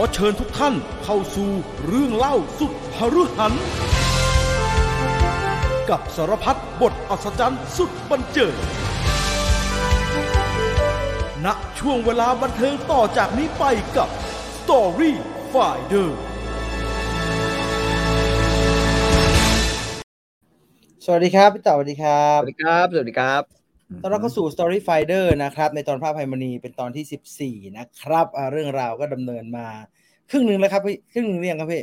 อเชิญทุกท่านเข้าสู่เรื่องเล่าสุดหฤหัน กับสารพัดบทอัศจรรย์สุดบันเจิดณช่วงเวลาบันเทิงต่อจากนี้ไปกับ Story Finder สวัสดีครับพี่ต่อสวัสดีครับสวัสดีครับ สวัสดีครับ ตอนเราก็สู่ Story Finder นะครับ ในตอนพระอภัยมณีเป็นตอนที่ 14 นะครับอ่าเรื่องราวก็ดำเนินมา ครึ่งหนึ่งแล้วครับพี่ครึ่งหนึ่งเรียงครับพี่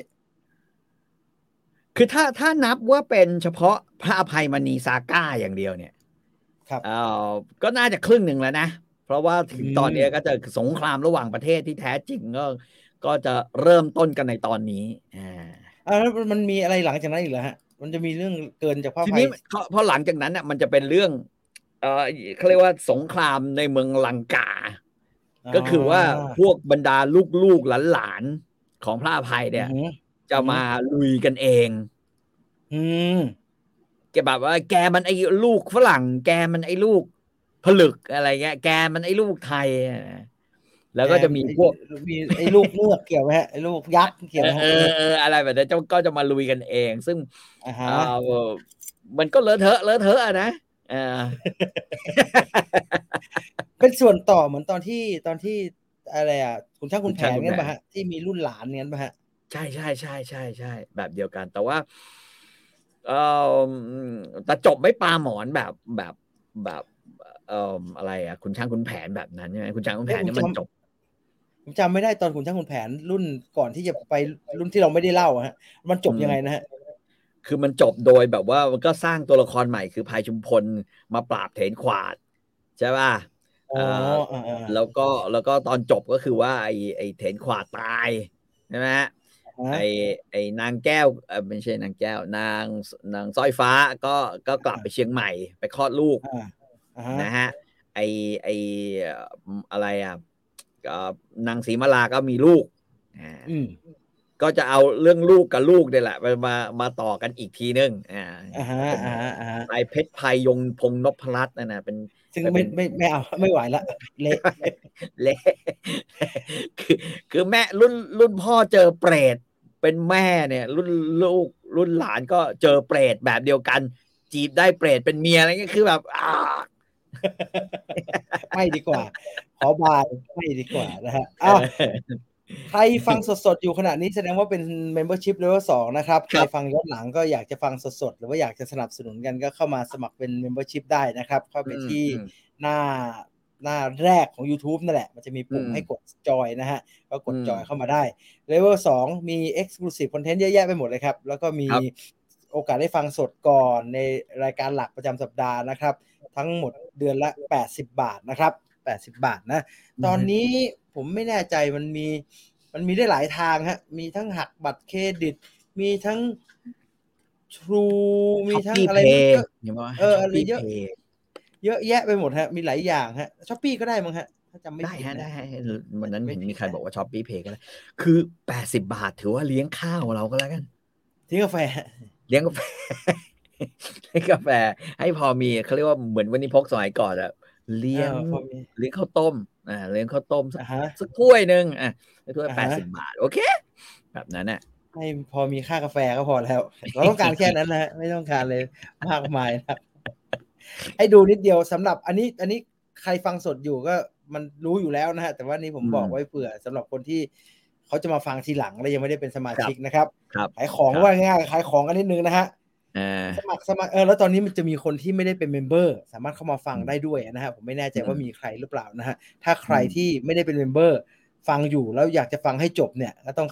คือถ้าถ้านับว่าเป็นเฉพาะพระอภัยมณีซาก้าอย่างเดียวเนี่ย ครับเออก็น่าจะครึ่งหนึ่งแล้วนะ เพราะว่าถึงอืมตอนนี้ก็จะสงครามระหว่างประเทศที่แท้จริงก็ก็จะเริ่มต้นกันในตอนนี้อ่าอ่าแล้วมันมีอะไรหลังจากนั้นอีกเหรอฮะ มันจะมีเรื่องเกินจากพระอทีภัยนี้พอพอหลังจากนั้นน่ะมันจะเป็นเรื่อง เออเขาเรียกว่าสงครามในเมืองลังกา ก็คือว่าพวกบรรดาลูกๆหลานๆ ของพระอภัยเนี่ยอืมจะมาลุยกันเอง อืมแกแบบว่า แกมันไอ้ลูกฝรั่ง แกมันไอ้ลูกผลึกอะไรเงี้ย แกมันไอ้ลูกไทยอะแล้วก็จะมีพวกมีไอ้ลูกเงือกเกี่ยวไหมฮะไอ้ลูกยักษ์เกี่ยวไหมฮะเออเอออะไรแบบนี้นก็จะมาลุยกันเอง ซึ่งอ่าฮะเอ่อมันก็เลอะเทอะเลอะเทอะอะนะเออเป็นส่วนต่อเหมือนตอนที่ตอนที่ อะไรอะคุณช่างคุณแผคุณช่างนคุณเงี้ยแผนป่ะฮะที่มีรุ่นหลานเงี้ยป่ะฮะใช่ใช่ใช่ใช่ใช่แบบเดียวกัน แต่ว่าเออแต่จบไม่ปลาหมอนแบบแบบแบบเอ่ออะไรอะคุณช่างคุณแผนแบบนั้นใช่ไหมคุณช่างคุณแผนเนี่ยมันจบผมจำไม่ได้ตอนคุณช่างคุณแผนรุ่นก่อนที่จะไปรุ่นที่เราไม่ได้เล่าอะฮะ มันจบยังไงนะฮะคือมันจบโดยแบบว่ามันก็สร้างตัวละครใหม่คือพายชุมพลมาปราบเถนขวาดใช่ป่ะอ๋อเอ่ออ่าๆ แล้วก็แล้วก็ตอนจบก็คือว่าไอ้ไอ้เถนขวาดตายใช่ไหมฮะฮะไอ้ไอ้นางแก้วเออไม่ใช่นางแก้ว นางนางสร้อยฟ้าก็ก็กลับไปเชียงใหม่ ไปคลอดลูกอ่าอ่าฮะนะฮะไอไอเอ่ออะไรอะก็นางศรีมาลาก็มีลูกอ่าอืมก็จะเอาเรื่องลูกกับลูกเนี่ยแหละมามามาต่อกันอีกทีนึงอ่าอ่าฮะอ่าฮะอ่าฮะไอเพชรพายยงพงษ์นพรัตน์นั่นนะเป็น ซึ่งแต่เป็ไม่นไม่ไม่เอาไม่ไหวละเละเละคือคือแม่รุ่นรุ่นพ่อเจอเปรตเป็นแม่เนี่ย รุ่นลูกรุ่นหลานก็เจอเปรตแบบเดียวกัน จีบได้เปรตเป็นเมียอะไรเงี้ยคือแบบอ่าไม่ดีกว่า ขอบายไม่ดีกว่านะฮะอ้าว ใครฟังสดๆ อยู่ขณะนี้แสดงว่าเป็น membership level สองนะครับ ใครฟังย้อนหลังก็อยากจะฟังสดๆ หรือว่าอยากจะสนับสนุนกันก็เข้ามาสมัครเป็น membership ได้นะครับ เข้าไปที่อืมหน้าหน้าแรกของ YouTube นั่นแหละ มันจะมีปุ่มอืมให้กดจอยนะฮะ ก็กดอืมจอยเข้ามาได้ level สองมี exclusive content เยอะแยะไปหมดเลยครับ แล้วก็มีครับโอกาสได้ฟังสดก่อนในรายการหลักประจำสัปดาห์นะครับ ทั้งหมดเดือนละ 80 บาทนะครับ 80 บาทนะ ตอนนี้ ผมไม่แน่ใจมันมีมันมีได้หลายทางฮะ มีทั้งหักบัตรเครดิต มีทั้ง True มีทั้งอะไร Pay เยอะเอออะไรเยอะเยอะแยะไปหมดฮะ มีหลายอย่างฮะ Shopee ก็ได้มั้งฮะถ้าจำไม่ได้ผิดฮะนะได้ฮะวันนั้นไม่เห็นผิดมีใครนะบอกว่า ShopeePay ก็ได้คือแปดสิบาทถือว่าเลี้ยงข้าวเราก็แล้วกันทิ้งกาแฟ เลี้ยงกาแฟให้กาแฟ ให้พอมีเขาเรียกว่าเหมือนวันนี้พกสมัยก่อนอะเลี้ยงเออพอมีเลี้ยงข้าวต้ม อ่าเลี้ยงข้าวต้มสักอ่าฮะสักถ้วยหนึ่งอะสักถ้วยอ่าแปฮะดสิบาท โอเค แบบนั้นอะให้พอมีค่ากาแฟก็พอแล้ว เราต้องการแค่นั้นนะฮะไม่ต้องการเลยมากมายนะครับ ให้ดูนิดเดียวสำหรับอันนี้ อันนี้ใครฟังสดอยู่ก็มันรู้อยู่แล้วนะฮะแต่ว่านี่ผมอืมบอกไว้เผื่อสำหรับคนที่เขาจะมาฟังทีหลังและยังไม่ได้เป็นสมาชิกนะครับครับขายของครับว่าง่ายๆขายของกันนิดนึงนะฮะอ่า สมัครสมัครเออแล้วตอนนี้มันจะมีคนที่ไม่ได้เป็น member สามารถเข้ามาฟังอืมได้ด้วยนะฮะผมไม่แน่ใจว่าอืมมีใครหรือเปล่านะฮะถ้าใครอืมที่ไม่ได้เป็น member ฟังอยู่แล้วอยากจะฟังให้จบเนี่ยก็ต้อง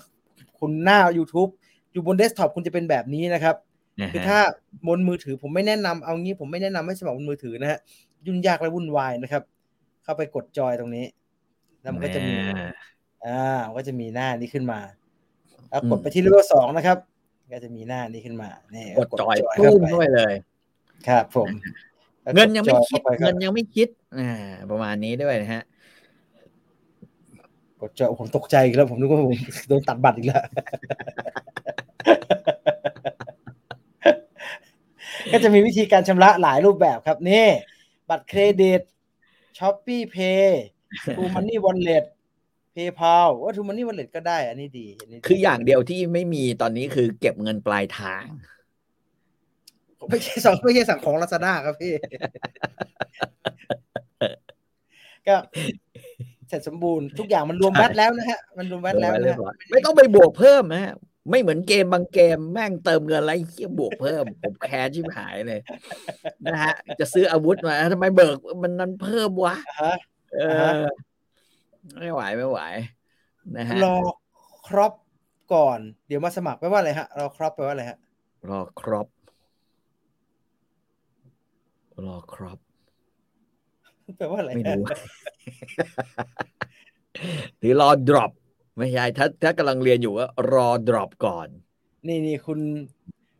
คุณหน้า YouTube อยู่บนเดสก์ท็อปคุณจะเป็นแบบนี้นะครับนะคือฮะถ้าบนมือถือผมไม่แนะนำเอางี้ผมไม่แนะนำให้สมัครบนมือถือนะฮะยุ่งยากและวุ่นวายนะครับ เข้าไปกดจอยตรงนี้ แล้วมันก็จะมีอ่าอ่ามันก็จะมีหน้านี้ขึ้นมาแล้วอืมกดไปที่เลเวลสองนะครับ ก็จะมีหน้านี้ขึ้นมานี่กดจอยเข้าปุ้มไปเข้าไปเลย ครับผม เงินยังไม่แล้วกคิดจอข้าปก็เงินยังไม่คิดอ่าประมาณนี้ด้วยนะฮะกดจอยผมตกใจอีกแล้วผมนึกว่าผมโดนตัดบัตรอีกแล้วก็จะมีวิธีการชำระหลายรูปแบบครับนี่ บัตรเครดิต ShopeePay TrueMoney Wallet PayPal ว่า TrueMoney Wallet ก็ได้ อันนี้ดีอันนี้ดีคืออย่างเดียวที่ไม่มีตอนนี้คือเก็บเงินปลายทางไม่ใช่สั่งไม่ใช่สั่งของลาซาด้าครับพี่ ก็เสร็จสมบูรณ์ทุกอย่างมันรวม VAT แล้วนะฮะ มันรวม VAT แล้วนะเรียบร้อยฮะไม่ต้องไปบวกเพิ่มนะฮะไม่เหมือนเกมบางเกมแม่งเติมเงินอะไรเหี้ยบวกเพิ่ม ผมแค้นชิบหายเลย นะฮะ จะซื้ออาวุธมาทำไมเบิกมันนั้นเพิ่มวะฮะเออ่าฮะอ ไม่ไหวไม่ไหวนะฮะรอครอปก่อน เดี๋ยวมาสมัครแปลว่าอะไรฮะรอครอปแปลว่าอะไรฮะรอครบรอครบแปลว่าอะไรไม่ฮะรู้หรือรอ drop ไม่ใช่ถ้าถ้ากำลังเรียนอยู่ก็รอ drop ก่อน นี่นี่คุณ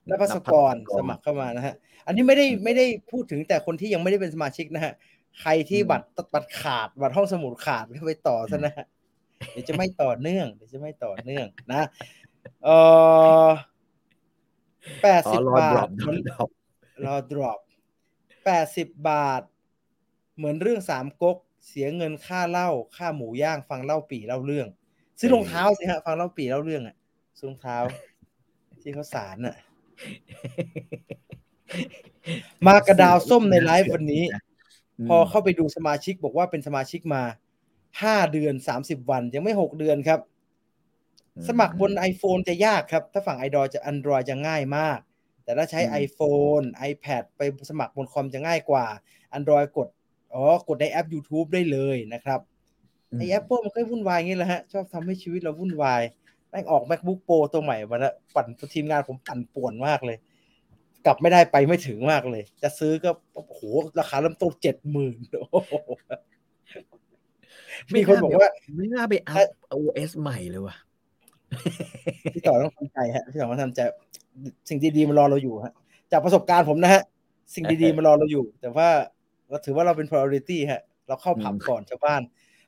นภัสกรนภัสกรสมัครเข้ามานะฮะ อันนี้ไม่ได้ไม่ได้พูดถึงแต่คนที่ยังไม่ได้เป็นสมาชิกนะฮะ ใครที่บัตรบัตรขาดบัตรห้องสมุดขาดก็ไปต่อซะนะฮะเดี๋ยวจะไม่ต่อเนื่องเดี๋ยวจะไม่ต่อเนื่องนะเออแปดอ๋อสิบรอบา drop ทเหมือน drop รอ drop แปดสิบบาท เหมือนเรื่องสามก๊กเสียเงินค่าเหล้าค่าหมูย่างฟังเล่าปีเล่าเรื่อง ซื้อรองเท้าสิฮะฟังเล่าปีเล่าเรื่องอะซื้อรองเท้า ที่เขาสารอะ มากระดาวส้มในไลฟ์วันนี้ พอเข้าไปดูสมาชิกบอกว่าเป็นสมาชิกมาห้าเดือนสามสิบวัน ยังไม่หกเดือนครับ สมัครบน iPhone จะยากครับ ถ้าฝั่ง Android จะ Android จะง่ายมาก แต่ถ้าใช้ iPhone iPad ไปสมัครบนคอมจะง่ายกว่า Android กดอ๋อกดในแอป YouTube ได้เลยนะครับไอ Apple มันก็วุ่นวายอย่างนี้แหละฮะ ชอบทำให้ชีวิตเราวุ่นวายแม่งออก MacBook Pro ตัวใหม่มาแล้วปั่นทีมงานผมปั่นป่วนมากเลย กลับไม่ได้ไปไม่ถึงมากเลย จะซื้อก็โอ้โหราคาเริ่มต้นเจ็ดหมื่นมีคนบอกว่า ไม่น่าไปอัพ OS ใหม่เลยว่ะพี่ต่อต้องทำใจฮะพี่ต่อต้องทำใจสิ่งดีๆมารอเราอยู่ฮะ จากประสบการณ์ผมนะฮะ สิ่งดีๆมารอเราอยู่ แต่ว่าเราถือว่าเราเป็น priority ฮะ เราเข้าผับอืมก่อนชาวบ้าน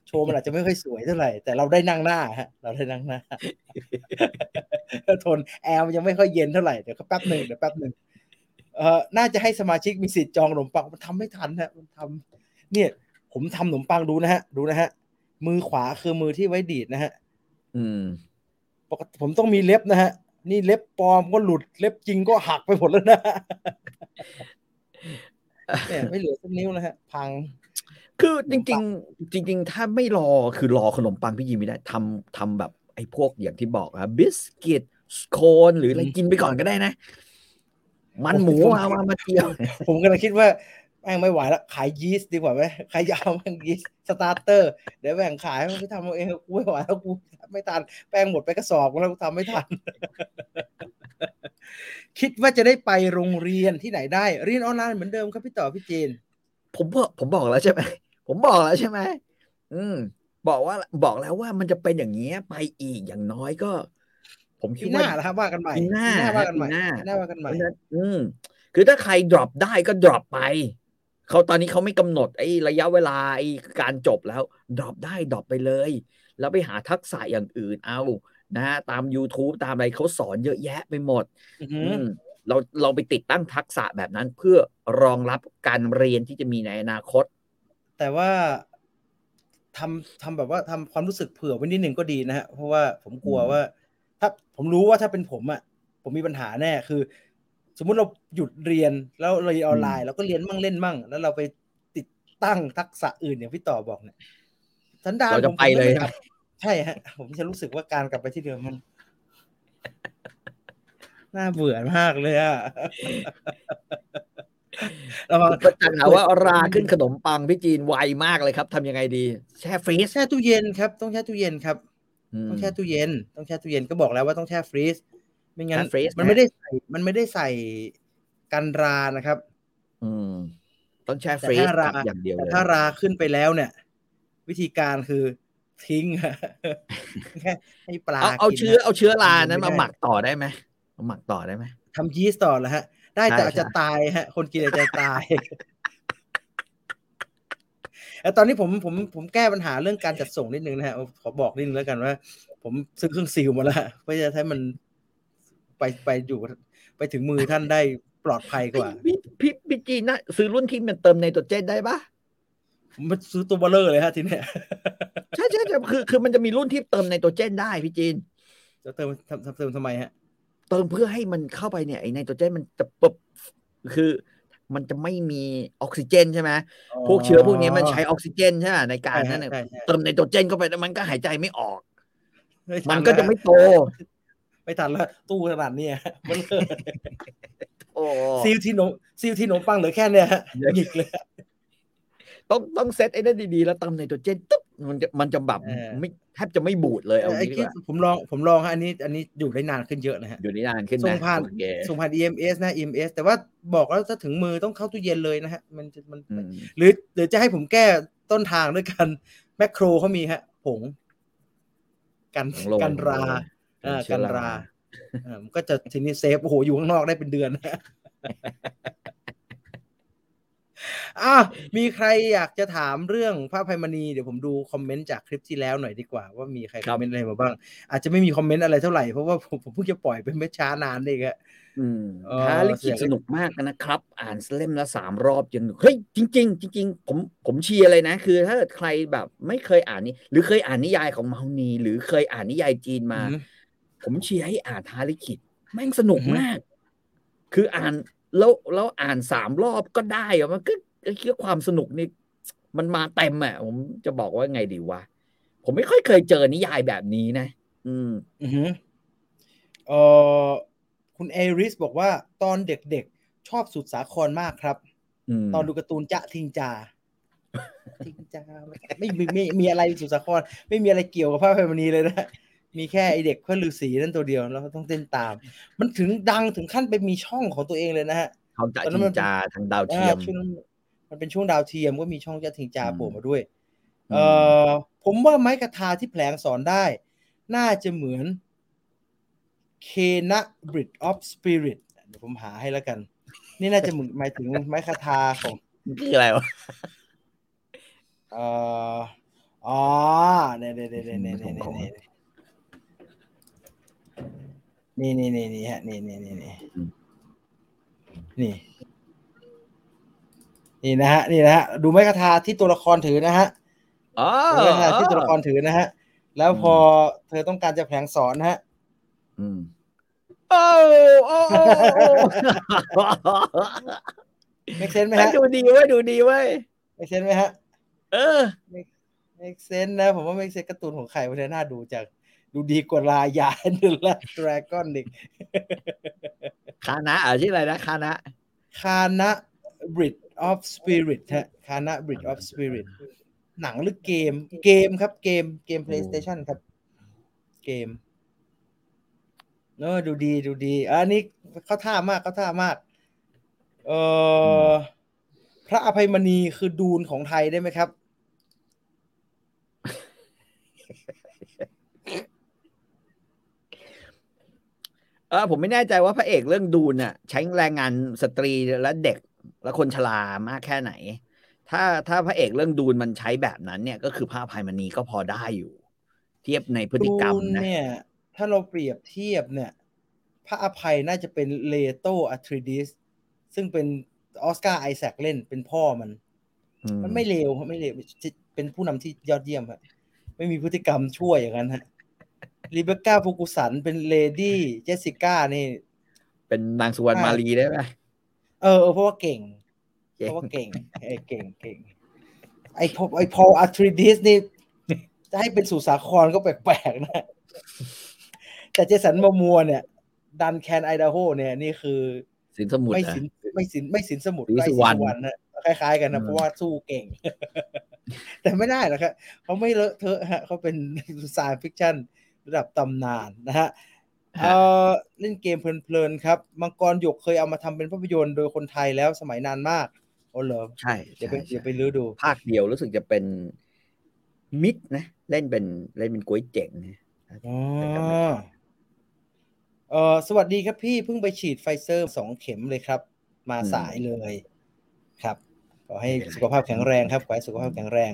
โชว์มันอาจจะไม่ค่อยสวยเท่าไหร่ แต่เราได้นั่งหน้าฮะ เราได้นั่งหน้าทนแอร์มันยังไม่ค่อยเย็นเท่าไหร่ เดี๋ยวก็แป๊บหนึ่งเดี๋ยวแป๊บหนึ่งเอ่อ น่าจะให้สมาชิกมีสิทธิ์จองขนมปังมันทำไม่ทันฮะมันทำเนี่ย ผมทำขนมปังดูนะฮะ ดูนะฮะ มือขวาคือมือที่ไว้ดีดนะฮะ อืมปกติผมต้องมีเล็บนะฮะ นี่เล็บปลอมก็หลุดเล็บจริงก็หักไปหมดแล้วนะเนี่ยไม่เหลือสักนิ้วนะฮะ พัง คือจริง ๆ จริง ๆ ถ้าไม่รอคือรอขนมปังพี่ยิมไม่ได้ทำทำแบบไอ้พวกอย่างที่บอกอะบิสกิตสโคนหรืออะไรกินไปก่อนก็ได้นะ มันหมูผมมามามาเจียว ผมกำลังคิดว่าแม่งไม่ไหวแล้วขายยีสต์ดีกว่าไหมใครจะเอาแม่งยีสต์สตาร์เตอร์เดี๋ยวแบ่งขายมันไปทำเอาเองกูไม่ไหวแล้วกูทำไม่ทันแป้งหมดไปกระสอบแล้วกูทำไม่ทัน คิดว่าจะได้ไปโรงเรียนที่ไหนได้เรียนออนไลน์เหมือนเดิมครับพี่ต่อพี่จีน ผมบอกผมบอกแล้วใช่ไหมผมบอกแล้วใช่ไหมอืม บอกว่าบอกแล้วว่ามันจะเป็นอย่างเงี้ยไปอีกอย่างน้อยก็ ผมคิปีดหว่าน้าแล้วครับว่ากันใหม่ปีหน้าว่ากันใหม่ปีหน้าปีหน้าว่ากันใหเพม่ราะฉะนั้นอืมคือถ้าใคร drop ได้ก็ drop ไปเขาตอนนี้เขาไม่กำหนดไอ้ระยะเวลาไอ้การจบแล้ว drop ได้ drop ไปเลย แล้วไปหาทักษะอย่างอื่นเอานะฮะตาม YouTube ตามอะไรเขาสอนเยอะแยะไปหมดอือหืออืมเราเราไปติดตั้งทักษะแบบนั้นเพื่อรองรับการเรียนที่จะมีในอนาคต แต่ว่าทำทำแบบว่าทำความรู้สึกเผื่อไว้นิดหนึ่งก็ดีนะฮะเพราะว่าผมกลัวอืมว่า ถ้าผมรู้ว่าถ้าเป็นผมอะผมมีปัญหาแน่คือ สมมุติเราหยุดเรียนแล้วเราเรียนออนไลน์เราก็เรียนมั่งเล่นมั่ง แล้วเราไปติดตั้งทักษะอื่นอย่างพี่ต่อบอกเนี่ยสันดานเราจะผมไปเลยผมม่กบใช่ฮะ ผมจะรู้สึกว่าการกลับไปที่เดิมมันน่าเบื่อมากเลยอะระวังประจักษ์หาว่าราขึ้นขนมปังพี่จีนไวมากเลยครับทำยังไงดี แช่ฟรีซแช่ตู้เย็นครับ ต้องแช่ตู้เย็นครับอืม ต้องแช่ตู้เย็น ต้องแช่ตู้เย็นก็บอกแล้วว่าต้องแช่ฟรีซไม่งั้นแช่ฟรีซมันนะไม่ได้ใส่มันไม่ได้ใส่กันรานะครับ อืม ต้องแช่แต่ฟรีซถ้าราอย่างเดียวแต่เลยถ้าราขึ้นไปแล้วเนี่ย วิธีการคือทิ้งฮะแค่ให้ปลาเอาเอากินเชื้อฮะเอาเชื้อรานั้นไม่มาได้หมักต่อได้ไหมมาหมักต่อได้ไหมทำยีสต์ต่อแล้วฮะ ได้แต่ใช่อาจจะใช่ตายฮะ คนกินอาจจะตาย แล้วตอนนี้ผมผมผมแก้ปัญหาเรื่องการจัดส่งนิดนึงนะฮะขอบอกนิดนึงแล้วกันว่า ผมซื้อเครื่อง seal มาแล้วฮะเพื่อจะให้มันไปไปอยู่ไปถึงมือท่านได้ปลอดภัยกว่าพี่พี่พี่จีนนะซื้อรุ่นที่มันเติมไนโตรเจนได้ปะผมไปซื้อตัวเบลเลอร์เลยฮะทีเนี้ยใช่ใช่ใช่คือคือมันจะมีรุ่นที่เติมไนโตรเจนได้พี่จีนจะเติมทำทำเติมทำไมฮะ เติมเพื่อให้มันเข้าไปเนี่ยไอไนโตรเจนมันจะปบคือ มันจะไม่มีออกซิเจนใช่ไหมพวกเชื้อพวกนี้มันใช้ออกซิเจนใช่ไหมในการนั้นเนี่ยใช่ใช่เติมไนโตรเจนเข้าไปแล้วมันก็หายใจไม่ออกใช่มันก็จะไม่โต ไม่ทันแล้ว ตู้ขนาดเนี้ยมันเลยโอ้ซีลที่หนมซีลที่หนมปังเหลือแค่เนี้ยฮะเยอะหยิกเลย ต้องต้องเซตไอ้นั่นดีๆ แล้วเติมไนโตรเจนตึ๊บ มันจะมันจะแบบเออไม่แทบจะไม่บูดเลยเอาไอ้งี้ดีคิกดว่าผมลองผมลองฮะอันนี้อันนี้อยู่ได้นานขึ้นเยอะนะฮะอยู่นี่นานขึ้นส่นะงผ่านโอเคส่งผ่าน EMS นะ EMS แต่ว่าบอกแล้วถ้าถึงมือต้องเข้าตู้เย็นเลยนะฮะมันจะมันอืมหรือหรือจะให้ผมแก้ต้นทางด้วยกันแมคโครเขามีฮะผงกันของโลกันราของโลอ่าเชื้กัอนราราอ่ามันก็จะทีนี้เซฟโอ้โหอยู่ข้างนอกได้เป็นเดือน นะอะมีใครอยากจะถามเรื่องพระอภัยมณีเดี๋ยวผมดูคอมเมนต์จากคลิปที่แล้วหน่อยดีกว่าว่ามีใครคอมเมนต์อะไรมาบ้าง อาจจะไม่มีคอมเมนต์อะไรเท่าไหร่เพราะว่าผมผมเพิ่งจะปล่อยไปไม่ช้านานเองอะอืมเออท้าลิขิตเสียงสนุกมากนะครับ อ่านเล่มละสามรอบจนเฮ้ยจริงๆจริงๆผมผมเชียร์เลยนะ คือ ถ้าเกิดใครแบบไม่เคยอ่านนี้ หรือเคยอ่านนิยายของเมานีหรือเคยอ่านนิยายจีนมาอือหือผมเชียร์ให้อ่านท้าลิขิตแม่งสนุกอือหือมาก คืออ่าน แล้วแล้วอ่านสามรอบก็ได้อะมันก็ก็คิดว่าความสนุกนี่มันมาเต็มอะผมจะบอกว่าไงดีวะผมไม่ค่อยเคยเจอนิยายแบบนี้นะ อืมอือหือเออคุณเอริสบอกว่าตอนเด็กๆ ชอบสุดสาครมากครับอืมตอนดูการ์ตูนจะทิงจาทิงจาไม่มีไม่มีอะไรสุดสาคร ไม่มีอะไรเกี่ยวกับพระอภัยมณีเลยนะ มีแค่ไอเด็กเพื่อฤาษีนั่นตัวเดียวแล้วก็ต้องเต้นตาม มันถึงดังถึงขั้นไปมีช่องของตัวเองเลยนะฮะเขาจะตอนนั้จินนมันเป็นจาทางดาวเทียมอ่าช่วงนั้นมันเป็นช่วงดาวเทียมก็มีช่องจะทิงจาอืมโผล่มาด้วยอืมเอ่อผมว่าไม้กระทาที่แผลงสอนได้ น่าจะเหมือนเคนะบริดออฟสปิริตเดี๋ยวผมหาให้แล้วกัน นี่น่าจะเหมือนหมายถึงไม้คาทาของคืออะไรวะเอ่ออ๋อเนี่ยเนี่ยเนี่ยเนี่ยเนี่ยเนี่ยเนี่ยนี่นี่นี่นี่ฮะนี่นี่นี่นี่นี่นี่นะฮะนี่นะฮะดูไม้คทาที่ตัวละครถือนะฮะอ๋อดูไม้คทาที่ตัวละครถือนะฮะ แล้วพอเธอต้องการจะแผลงศรนะฮะ อืมโอ้โอ้โอ้โอ้ make sense ไหมเฮ้ยฮะดูดีเว้ยดูดีเว้ย make sense ไหมฮะ เออ make sense นะ ผมว่า make sense การ์ตูนของใครวันนี้น่าดูจาก ดูดีกว่า Raya Last Dragon อีกคานะอะชื่ออะไรนะคานะคานะบริดออฟสปิริตฮะคานะบริดออฟสปิริตหนังหรือเกม เกมครับเกมเกม PlayStation ครับ เกมเนอะดูดีดูดีอันนี้เข้าท่ามากเข้าท่ามาก เออพระอภัยมณีคือดูนของไทยได้ไหมครับ ออผมไม่แน่ใจว่าพระเอกเรื่องดูนน่ะ ใช้แรงงานสตรีและเด็กและคนชรามากแค่ไหน ถ้าถ้าพระเอกเรื่องดูนมันใช้แบบนั้นเนี่ย ก็คือพระอภัยมณีก็พอได้อยู่ เทียบในพฤติกรรมดูนะเนี่ย ถ้าเราเปรียบเทียบเนี่ย พระอภัยน่าจะเป็นเลโตอัทริดิสซึ่งเป็นออสการ์ไอแซคเล่นเป็นพ่อมันอืมันไม่เลวครับไม่เลวเป็นผู้นำที่ยอดเยี่ยมครับไม่มีพฤติกรรมชั่วอย่างนั้นฮะ Rebecca Ferguson เป็น Lady Jessica นี่ เป็นนางสุวรรณมาลีได้ไหมเออเออเพราะว่าเก่งเก่ง เพราะว่าเก่งเออเก่งเก่งไอพอไอ้ Paul Atreides นี่ จะให้เป็นสุดสาครก็แปลกๆนะ แต่ Jason Momoa เนี่ย Duncan Idaho เนี่ยนี่คือสินสมุทรไม่นะสินไม่สินไม่สินสมุทรศรีไอสุสิวรรณนนะคล้ายๆกันนะอืมเพราะว่าสู้เก่ง แต่ไม่ได้หรอกครับเขาไม่เลอะเทอะฮะเขาเป็นสาย fiction ระดับตำนานนะฮะเออเล่นเกมเพลินๆครับ มังกรหยกเคยเอามาทำเป็นภาพยนตร์โดยคนไทยแล้วสมัยนานมากโอ้เหรอใช่เดี๋ยวไปใช่เดี๋ยวไปใช่ลื้อดู ภาคเดียวรู้สึกจะเป็นมิตรนะ เล่นเป็นเล่นเป็นก๊วยเจ๋งนะอ๋อเออสวัสดีครับพี่เพิ่งไปฉีดไฟเซอร์สองเข็มเลยครับ มาสายเลยครับขอให้สุขภาพแข็งแรงครับขอให้สุขภาพแข็งแรง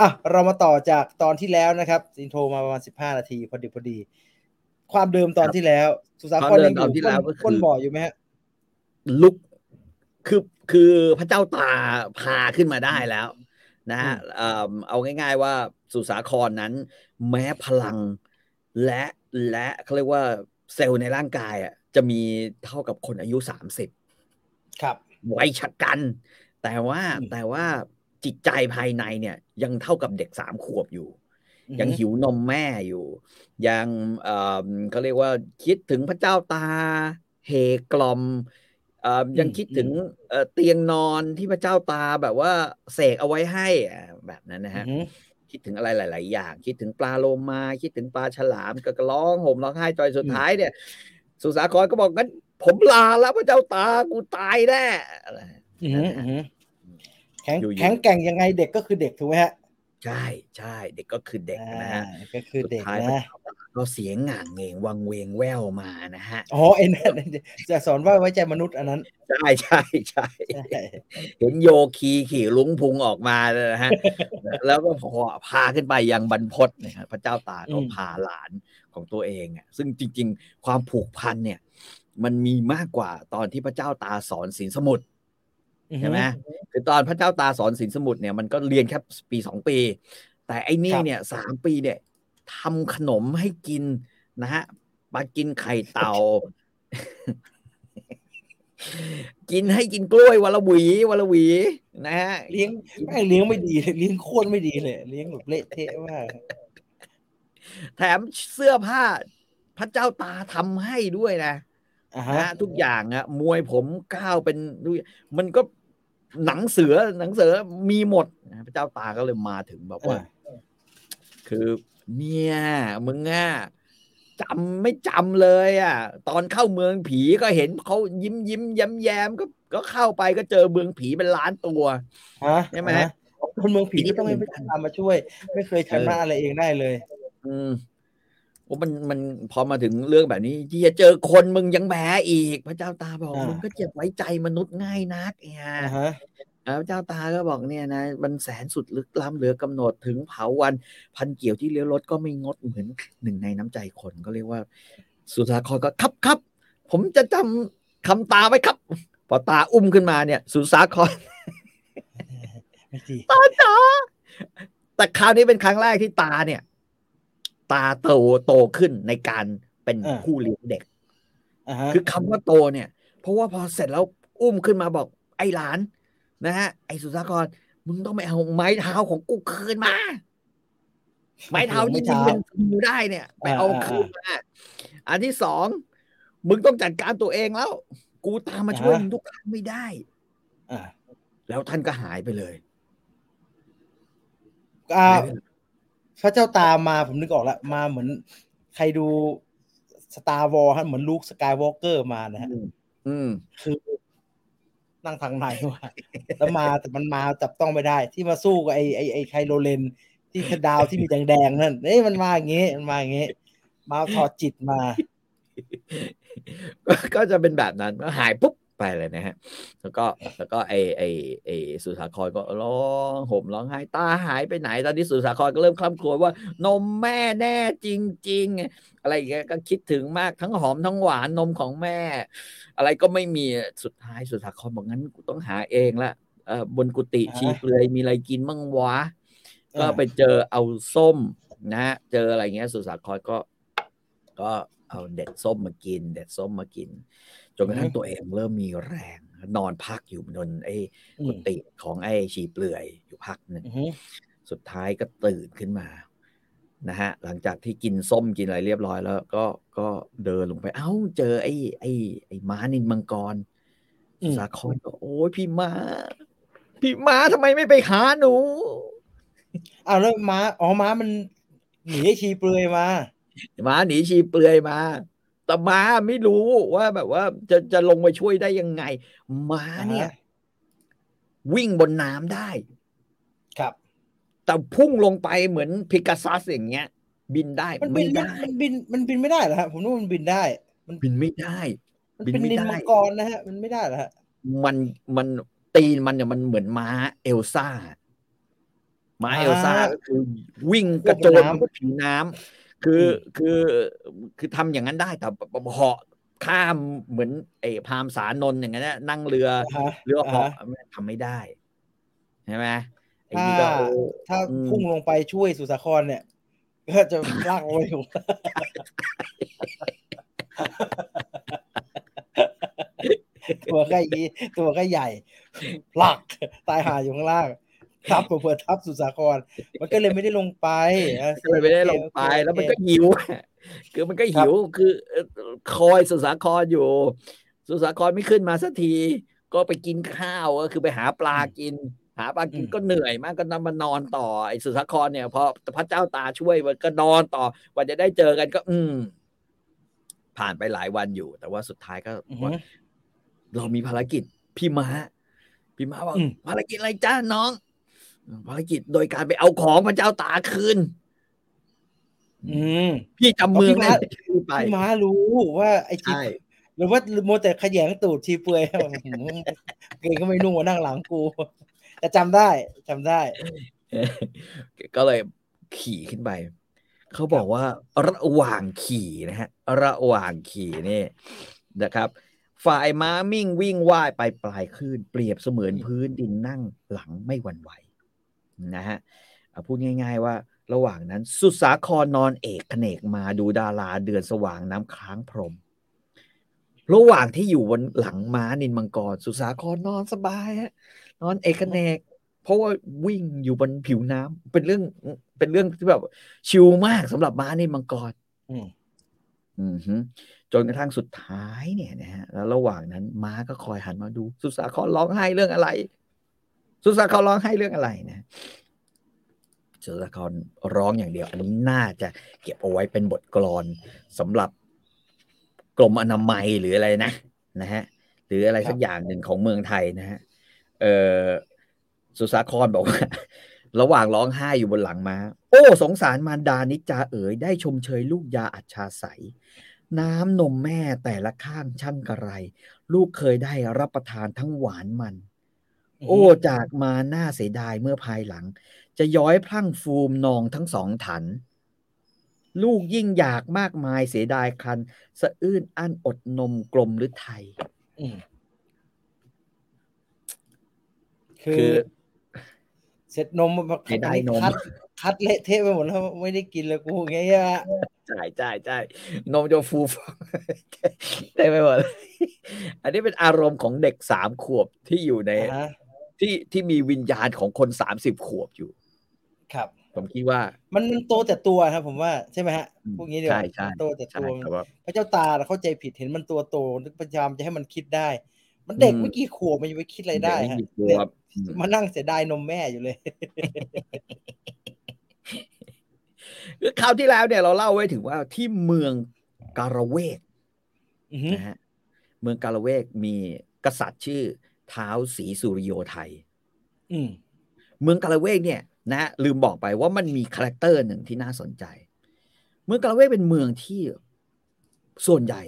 อะเรามาต่อจากตอนที่แล้วนะครับอินโทรมาประมาณสิบห้านาทีพอดีพอดี ความเดิมตอนที่แล้ว สุสาครยังอยู่ก้นก้นบ่ออยู่ไหมฮะลุกคือคือพระเจ้าตาพาขึ้นมาได้แล้ว นะฮะเอ่อเอาง่าย ๆ ว่าสุสาครนั้น แม้พลังและและเขาเรียกว่าเซลล์ในร่างกายอะจะมีเท่ากับคนอายุสามสิบครับวัยชะกัน แต่ว่าอืมแต่ว่า จิตใจภายในเนี่ย ยังเท่ากับเด็กสามขวบอยู่อือฮึยังหิวนมแม่อยู่ ยังเอ่อเขาเรียกว่าคิดถึงพระเจ้าตาเฮกลอมเอ่อยังคิดถึงเอ่อเตียงนอนที่พระเจ้าตาแบบว่าเสกเอาไว้ให้อะแบบนั้นนะอืฮะอฮึคิดถึงอะไรหลาย ๆ อย่าง คิดถึงปลาโลมา คิดถึงปลาฉลามก็ร้องห่มร้องไห้จอยสุดท้ายเนี่ย สุสาครก็บอกงั้น ผมลาแล้วพระเจ้าตากูตายแน่ แข็งอยู่ๆแข็งแกร่งยังไงเด็กก็คือเด็กถูกไหมฮะใช่ใช่เด็กก็คือเด็กนะฮะอ่าก็คือสุดเด็กท้ายนะก็เสียงหง่างเงงวังเวงแววมานะฮะอ๋อไอ้นั่นจะสอนว่าไว้ใจมนุษย์อันนั้นใช่ใช่ใช่ใช่เห็นโยคีขี่ลุงพุงออกมาเลยนะฮะแล้วก็พอพาขึ้นไปยังบรรพตนะฮะพระเจ้าตากก็พาหลานของตัวเองอะซึ่งจริง ๆ ความผูกพันเนี่ย มันมีมากกว่าตอนที่พระเจ้าตาสอนศีลสมุทรอือฮึ ใช่ไหมคือตอนพระเจ้าตาสอนศีลสมุทรเนี่ยมันก็เรียนแค่ปีสองปี แต่ไอ้นี่เนี่ยสามปีเนี่ยทำขนมให้กินนะฮะมากินไข่เต่า กินให้กินกล้วยวันละหวีวันละหวี นะฮะเลี้ยงแม่งเลี้ยงไม่ดีเลยเลี้ยงโคตรไม่ดีเลยเลี้ยงแบบเละเทะมากแถมเสื้อผ้าพระเจ้าตาทำให้ด้วยนะอ่า นะฮะฮะทุกอย่างอะมวยผมก้าวเป็นด้วยมันก็หนังเสือหนังเสือมีหมดนะพระเจ้าตาก็เลยมาถึงแบบว่า คือเนี่ยมึงอะจำไม่จำเลยอะ ตอนเข้าเมืองผีก็เห็นเขายิ้มยิ้มแย้มแย้มก็ก็เข้าไปก็เจอเมืองผีเป็นล้านตัวฮะใช่ไหมฮะคนเมืองผีก็ต้องให้พระตามมาช่วย ไม่เคยชนะอะไรเองได้เลย อืม โอ้มันมันพอมาถึงเรื่องแบบนี้ที่จะเจอคนมึงยังแพ้อีก พระเจ้าตาบอกอ่ามึมึงก็เจ็บไว้ใจมนุษย์ง่ายนักเนี่ยอ่าฮะแล้วพระเจ้าตาก็บอกเนี่ยนะมันแสนสุดลึกล้ำเหลือกำหนดถึงเผาวัน พันเกี่ยวที่เลี้ยวรถก็ไม่งดเหมือนหนึ่งในน้ำใจคนก็เรียกว่า สุสาครก็ครับครับผมจะจำคำตาไว้ครับ พอตาอุ้มขึ้นมาเนี่ย สุสาครไม่ดีตาจ๋าแต่คราวนี้เป็นครั้งแรกที่ตาเนี่ย ตาโตโตขึ้นในการเป็นผู้เลี้ยงเด็กอ่าฮะคือคำว่าโตเนี่ย เพราะว่าพอเสร็จแล้วอุ้มขึ้นมาบอกไอ้หลาน นะฮะ ไอ้สุสาครมึงต้องไปเอาไม้เท้าของกูคืนมา ไม้เท้าที่ยิงเป็นฟิวได้เนี่ยไปเอาคืนมาอันที่สองมึงต้องจัดการตัวเองแล้ว กูตามมาช่วยมึงทุกครั้งไม่ได้อ่าแล้วท่านก็หายไปเลยอ่า พระเจ้าตามมาผมนึกออกแล้วมาเหมือนใครดู Star Wars ฮะเหมือน Luke Skywalker มานะฮะอืมอืมคือนั่งทางไหนวะแล้วมาแต่มันมาจับต้องไม่ได้ ที่มาสู้กับไอ้ไอ้ไอ้ Kylo Ren ที่คือดาวที่มีแดงๆนั่นเอ้ยมันมาอย่างงี้มันมาอย่างงี้ มาถอดจิตมา ก็ก็จะเป็นแบบนั้นก็หายปุ๊บ ไปเลยนะฮะ แล้วก็แล้วก็ไอไอไอสุสาครก็ร้องห่มร้องไห้ตาหายไปไหน ตอนนี้สุสาครก็เริ่มคล่ำครวญว่านมแม่แน่จริง ๆ อะไรอย่างเงี้ยก็คิดถึงมากทั้งหอมทั้งหวานนมของแม่ อะไรก็ไม่มีสุดท้ายสุสาครบอกงั้นกูต้องหาเองละเออบนกุฏิอ่าชีเปลือยมีอะไรกินมั่งวะ ก็อ่าไปเจอเอาส้มนะฮะเจออะไรเงี้ย สุสาครก็ ก็เอาเด็ดส้มมากิน เด็ดส้มมากิน จนกระทั่งตัวเองเริ่มมีแรง นอนพักอยู่บนไอ้อืกุมฏิของไอ้ชีเปลือยอยู่พักหนึ่งอือฮึสุดท้ายก็ตื่นขึ้นมานะฮะหลังจากที่กินส้มกินอะไรเรียบร้อยแล้ว ก็ก็เดินลงไป เอ้าเจอไอ้ ไอ้ ไอ้ม้านินมังกรอืมสาครก็โอ้ยพี่ม้า พี่ม้าทำไมไม่ไปหาหนูอ้าวแล้วม้าอ๋อม้ามันหนีไอ้ชีเปลือยมาม้าหนีชีเปลือยมา แต่ม้าไม่รู้ว่าแบบว่าจะจะลงไปช่วยได้ยังไง ม้าเนี่ยอ่าฮะวิ่งบนน้ำได้ ครับ แต่พุ่งลงไปเหมือนพิกาซัสอย่างเงี้ย บินได้มันบิไม่นได้มันบินมันบินไม่ได้เหรอฮะผมนึกว่ามันบินได้ มันบินไม่ได้ มันบินเป็นไม่นินได้มังกรนะฮะ มันไม่ได้เหรอฮะมันมันตีนมันเนี่ยมันเหมือนม้าเอลซ่าม้าอ่าเอลซ่าก็คือวิ่งกระโจนบนน้ำบนผิวน้ำ คืออคือคือทำอย่างนั้นได้แต่เหาะข้ามเหมือนไอ้พามสานนท์อย่างนั้นนะนั่งเรืออ่าฮะเรือเหาะอ่าฮะทำไม่ได้ใช่ไหมไอถ้านี่ก็โอ้ถ้าอืมพุ่งลงไปช่วยสุสาครเนี่ย ก็จะลากลงไปอยู่ตัวก็ยีตัวก็ใหญ่พลักตายหาอยู่ข้างล่าง ทับเผื่อๆทับสุสาคร มันก็เลยไม่ได้ลงไปนะก็เลยไม่ได้ลงไปโอเคแล้วมันโอเคก็หิว คือมันก็หิวคือเอ่อคอยสุสาครอยู่ สุสาครไม่ขึ้นมาสักที ก็ไปกินข้าวก็คือไปหาปลากิน หาปลากินก็เหนื่อยมากก็นำมานอนต่อไอ้สุสาครเนี่ยพอพระเจ้าตาช่วยมันก็นอนต่อกว่าจะได้เจอกันก็ อืม ผ่านไปหลายวันอยู่ แต่ว่าสุดท้ายก็อือว่าฮึเรามีภารกิจพี่ม้าพี่ม้าว่าอืมภารกิจอะไรจ้าน้อง ภารกิจโดยการไปเอาของพระเจ้าตาคืนอืมพี่จำเมืองพี่ม้าได้ที่ไปพี่ม้ารู้ว่าไอ้จีใช่หรือว่าโมวแต่ขยงตูดชีเปลือยหืมเกงก็ไม่นุ่งมานั่งหลังกู แต่จำได้จำได้ ก็เลยขี่ขึ้นไป เขาบอกว่าระหว่างขี่นะฮะ ระหว่างขี่นี่นะครับ ฝ่ายม้ามิ่งวิ่งว่ายไปปลายคลื่น เปรียบเสมือนพื้นดินนั่งหลังไม่หวั่นไหว นะฮะเอาพูดง่ายๆว่าระหว่างนั้น สุสาครนอนเอกเขนกมาดูดาราเดือนสว่างน้ำค้างพรหมระหว่างที่อยู่บนหลังม้านินมังกร สุสาครนอนสบายฮะนอนเอกเขนก เพราะว่าวิ่งอยู่บนผิวน้ำเป็นเรื่องเป็นเรื่องที่แบบชิลมากสำหรับม้านินมังกรอืมอือฮึจนกระทั่งสุดท้ายเนี่ยนะฮะแล้วระหว่างนั้นม้าก็คอยหันมาดู สุสาครร้องไห้เรื่องอะไร สุสาครร้องไห้เรื่องอะไรนะสุสาครร้องอย่างเดียว อันนี้น่าจะเก็บเอาไว้เป็นบทกลอนสำหรับกรมอนามัยหรืออะไรนะนะฮะหรืออะไรสักอย่างหนึ่งของเมืองไทยนะฮะเออสุสาครบอกว่า ระหว่างร้องไห้อยู่บนหลังม้า โอ้ สงสารมารดานิจจาเอ๋ยได้ชมเชยลูกยาอัจฉาใสน้ำนมแม่แต่ละข้างช่างกระไร ลูกเคยได้รับประทานทั้งหวานมัน โอ้จากมาหน้าเสียดายเมื่อภายหลัง จะย้อยพลั่งฟูมนองทั้งสองถัน ลูกยิ่งอยากมากมายเสียดายคัน สะอื้นอั้นอดนมกลมหรือไทยอืมคืคืออเสร็จนมมาไม่ได้นมคัดคัดเละเทะไปหมดแล้วไม่ได้กินเลยกูอย่างเงี้ยใช่ใช่ใช่นมจะฟูฟองได้ไปหมดเลยอันนี้เป็นอารมณ์ของเด็กสามขวบที่อยู่ในอ่าฮะ ที่ที่มีวิญญาณของคนสามสิบขวบอยู่ ครับ ผมคิดว่า มันมันโตแต่ตัวครับ ผมว่าใช่ไหมฮะอืมพวกนี้เดี๋ยวใช่ใช่มันโตแต่ใช่ตัวแต่ว่าพระเจ้าตาเข้าใจผิดเห็นมันตัวโตนึกพยายามจะให้มันคิดได้ มันเด็กอืมไม่กี่ขวบมันจะไปคิดอะไรได้เกฮะม่กี่ขเนี่วยบอืมมานั่งเสียดายนมแม่อยู่เลยคือคราวที่แล้วเนี่ยเราเล่าไว้ถึงว่าที่เมืองการะเวกอือฮึนะฮะเมืองการะเวกมีกษัตริย์ชื่อ ท้าวศรีสุริโยไทยอืมเมืองการะเวกเนี่ย นะ ลืมบอกไปว่ามันมี character หนึ่งที่น่าสนใจ เมืองการะเวกเป็นเมืองที่ส่วนใหญ่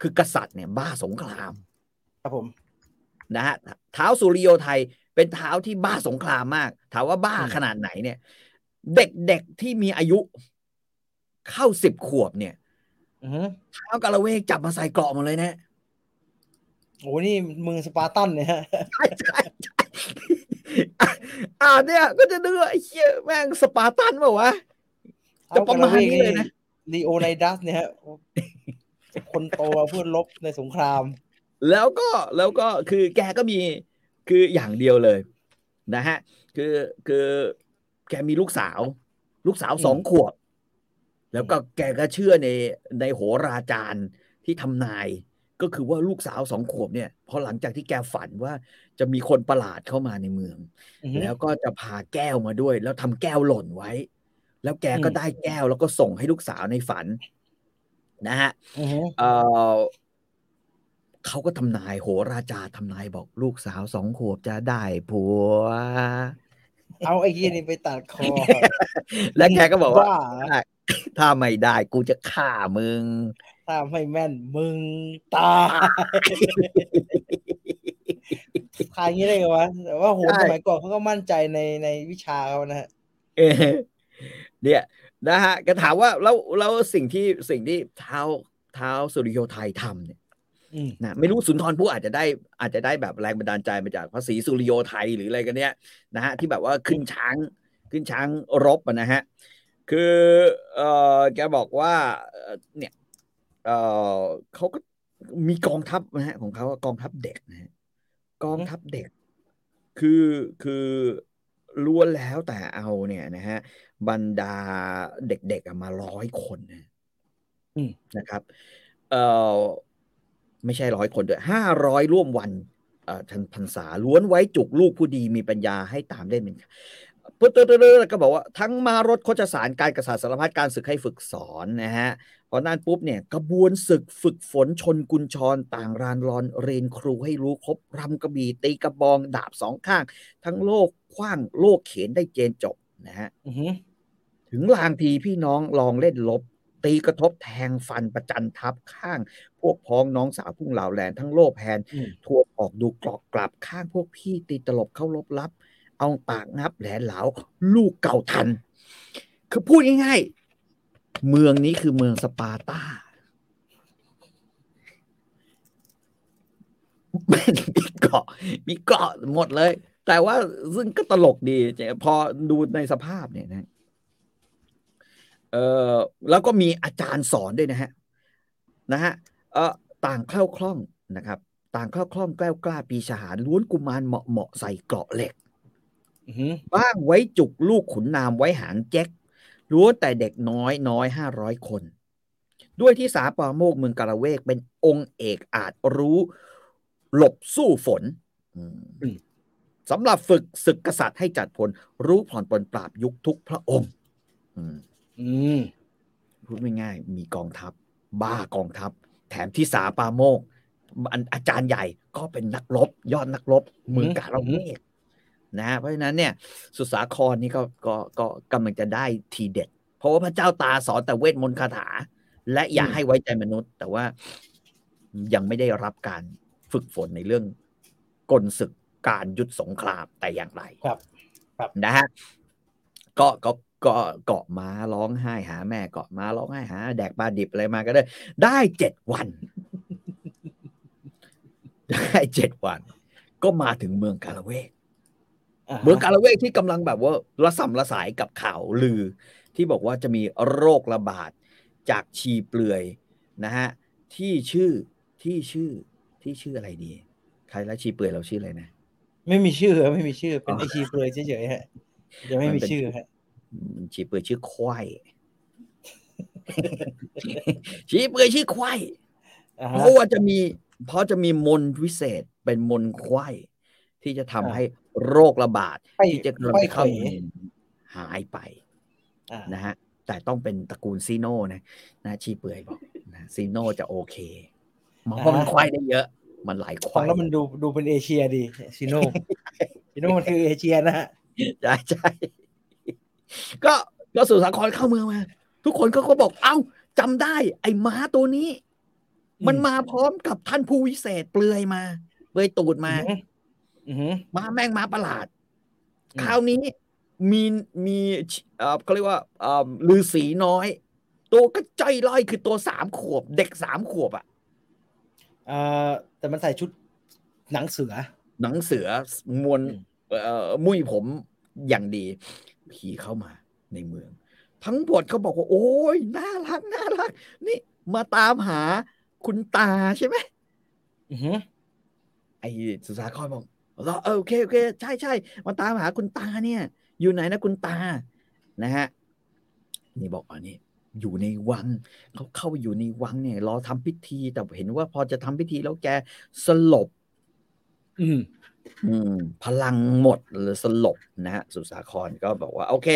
คือกษัตริย์เนี่ย บ้าสงคราม ครับผม นะฮะท้าวสุริโยไทยเป็นท้าวที่บ้าสงครามมาก ถามว่าบ้าอืมขนาดไหนเนี่ย เด็กๆที่มีอายุเข้าสิบขวบเนี่ยอือฮึท้าวการะเวกจับมาใส่เกราะหมดเลยนะ โอ้นี่เมืองสปาร์ตันเนี่ยฮะใช่ใช่ใช่อ่านเนี่ย ก็จะนึกว่าไอ้เหี้ยแม่งสปาร์ตันเปล่าวะจะประมาณนี้เลยนะ Leonidas เนี่ยฮะคนโตมาเพื่อรบในสงคราม แล้วก็แล้วก็คือแกก็มีคืออย่างเดียวเลยนะฮะ คือคือแกมีลูกสาว ลูกสาวอืมสองขวบ แล้วก็แกก็เชื่อในในโหราจารย์ที่ทำนาย ก็คือว่าลูกสาวสองขวบเนี่ยพอหลังจากที่แกฝันว่าจะมีคนประหลาดเข้ามาในเมืองอือฮึแล้วก็จะพาแก้วมาด้วย แล้วทำแก้วหล่นไว้ แล้วแกก็อืมได้แก้วแล้วก็ส่งให้ลูกสาวในฝัน นะฮะอือฮึเออเขาก็ทำนายโหราจารย์ทำนายบอกลูกสาวสองขวบจะได้ผัว เอาไอ้ยี่นี่ไปตัดคอ และแกก็บอกว่าบ้าได้ ถ้าไม่ได้กูจะฆ่ามึง ถ้าไม่แม่นมึงตายทายอย่างนี้ได้ไงวะแต่ว่าโหใช่สมัยก่อนเขาก็มั่นใจในในวิชาเขานะฮะเออเนี่ยนะฮะก็ถามว่าแล้วแล้วสิ่งที่สิ่งที่เท้าเท้าสุริโยไทยทำเนี่ยอืมนะไม่รู้สุนทรภู่อาจจะได้อาจจะได้แบบแรงบันดาลใจมาจากพระศรีสุริโยไทยหรืออะไรกันเนี้ยนะฮะที่แบบว่าขึ้นช้างขึ้นช้างรบอะนะฮะ คือเออแกบอกว่าเนี่ยเออเขาก็มีกองทัพนะฮะของเขากองทัพเด็กนะฮะกองทัพเด็ก คือคือล้วนแล้วแต่เอาเนี่ยนะฮะบรรดาเด็กๆมาร้อยคนนะนะครับ เออไม่ใช่ร้อยคนด้วยห้าร้อยร่วมวันเอ่อทันพรรษาล้วนไว้จุกลูกผู้ดีมีปัญญาให้ตามเล่นเป็น ปุ๊บเตอร์แล้วก็บอกว่าทั้งมารถโคจสารการกษัตริย์สารพัดการศึกให้ฝึกสอนนะฮะพอนั้นปุ๊บเนี่ยกระบวนศึกฝึกฝนชนกุญชรต่างรานรอนเรียนครูให้รู้ครบรำกระบี่ตีกระบองดาบสองข้าง ทั้งโลกคว้างโลกเขียนได้เจนจบนะฮะอือหือถึงลางทีพี่น้องลองเล่นลบ ตีกระทบแทงฟันประจันทับข้าง พวกพ้องน้องสาวพุ่งเหล่าแลนทั้งโลภแพนอืมทวนออกดูกรอกกลับข้างพวกพี่ตีตลบเข้าลบลับ เอาปากงับแหลนเหลาลูกเก่าทัน คือพูดง่ายๆ เมืองนี้คือเมืองสปาร์ตามีเกาะมีเกาะหมดเลย แต่ว่าซึ่งก็ตลกดีพอดูในสภาพเนี่ยนะเออแล้วก็มีอาจารย์สอนด้วยนะฮะนะฮะเออต่างเข้าคล่องนะครับ ต่างเข้าคล่องแกล้วกล้าปีชาหารล้วนกุมารเหมาะเหมาะใส่เกราะเหล็ก บ้างไว้จุกลูกขุนนามไว้หางแจ็คล้วนแต่เด็กน้อยน้อยห้าร้อยคน ด้วยที่สาปาโมกเมืองกาละเวกเป็นองค์เอกอาจรู้ หลบสู้ฝนอืมสำหรับฝึกศึกกษัตริย์ให้จัดพล รู้ผ่อนปลนปราบยุคทุกพระองค์อืมอืมพูดง่ายๆมีกองทัพ บ้ากองทัพ แถมที่สาปาโมกอันอาจารย์ใหญ่ก็เป็นนักรบ ยอดนักรบเมืองกาละเวก นะฮะเพราะฉะนั้นเนี่ยสุสาครนี่ก็ก็ก็กำลังจะได้ทีเด็ด เพราะว่าพระเจ้าตาสอนแต่เวทมนต์คาถา และอย่าอืมให้ไว้ใจมนุษย์ แต่ว่ายังไม่ได้รับการฝึกฝนในเรื่องกลศึกการยุทธสงครามแต่อย่างไรครับนะฮะก็ก็ก็เกาะม้าร้องไห้หา แม่เกาะม้าร้องไห้หา แดกปลาดิบอะไรมาก็ได้ ได้เจ็ดวัน ได้เจ็ดวัน ก็มาถึงเมืองกาละเวกอ่าฮะ เมืองกาละเวกที่กำลังแบบว่าระส่ำระสายกับข่าวลือ ที่บอกว่าจะมีโรคระบาดจากชีเปลือยนะฮะที่ชื่อที่ชื่อที่ชื่ออะไรดี ใครแล้วชีเปลือยเราชื่ออะไรนะไม่มีชื่อไม่มีชื่อเป็นอ๋อไอชีเปลือยเฉยๆฮะยังไม่มีชื่อฮะอืมชีเปลือยชื่อควายชีเปลือยชื่อควายอ่าเพฮะราะว่าจะมี เพราะจะมีมนต์วิเศษเป็นมนต์ควาย ที่จะทำอ่าให้โรคระบาดไข้ที่จะกำลังไข้จะเข้าเขวเมืองหายไปอ่านะฮะแต่ต้องเป็นตระกูลซีโน่นะนะชีเปลือยบอกนะซีโน่จะโอเคเพราะมันควายได้เยอะ มันหลายคฟัวางยแล้วมันดูดูเป็นเอเชียดีชิโน่ชิโน่มันคือเอเชียนะฮะใช่ใช่ก็ก็สู่สาครเข้าเมืองมา ทุกคนก็ก็บอกเอ้าจำได้ ไอ้ม้าตัวนี้ มันมาพร้อมกับท่านผู้วิเศษเปลือยมาเปลือยตูดมาอือหือ ม้าแม่งม้าประหลาดอืมคราวนี้มีมีเอ่อเขาเรียกว่าเอ่อฤาษีน้อย ตัวก็ใจร้อยคือตัวสามขวบ เด็กสามขวบอะอ่าแต่มันใส่ชุดหนังเสือ หนังเสือมวลอืมเอ่อมุ้ยผมอย่างดีผีเข้ามาในเมือง ทั้งหมดเขาบอกว่า โอ้ยน่ารักน่ารัก นี่มาตามหาคุณตาใช่ไหมอือหือไอ้สุสาครบอก เหรอเออโอเคโอเค ใช่ใช่มาตามหาคุณตาเนี่ย อยู่ไหนนะคุณตานะฮะนี่บอกอันนี้อยู่ในวังเขาเข้าไปอยู่ในวังเนี่ยรอทำพิธี แต่เห็นว่าพอจะทำพิธีแล้วแกสลบ อืมอืม พลังหมดหรือสลบนะฮะสุสาครก็บอกว่า โอเค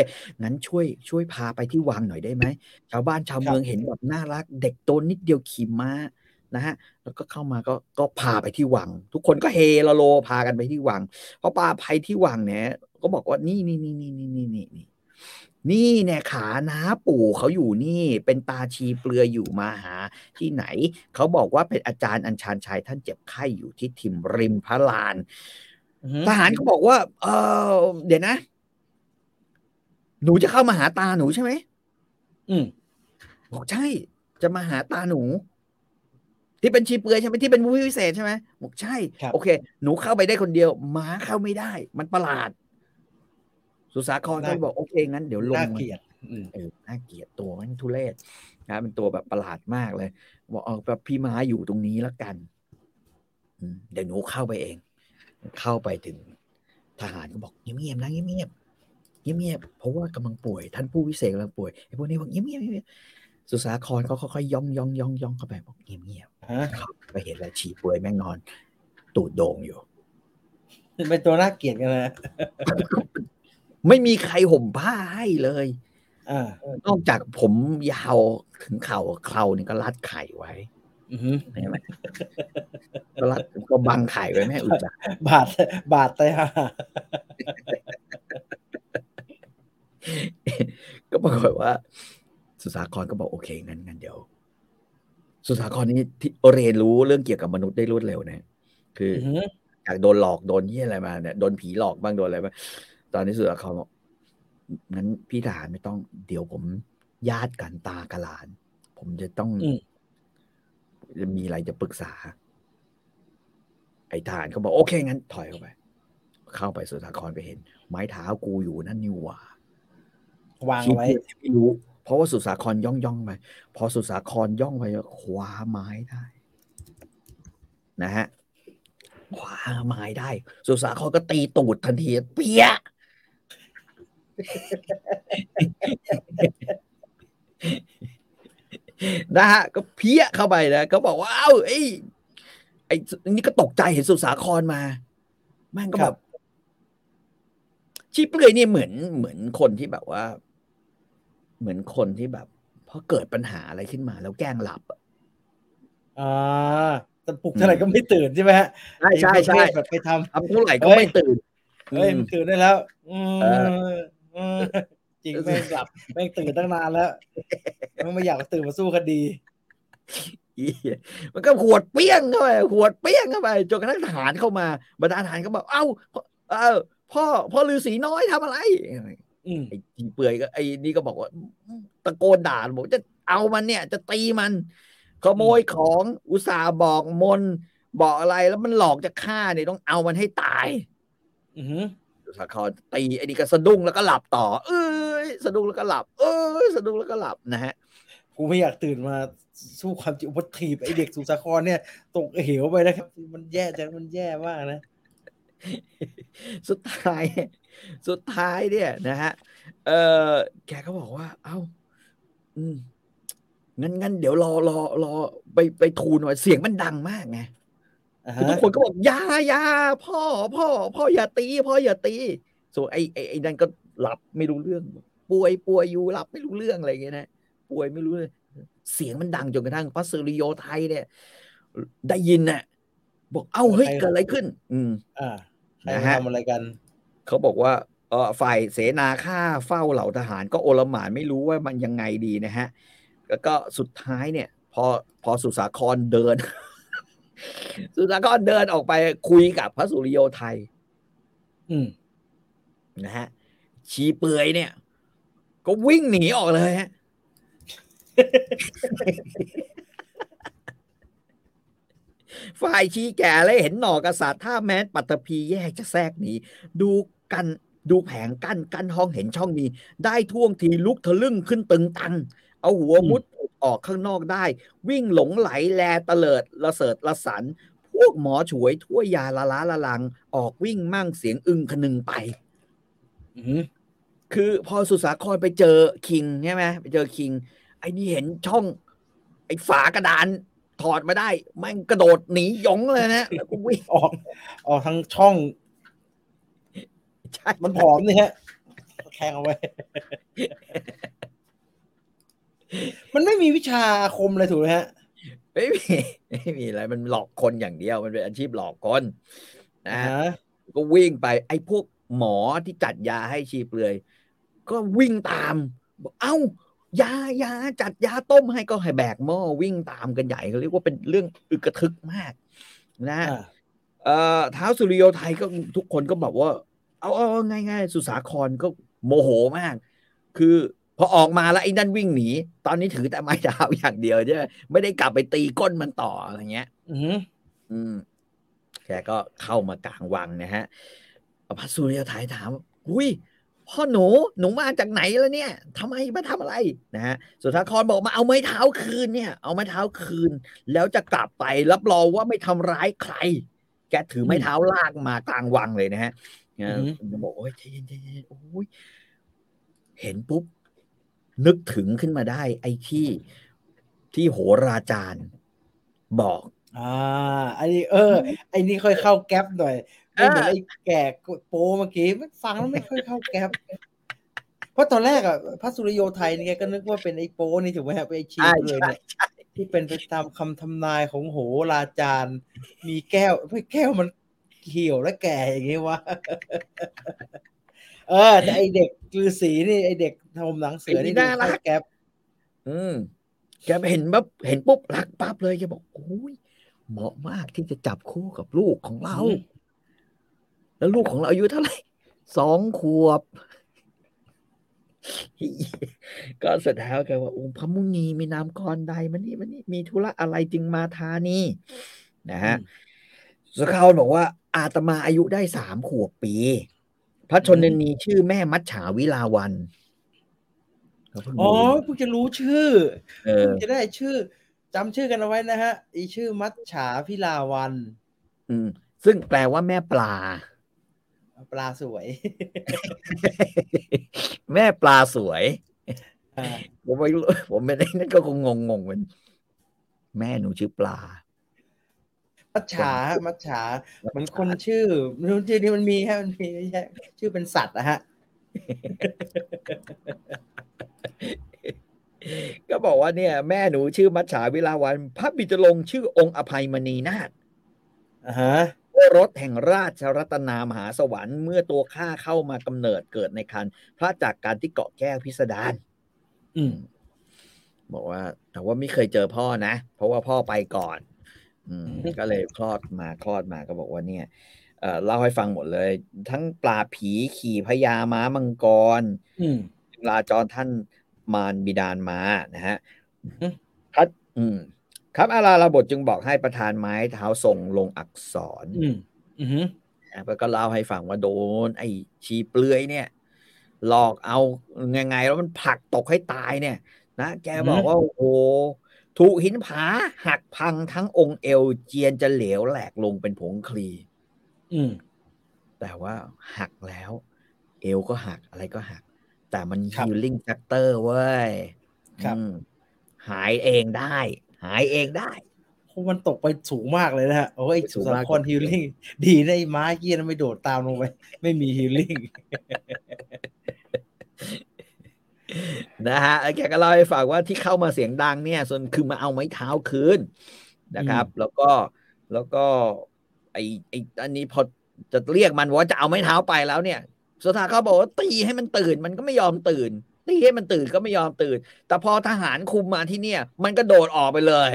งั้นช่วย ช่วยพาไปที่วังหน่อยได้ไหมชาวบ้านชาวเมืองเห็นแบบน่ารัก เด็กโตวนิดเดียวขี่ม้า นะฮะแล้วก็เข้ามาก็ก็พาไปที่วัง ทุกคนก็เฮละโลพากันไปที่วังพอปาไปที่วังเนี่ยก็บอกว่านี่นี่นี่นี่นี่นี่นี่นี่นี่เนี่ยขาน้าปู่เขาอยู่นี่เป็นตาชีเปลือยอยู่มาหาที่ไหน เขาบอกว่าเป็นอาจารย์อัญชันชัยท่านเจ็บไข้อยู่ที่ทิมริมพระลานอือหือทหารก็บอกว่า เออเดี๋ยวนะ หนูจะเข้ามาหาตาหนูใช่ไหมอืมบอกใช่ จะมาหาตาหนู ที่เป็นชีเปลือยใช่ไหมที่เป็นวิเศษใช่ไหมบอกใช่ โอเค หนูเข้าไปได้คนเดียวม้าเข้าไม่ได้ มันประหลาด สุสาครก็บอกโอเคงั้นเดี๋ยวลงน่าเกลียดอืมเออน่าเกลียดตัวมันทุเรศนะเป็นตัวแบบประหลาดมากเลยบอกเอาแบบพี่ม้าอยู่ตรงนี้แล้วกันอืมเดี๋ยวหนูเข้าไปเอง เข้าไปถึงทหารก็บอกเงียบๆนะเงียบๆเงียบๆเพราะว่ากำลังป่วย ท่านผู้วิเศษกำลังป่วยไอ้พวกนี้บอกเงียบๆเงียบๆ สุสาครก็ค่อยๆย่องย่องย่องย่องเข้าไปบอกเงียบฮะๆไปเห็นแล้วฉี่เปื่อยแม่งนอน ตูดโด่งอยู่เป็นตัวน่าเกลียดกันนะไม่มีใครห่มผ้าให้เลยอ่านอกจากผมยาวถึงเข่าเคราเนี่ยก็รัดไข่ไว้อือหือใช่ไหมก็รัดก็บังไข่ไว้ไม่ให้อุจจาระบาดบาดตายห่าก็ปรากฏว่า สุสาครก็บอกโอเคงั้นงั้นเดี๋ยว สุสาครนี่ที่เรียนรู้เรื่องเกี่ยวกับมนุษย์ได้รวดเร็วนะคืออือหืออยากโดนหลอกโดนยี่อะไรมาเนี่ยโดนผีหลอกบ้างโดนอะไรบ้างตอนนี้สุสาครบอกงั้นพี่ทหารไม่ต้องเดี๋ยวผมญาติกันตากบหลาน ผมจะต้องอืมจะมีอะไรจะปรึกษา ไอ้ทหารเขาบอกโอเคงั้นถอยเข้าไป เข้าไปสุสาครไปเห็น ไม้เท้ากูอยู่นั่นนี่หว่า วางไว้ที่ไม่รู้เพ ราะว่าสุสาครย่องย่องไปพอสุสาครย่องไปคว้าไม้ได้นะฮะคว้าไม้ได้ สุสาครก็ตีตูดทันทีเปียะนะฮะก็เพี้ยเข้าไปนะก็บอกว่าเอ้าไอ้ไอ้นี่ก็ตกใจเห็นสุสาครมาแม่งก็คแบรับบชีเปลือยนี่เหมือนเหมือนคนที่แบบว่า เหมือนคนที่แบบพอเกิดปัญหาอะไรขึ้นมา แล้วแกล้งหลับอะอ่าแต่ปลุกเท่าไหร่ก็ไม่ตื่นใช่ไหมฮะใช่ใช่ใช่ไอ้ประเภทแบบไปททำเท่าไหร่ก็เฮ้ยไม่ตื่นำเฮ้ยอืมมันตื่นได้แล้ว อืมเออืมจริงแม่งหลับแม่งตื่นตั้งนานแล้วแม่งไม่อยากตื่นมาสู้คดีอีมันก็ขวดเปี้ยงเข้าไปขวดเปี้ยงเข้าไปจนกระทั่งทหารเข้ามาบรรดาทหารก็บอกเอ้า เอ้าพ่อพ่อฤาษีน้อยทำอะไรอืม ไอ้จีเปื่อยก็ไอ้นี่ก็บอกว่า ตะโกนด่าบอกจะเอามันเนี่ย จะตีมัน ขโมยของอุตส่าห์บอกมนต์บอกอะไรแล้วมันหลอกจะฆ่าเนี่ยต้องเอามันให้ตายอือหือสาครตีไอ้นี่ก็สะดุ้งแล้วก็หลับต่อ เอ้ยสะดุ้งแล้วก็หลับ เอ้ยสะดุ้งแล้วก็หลับนะฮะกูไม่อยากตื่นมาสู้ความจริงวัตถีบไอเด็กสุสาครเนี่ยตกเหวไปนะครับ มันแย่จังมันแย่มากนะ สุดท้าย สุดท้ายเนี่ยนะฮะเออแกก็บอกว่า เอ้า อืมงั้นงั้นเดี๋ยวรอรอรอไปไปทูลหน่อยเสียงมันดังมากไงอ่าคือฮะทุกคนก็บอกอยาอยาพ่อพ่อ พ่ออย่าตี พ่ออย่าตีส่วนไอ้ไอ้ไอ้นั่นก็หลับไม่รู้เรื่อง ป่วยป่วยอยู่หลับไม่รู้เรื่องอะไรอย่างเงี้ยนะป่วยไม่รู้เลยเสียงมันดังจนกระทั่งพระสุริโยไทยเนี่ย ได้ยินน่ะ บอกเอ้าเฮ้ยเกิดอะไรขึ้น อืม อ่าใครนะมาฮะทำอะไรกัน เขาบอกว่าเออฝ่ายเสนาฆ่าเฝ้าเหล่าทหารก็โอลหมานไม่รู้ว่ามันยังไงดีนะฮะ แล้วก็สุดท้ายเนี่ย พอพอสุสาครเดิน สุสาครเดินออกไปคุยกับพระสุริโยไทย อืมนะฮะชีเปลือยเนี่ย ก็วิ่งหนีออกเลยฮะฝ่ายชีแก่เลยเห็นหนอกษัตริย์ถ้าแม้นปัตตภีแยกจะแทรกหนีดู กันดูแผงกั้นกั้นห้องเห็นช่องนี้ได้ท่วงทีลุกทะลึ่งขึ้นตึงตัง เอาหัวมุดออกข้างนอกได้ วิ่งหลงไหลแลตะเลิดละเสริดละสัน พวกหมอฉวยถ้วยยาละล้าละลัง ออกวิ่งมั่งเสียงอึงคนึงไปอืมคือพอสุสาครไปเจอคิงใช่ไหมไปเจอคิง ไอ้นี่เห็นช่อง ไอ้ฝากระดานถอดมาได้ แม่งกระโดดหนีหยงเลยนะแล้วก็วิ่งออก ออกทางช่อง ใช่ มันผอมนี่ฮะแข่งเอาไว้ มันไม่มีวิชาอาคมเลยถูกไหมฮะ ไม่มีไม่มีอะไรมันหลอกคนอย่างเดียว มันเป็นอาชีพหลอกคนนะอ่าฮะฮะก็วิ่งไป ไอ้พวกหมอที่จัดยาให้ชีเปลือย ก็วิ่งตามบอกเอ้ายายาจัดยาต้มให้ก็ให้แบกหม้อวิ่งตามกันใหญ่เขาเรียกว่าเป็นเรื่องอึกระทึกมาก นะอ่าเอ่อเท้าสุริโยไทยก็ทุกคนก็บอกว่า เอาเอาง่ายๆ สุสาครก็โมโหมาก คือพพอออกมาแล้วไอ้นั่นวิ่งหนี ตอนนี้ถือแต่ไม้เท้าอย่างเดียวใช่ไหมไม่ได้กลับไปตีก้นมันต่ออะไรเงี้ย อือหืออืมแกก็เข้ามากลางวังนะฮะพระสุริยไทยถามว่าอุ้ยพ่อหนูหนูมาจากไหนแล้วเนี่ยทำไมมาทำอะไรนะฮะสุทธาครบอกมาเอาไม้เท้าคืนเนี่ย เอาไม้เท้าคืน แล้วจะกลับไปรับรองว่าไม่ทำร้ายใคร แกถือไม้เท้าลากมากลางวังเลยนะฮะ นะบอกโอ้ยใจเย็นใจเย็นโอ้ยเห็นปุ๊บ นึกถึงขึ้นมาได้ ไอ้ที่ที่โหราจารย์บอก อ่าอันนี้เออไอ้นี่ค่อยเข้าแก๊ปหน่อยไม่เหมือนไอ้แก่โปเมื่อกี้ฟังแล้วไม่ค่อยเข้าแก๊ปเพราะตอนแรกอะพระสุริโยไทยนี่แกก็นึกว่าเป็นไอ้โปนี่ถูกไหมฮะเป็นไอ้ชีเลยเนี่ยที่เป็นไปตามคำทำนายของโหราจารย์ มีแก้วเฮ้ยแก้วมัน เหี่ยวและแก่อย่างงี้วะ เออ แต่ไอเด็กฤาษีนี่ไอเด็กทำหนังเสือนี่น่ารักเข้แก๊ปอืมแกเห็นปั๊บเห็นปุ๊บรักปั๊บเลยแกบอกโอ้ยเหมาะมากที่จะจับคู่กับลูกของเรา แล้วลูกของเราอายุเท่าไหร่สองขวบ ก็สุดท้ายแกว่าองค์พระมุนีมีนามกรใดมันนี่มันนี่มีธุระอะไรจึงมาทานี่นะฮะ สุเขาบอกว่า อาตมาอายุได้สามขวบปี พระชนนีชื่อแม่มัจฉาวิลาวันอ๋อเพิ่งจะรู้ชื่อเออเพิ่งจะได้ชื่อจำชื่อกันเอาไว้นะฮะ อีชื่อมัจฉาพิลาวัน อืม ซึ่งแปลว่าแม่ปลา ปลาสวย แม่ปลาสวยอ่าผมไม่รู้ผมไม่ได้นั่นก็คงงงงๆเป็นแม่หนูชื่อปลา มัจฉามัจฉาเหมันคนชื่อไม่รู้ชื่อนี้มันมีฮะมันมีไม่ใช่ชื่อเป็นสัตว์นะฮะ ก็บอกว่าเนี่ย แม่หนูชื่อมัจฉาวิลาวันพระบิดาลงค์ชื่อองค์อภัยมณีนาถอ่าฮะรถแห่งราชรัตนามหาสวรรค์เมื่อตัวข้าเข้ามากำเนิดเกิดในคันพระจากการที่เกาะแก้วพิสดารอืม บอกว่า แต่ว่าไม่เคยเจอพ่อนะ เพราะว่าพ่อไปก่อนอืม ก็เลยคลอดมาคลอดมาก็บอกว่าเนี่ยเอ่อเล่าให้ฟังหมดเลย ทั้งปลาผีขี่พญาม้ามังกรอืมลาจรท่านมารบิดาลมานะฮะอืมครับอืม ครับอาราลาบทจึงบอกให้ประธานไม้เท้าส่งลงอักษร อืมอืมนะแล้วก็เล่าให้ฟังว่าโดน ไอ้ชีเปลือยเนี่ย หลอกเอาไงไงแล้วมันผลักตกให้ตายเนี่ย นะแกบอกว่าโอ้โห ถูกหินผาหักพังทั้งองค์เอวเจียนจะเหลวแหลกลงเป็นผงคลี อืม แต่ว่าหักแล้ว เอวก็หักอะไรก็หัก แต่มันครับ healing factor เว้ยครับอืมหายเองได้ หายเองได้เพราะมันตกไปสูงมากเลยนะฮะ โอ้ยสูสุงสามากครฮิลลิ่งดีนะไอ้ม้าเกี้ยนไม่โดดตามลงไป ไม่มีฮิลลิ่ง นะฮะแกก็เล่าให้ฟังว่าที่เข้ามาเสียงดังเนี่ย ส่วนคือมาเอาไม้เท้าคืนนะครับ แล้วก็แล้วก็ ไอไออันนี้พอจะเรียกมันว่าจะเอาไม้เท้าไปแล้วเนี่ย สุธาเขาบอกว่าตีให้มันตื่นมันก็ไม่ยอมตื่นตีให้มันตื่นก็ไม่ยอมตื่น แต่พอทหารคุมมาที่เนี่ย มันก็โดดออกไปเลย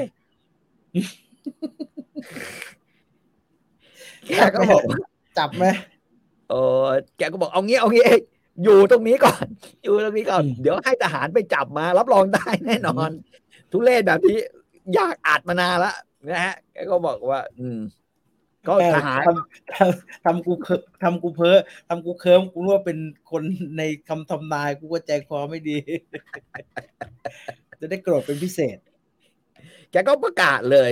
แกก็บอกว่าจับไหมเออแกก็บอกเอางี้เอางี้ อยู่ตรงนี้ก่อน อยู่ตรงนี้ก่อนอืมเดี๋ยวให้ทหารไปจับมา รับรองได้แน่นอน ทุเรศแบบนี้อยากอัดมานานละนะฮะแกก็บอกว่า อืม ก็แม่ทหารทำทำทำกูเคอะทำกูเพ้อทำกูเคิมกูรู้ว่าเป็นคนในคำทำนายกูก็ใจคอไม่ดี จะได้โกรธเป็นพิเศษ แกก็ประกาศเลย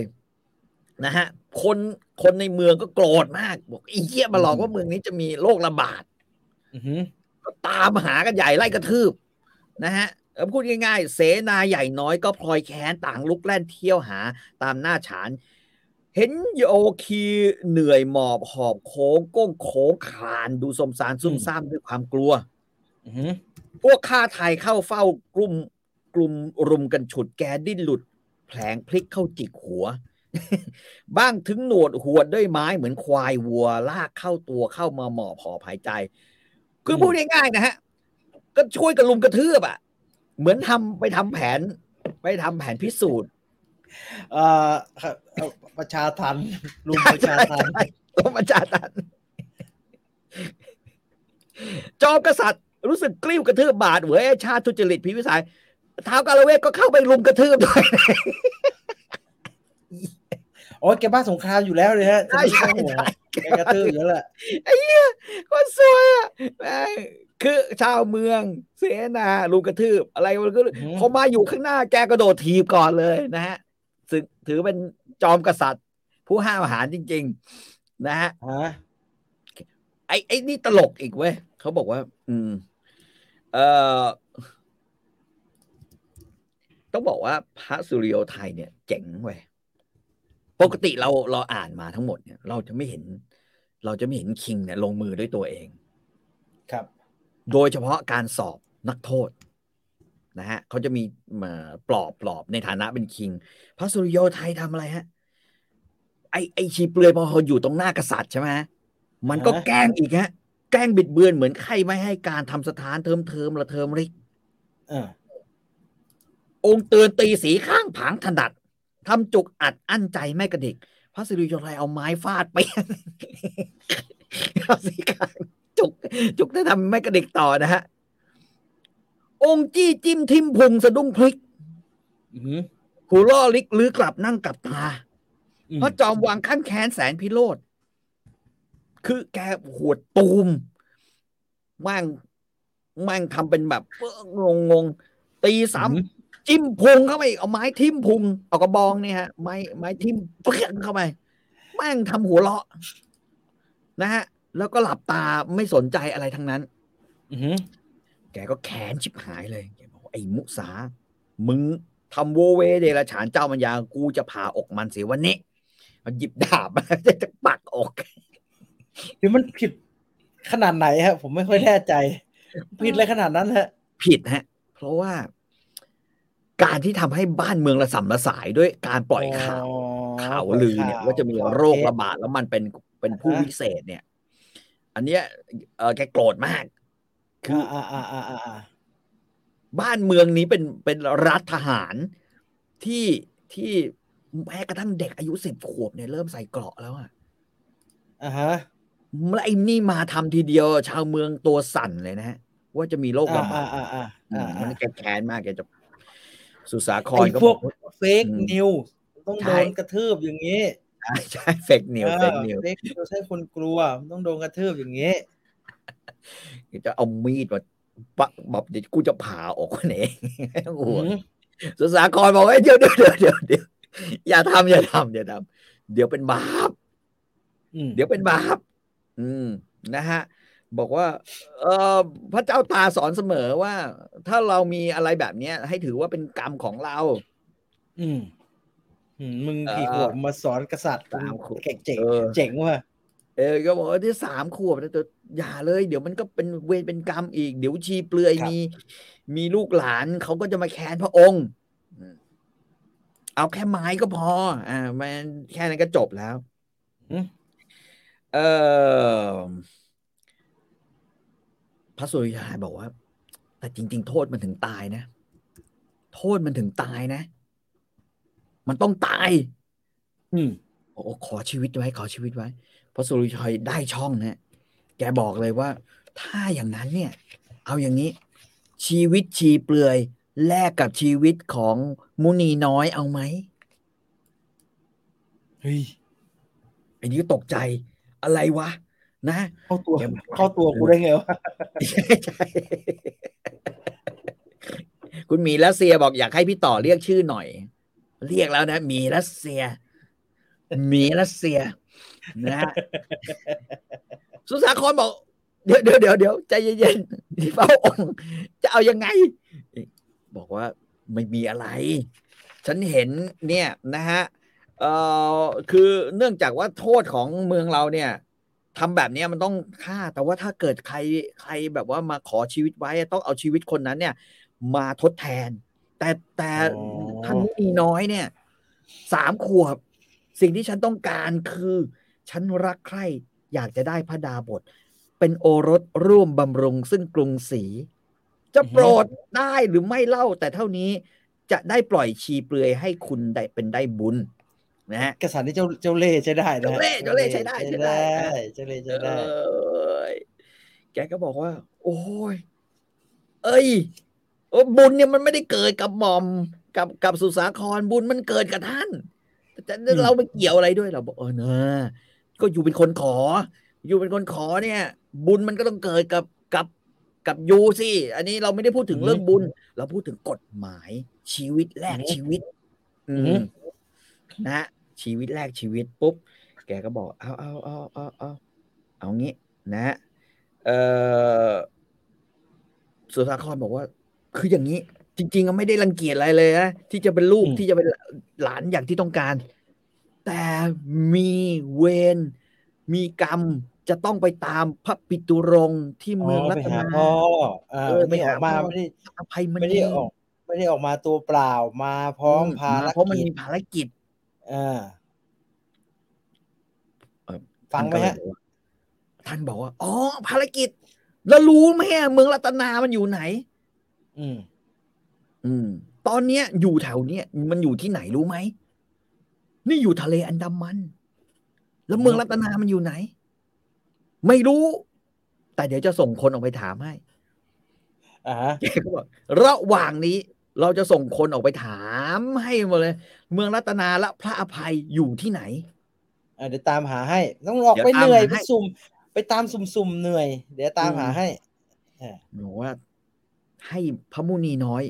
นะฮะ คนคนในเมืองก็โกรธมาก บอกไอ้เหี้ยมาหลอกว่าเมืองนี้จะมีโรคระบาดอือหือก็ ตามหากันใหญ่ไล่กระทืบนะฮะเออพูดง่ายๆ เสนาใหญ่น้อยก็พลอยแค้นต่างลุกแล่นเที่ยวหาตามหน้าฉาน เห็นโยคีเหนื่อยหมอบหอบโค้งก้งโค้งคลานดูสมสารซุ่มซ่ามด้วยความกลัวอือหือพวกข้าไทยเข้าเฝ้ากลุ่มกลุ่มรุมกันฉุดแกดิ้นหลุด แผลงพลิกเข้าจิกหัว บ้างถึงหนวดหวดด้วยไม้เหมือนควายวัวลากเข้าตัวเข้ามาหมอบหอบหายใจ คือพูดง่ายๆนะฮะ ก็ช่วยกันลุมกระทืบอะ เหมือนทำไปทำแผน ไปทำแผนพิสูจน์เอ่อครับเอ่อประชาทันลุงประชาทันใช่ต้องมาจาตันจอมกษัตริย์รู้สึกกลิ้วกระทืบบาดเว้ยชาติทุจริตพิวิสัยเท้าวกาลเวทก็เข้าไปลุมกระทืบด้วย โอ้ยแกบ้าสงครามอยู่แล้วเลยฮะใช่ใช่ไม่ต้องห่วงใช่แกกระตืออยู่แล้วแหละไอ้เหี้ยก็สวยอะแม่งคือชาวเมืองเสนาลุมกระทืบ อะไรมันก็พอมาอยู่ข้างหน้าแกกระโดดถีบก่อนเลยนะฮะซึ่งถือเป็นจอมกษัตริย์ ผู้ห้าวหาญจริง ๆนะฮะฮะไอ้ไอ้นี่ตลกอีกเว้ยเขาบอกว่า อืม เอ่อต้องบอกว่าพระสุริโยไทยเนี่ย เจ๋งเว้ย ปกติเราเราอ่านมาทั้งหมดเนี่ย เราจะไม่เห็น เราจะไม่เห็นคิงเนี่ย ลงมือด้วยตัวเอง ครับ โดยเฉพาะการสอบนักโทษนะฮะเขาจะมีมาปลอบปลอบในฐานะเป็นคิง พระสุริโยไทยทำอะไรฮะ ไอไอชีเปลือยพอเขาอยู่ตรงหน้ากษัตริย์ใช่ไหมมันก็อ่าแกล้งอีกฮะ แกล้งบิดเบือนเหมือนใครไม่ให้การทำสถานเทิมเทิมระเทิมริกอ่าองค์เตือนตีสีข้างผางถนัด ทำจุกอัดอั้นใจไม่กระดิก พระสิริโยไทยเอาไม้ฟาดไปเอาสีข้างจุก จุกได้ทำไม่กระดิกต่อนะฮะ องค์จี้จิ้มทิมพุงสะดุ้งพลิกอืมหูล่อลิกลือกลับนั่งกลับตาอืมเพราะจอมวางขั้นแค้นแสนพิโรธคือแกหวดตูมมั่งมั่งทำเป็นแบบงงงงๆตีซ้ำ จิ้มพุงเข้าไปอีกเอาไม้ทิ่มพุงเอากระบองเนี่ยฮะ ไม้ไม้ทิ่มเปรี้ยงเข้าไปแม่งทำหัวเราะ นะฮะ แล้วก็หลับตาไม่สนใจอะไรทั้งนั้น อืมแกก็แค้นชิบหายเลยแกบอกว่าไอ้มุสา มึงทำโวเวเดรฉานเจ้ามันยากูจะผ่าอกมันเสียวันนี้มันหยิบดาบมาจะปักอกคือมันผิดขนาดไหนฮะ ผมไม่ค่อยแน่ใจผิดเลยขนาดนั้นฮะ ผิดฮะ เพราะว่า การที่ทำให้บ้านเมืองระสำระสายด้วยการปล่อยข่าวข่าวลือเนี่ยว่าจะมีโรคระบาดแล้วมันเป็นเป็นผู้วิเศษเนี่ย อันเนี้ยเออแกโกรธมาก คืออ่าอ่าอ่าอ่าอ่าบ้านเมืองนี้เป็นเป็นรัฐทหารที่ที่แม้กระทั่งเด็กอายุสิบขวบเนี่ยเริ่มใส่เกราะแล้วอะอ่าฮะแล้วไอ้นี่มาทำทีเดียว ชาวเมืองตัวสั่นเลยนะฮะว่าจะมีโรคอ่าระบาอ่าดอ่าอ่าอือ่ามมันแกแค้นมากแกจะ สุสาคไอ้รก็พบวอกกว่าเฟกอืมนิวต้องใช่โดนกระทืบอย่างนี้ใช่ใช่เฟกนิวเฟกนิวเฟกนิวใช่คนกลัวต้องโดนกระทืบอย่างนี้จะเอามีดมาปะแบบเดี๋ยวกูจะผ่าออกคนเองโอ้โหอืมสุสาครบอกว่าเดี๋ยวเดี๋ยวเดี๋ยวเดี๋ยวเดี๋ยวอย่าทำอย่าทำอย่าทำเดี๋ยวเป็นบาปอืมเดี๋ยวเป็นบาปอืมนะฮะ บอกว่า เออพระเจ้าตาสอนเสมอว่า ถ้าเรามีอะไรแบบเนี้ย ให้ถือว่าเป็นกรรมของเรา อืมอืมมึงเอ่อกี่ขวบมาสอนกษัตริย์สามขวบเก่งเจ๋งเออเจ๋งว่ะเออก็บอกว่าที่สามขวบนะแต่อย่าเลย เดี๋ยวมันก็เป็นเวรเป็นกรรมอีก เดี๋ยวชีเปลือยมี มีลูกหลานเขาก็จะมาแค้นพระองค์อืมเอาแค่ไม้ก็พอ อ่า มันแค่นั้นก็จบแล้วอืมเออ พระสุริยาบอกว่า แต่จริง ๆ โทษมันถึงตายนะ โทษมันถึงตายนะ มันต้องตาย อืมโอ้ขอชีวิตไว้ ขอชีวิตไว้ พระสุริชัยได้ช่องนะแกบอกเลยว่า ถ้าอย่างนั้นเนี่ย เอาอย่างนี้ ชีวิตชีเปลือยแลกกับชีวิตของมุนีน้อยเอาไหมเฮ้ยไอ้นี่ก็ตกใจอะไรวะ นะเข้าตัวแกบอกเข้าตัวกูได้ไงวะใช่ใช่คุณหมีรัสเซียบอกอยากให้พี่ต่อเรียกชื่อหน่อย เรียกแล้วนะหมีรัสเซียหมีรัสเซียนะฮะสุสาครบอก เดี๋ยวเดี๋ยวเดี๋ยวเดี๋ยวใจเย็นๆที่เฝ้าองค์จะเอายังไง บอกว่าไม่มีอะไร ฉันเห็นเนี่ยนะฮะเอ่อคือเนื่องจากว่าโทษของเมืองเราเนี่ย ทำแบบเนี้ยมันต้องฆ่า แต่ว่าถ้าเกิดใครใครแบบว่ามาขอชีวิตไว้ต้องเอาชีวิตคนนั้นเนี่ย มาทดแทน แต่แต่อ๋อท่านมีน้อยเนี่ยสามขวบ สิ่งที่ฉันต้องการคือ ฉันรักใคร่อยากจะได้พระดาบท เป็นโอรสร่วมบำรุงซึ่งกรุงศรีจะโปรดได้หรือไม่เล่า แต่เท่านี้จะได้ปล่อยชีเปลือยให้คุณได้เป็นได้บุญ นะฮะกษัตริย์นี่เจ้าเจ้าเล่ห์ใช้ได้นะฮะเจ้าเล่ห์เจ้าเล่ห์ใช้ได้ใช้ได้เจ้าเล่ห์ใช้ได้เอ้ยแกก็บอกว่า โอ้ย เอ้ยโอ้บุญเนี่ยมันไม่ได้เกิดกับหม่อมกับกับสุสาครบุญมันเกิดกับท่านแต่เราไม่เกี่ยวอะไรด้วยเราบอกเออเนอะก็อยู่เป็นคนขอ อยู่เป็นคนขอเนี่ย บุญมันก็ต้องเกิดกับกับกับยูสิอันนี้เราไม่ได้พูดถึงเรื่องบุญ เราพูดถึงกฎหมายชีวิตแรกชีวิต อืมนะ ชีวิตแรกชีวิตปุ๊บ แกก็บอก เอาเอาเอาเอาเอาเอางี้นะเออสุสาครบอกว่า คืออย่างนี้ จริงๆก็ไม่ได้รังเกียจอะไรเลยนะที่จะเป็นลูกที่จะเป็นหลานอย่างที่ต้องการ แต่มีเวรมีกรรมจะต้องไปตามพระปิตุรงที่เมืองรัตนาพ่อเออไม่ออกมาไม่ได้อภัยมันไม่ได้ออก ไม่ได้ออกมาตัวเปล่ามาพร้อมภารกิจเพราะมันมีภารกิจ อ่าฟังไหมฮะท่านบอกว่า อ๋อ ภารกิจ แล้วรู้ไหมเมืองรัตนามันอยู่ไหน อืม อืม ตอนเนี้ย อยู่แถวเนี้ยมันอยู่ที่ไหนรู้ไหม นี่อยู่ทะเลอันดามัน แล้วเมืองรัตนามันอยู่ไหน ไม่รู้ แต่เดี๋ยวจะส่งคนออกไปถามให้อ่าแกก็บอกระหว่างนี้ เราจะส่งคนออกไปถามให้หมดเลย เมืองรัตนาและพระอภัยอยู่ที่ไหนเดี๋ยวตามหาให้ ต้องออกไปเหนื่อยไปซุ่ม ไปตามสุ่มๆเหนื่อย เดี๋ยวตามหาให้หนูว่า ให้พระมุนีน้อย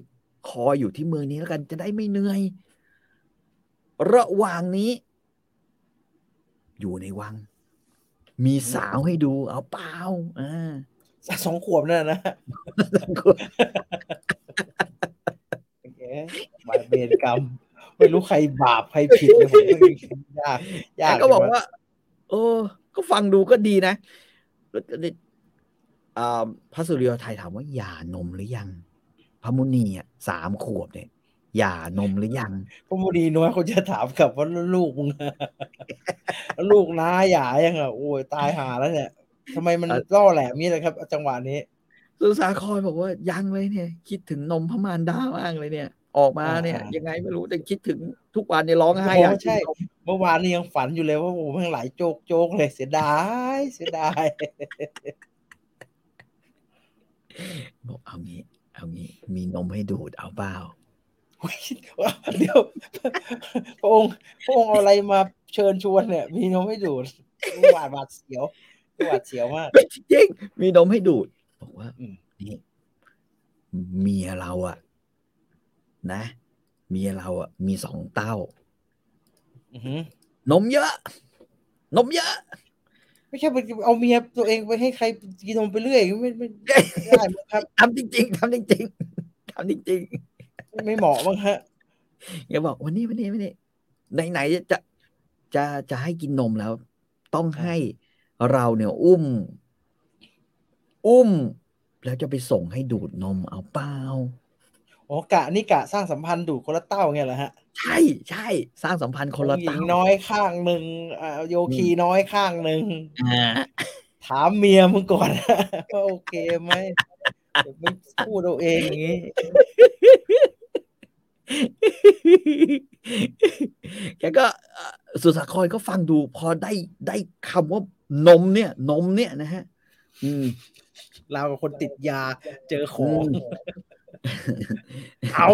คอยอยู่ที่เมืองนี้แล้วกันจะได้ไม่เหนื่อย ระหว่างนี้ อยู่ในวัง มีสาวให้ดู เอาเปล่าอ่าสองขวบนั่นนะบาเบนกรรม ไม่รู้ใครบาปใครผิดเลยผมยากยากก็บอกว่า โอ้ก็ฟังดูก็ดีนะแล้วพระสุริยไทยถามว่าหย่านมหรือยัง พระมุนีอะสามขวบเนี่ยหย่านมหรือยังพระมุนีน้อยเขาจะถามกับว่าลูกมึงลูกน้าหย่ายังอะโอ้ยตายหาแล้วเนี่ยทำไมมันล่อแหลมนี่เลยครับ จังหวะนี้สุสาครบอกว่ายังเลยเนี่ย คิดถึงนมพระมารดามากเลยเนี่ย ออกมาเนี่ย ยังไงไม่รู้แต่คิดถึงทุกวันเนี่ยร้องไห้อยากใช่ เมื่อวานนี้ยังฝันอยู่เลยว่าโอ้โหมันหลายโจกโจกเลยเสียดายเสียดายบอกเอางี้ เอางี้ มีนมให้ดูดเอาเปล่าเดี๋ยวพระองค์พระองค์เอาอะไรมาเชิญชวนเนี่ย มีนมให้ดูดหวาดหวาดเสียวหวาดเสียวมากจริงมีนมให้ดูด บอกว่านี่เมียเราอะ นะ เมียเราอะมีสองเต้านมเยอะ นมเยอะ ไม่ใช่ไปเอาเมียตัวเองไปให้ใครกินนมไปเรื่อยไม่ไม่ได้ครับทำจริงๆทำจริงๆทำจริงๆไม่เหมาะมั้งฮะอย่าบอกวันนี้วันนี้วันนี้ไหนๆจะจะจะให้กินนมแล้ว ต้องให้เราเนี่ยอุ้ม อุ้ม แล้วจะไปส่งให้ดูดนมเอาเปล่า อ๋อกะนี่กะสร้างสัมพันธ์ดูคนละเต้าเงี้ยเหรอฮะ ใช่ใช่สร้างสัมพันธ์คนละเต้าน้อยข้างหนึ่งโยคีน้อยข้างหนึ่งถามเมียมึงก่อนว่าโอเคไหมไม่พูดเอาเองอย่างนี้แกก็สุสาคอยก็ฟังดูพอได้ได้คำว่านมเนี่ย นมเนี่ยนะฮะ อืมเราคนติดยาเจอของ เอา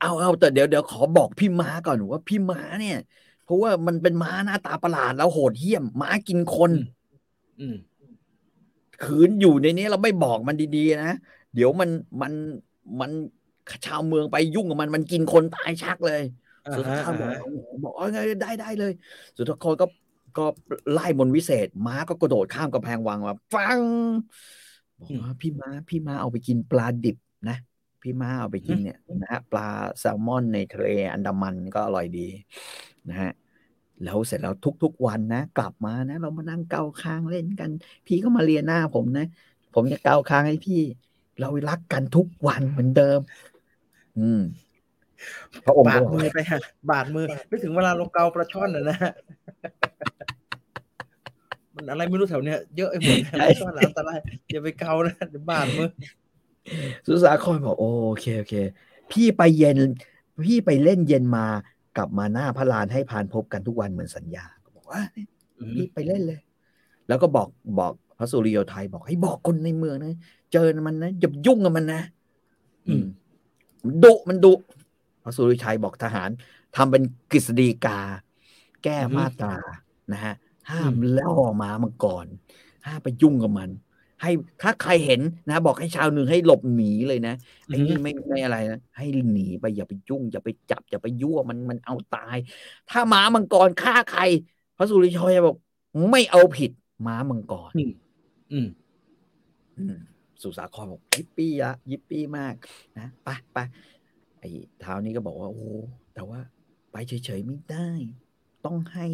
เอาเอาแต่เดี๋ยวเดี๋ยวขอบอกพี่ม้าก่อนว่าพี่ม้าเนี่ย เพราะว่ามันเป็นม้าหน้าตาประหลาดแล้วโหดเหี้ยม ม้ากินคน อืมขืนอยู่ในนี้เราไม่บอกมันดีๆนะเดี๋ยวมันมันมันชาวเมืองไปยุ่งกับมันมันกินคนตายชักเลยสุดท้ายบอกบอกไงได้ได้เลย สุดท้ายคนก็ก็ไล่มนวิเศษ ม้าก็กระโดดข้ามกำแพงวังมาฟังบอกว่าพี่ม้าพี่ม้าเอาไปกินปลาดิบนะ พี่ม้าเอาไปกินเนี่ยนะฮะปลาแซลมอนในทะเลอันดามันก็อร่อยดีนะฮะแล้วเสร็จแล้วทุกๆวันนะ กลับมานะ เรามานั่งเกาค้างเล่นกัน พี่ก็มาเรียนหน้าผมนะ ผมจะเกาค้างให้พี่ เรารักกันทุกวันเหมือนเดิม อืมพระองค์บาดมือไปฮะบาดมือไม่ถึงเวลาเราเกาปลาช่อนนะฮะมันอะไรไม่รู้แถวเนี้ยเยอะไอ้หมดปลาช่อนอันตรายอย่าไปเกานะเดี๋ยวบาดมือ สุสาครบอกโอเคโอเค พี่ไปเย็น พี่ไปเล่นเย็นมากลับมาหน้าพระลานให้พานพบกันทุกวันเหมือนสัญญาบอกว่าพี่ไปเล่นเลย แล้วก็บอกบอกพระสุริโยไทยบอกให้บอกคนในเมืองนะเจอมันนะอย่ายุ่งกับมันนะอืมมันดุมันดุพระสุริชัยบอกทหารทำเป็นกฤษฎีกา แก้มาตรานะฮะห้ามล่อม้ามังกรห้ามไปยุ่งกับมัน ให้ถ้าใครเห็นนะบอกให้ชาวหนึ่งให้หลบหนีเลยนะไอ้นี่ไม่ไม่อะไรนะให้หนีไปอย่าไปยุ่ง อย่าไปจับอย่าไปยั่วมันมันเอาตาย ถ้าม้ามังกรฆ่าใคร พระสุริชัยบอก ไม่เอาผิดม้ามังกรอืมอืมอืมสุสาครบอกยิปปี้อะยิปปี้มากนะไปไปไอ้เท้านี้ก็บอกว่าโอ้แต่ว่า ไปเฉยๆไม่ได้ ต้องให้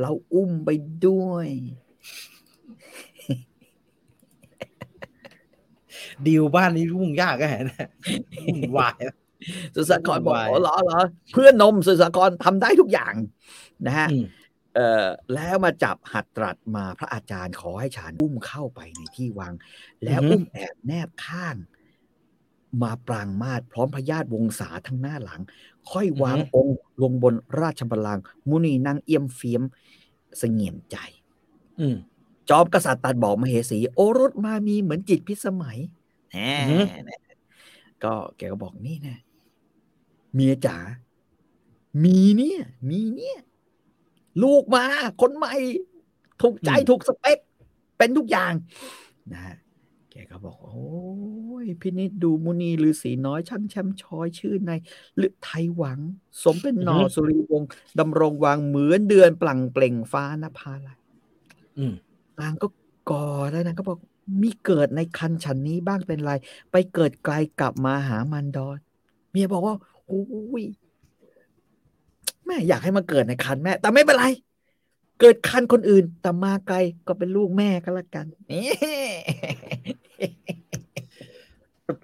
เราอุ้มไปด้วย ดีลบ้านนี้รุ่งยากแค่ไหนนะวุ่นวายสุสาครบอกวุ่นวายอ๋อเหรอเหรอเพื่อนนมสุสาครทำได้ทุกอย่างนะฮะอืมเอ่อแล้วมาจับหัดตรัสมาพระอาจารย์ขอให้ฉันอุ้มเข้าไปในที่วัง แล้วอุ้มแอบแนบข้าง มาปรางมาดพร้อมพญาติวงศาทั้งหน้าหลัง ค่อยวางองค์ลงบนราชบัลลังก์มุนีนั่งเอี่ยมเฟียมเสงี่ยมใจ อืม จอมกษัตริย์ตรัดบอกมเหสี โอรสมามีเหมือนจิตพิสมัยแหอือฮึมก็แกก็บอกนี่นะเมียจ๋ามีเนี่ย มีเนี่ย ลูกมา คนใหม่ ถูกใจถูกสเปค เป็นทุกอย่างนะฮะแกก็บอก โอ้ยพินิจดูมุนีฤาษีน้อย ช่างแช่มช้อยชื่อในฤทัยหวัง สมเป็นหนอสุริวงศ์ดำรงวางเหมือนเดือนปลั่งเปล่งฟ้านภาลัยอืม นางก็กอดแล้วนางก็บอกมีเกิดในคันฉันนี้บ้างเป็นไร ไปเกิดไกลกลับมาหามันดอนเมียบอกว่าโอ้ยแม่อยากให้มาเกิดในคันแม่ แต่ไม่เป็นไร เกิดคันคนอื่น แต่มาไกลก็เป็นลูกแม่ก็แล้วกันนี่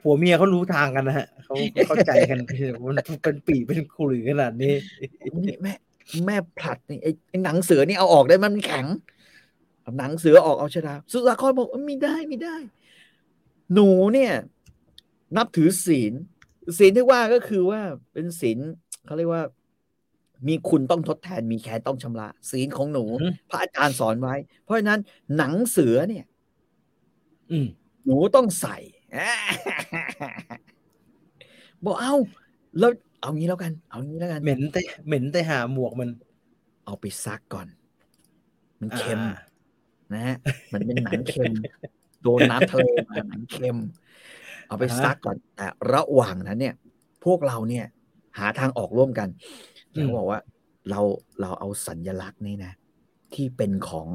ผัวเมียเขารู้ทางกันนะฮะเขาเข้าใจกันมันเป็นปีเป็นขลุ่ยขนาดนี้นี่แม่แม่ผลัดนี่ไอ้ไอ้หนังเสือนี่เอาออกได้ไหมมันแข็งเอา หนังเสือออกเอาชดาสุสาครบอกไม่ได้ไม่ได้ หนูเนี่ย นับถือศีลศีลที่ว่าก็คือว่าเป็นศีลเขาเรียกว่า มีคุณต้องทดแทน มีแค้นต้องชำระศีลของหนูอืมพระอาจารย์สอนไว้ เพราะฉะนั้นหนังเสือเนี่ย อืมหนูต้องใส่บอกเอ้าแล้วเอางี้แล้วกัน เอางี้แล้วกัน เหม็นแต่เหม็นแต่หาหมวกมัน เอาไปซักก่อน มันเค็มอ่า นะฮะมันเป็นหนังเค็มโดนน้ำทะเลมาหนังเค็ม เอาไปอ่าฮะซักก่อนแต่ระหว่างนั้นเนี่ย พวกเราเนี่ย หาทางออกร่วมกันอืมเขาบอกว่าเราเราเอาสัญลักษณ์นี่นะ ที่เป็นของ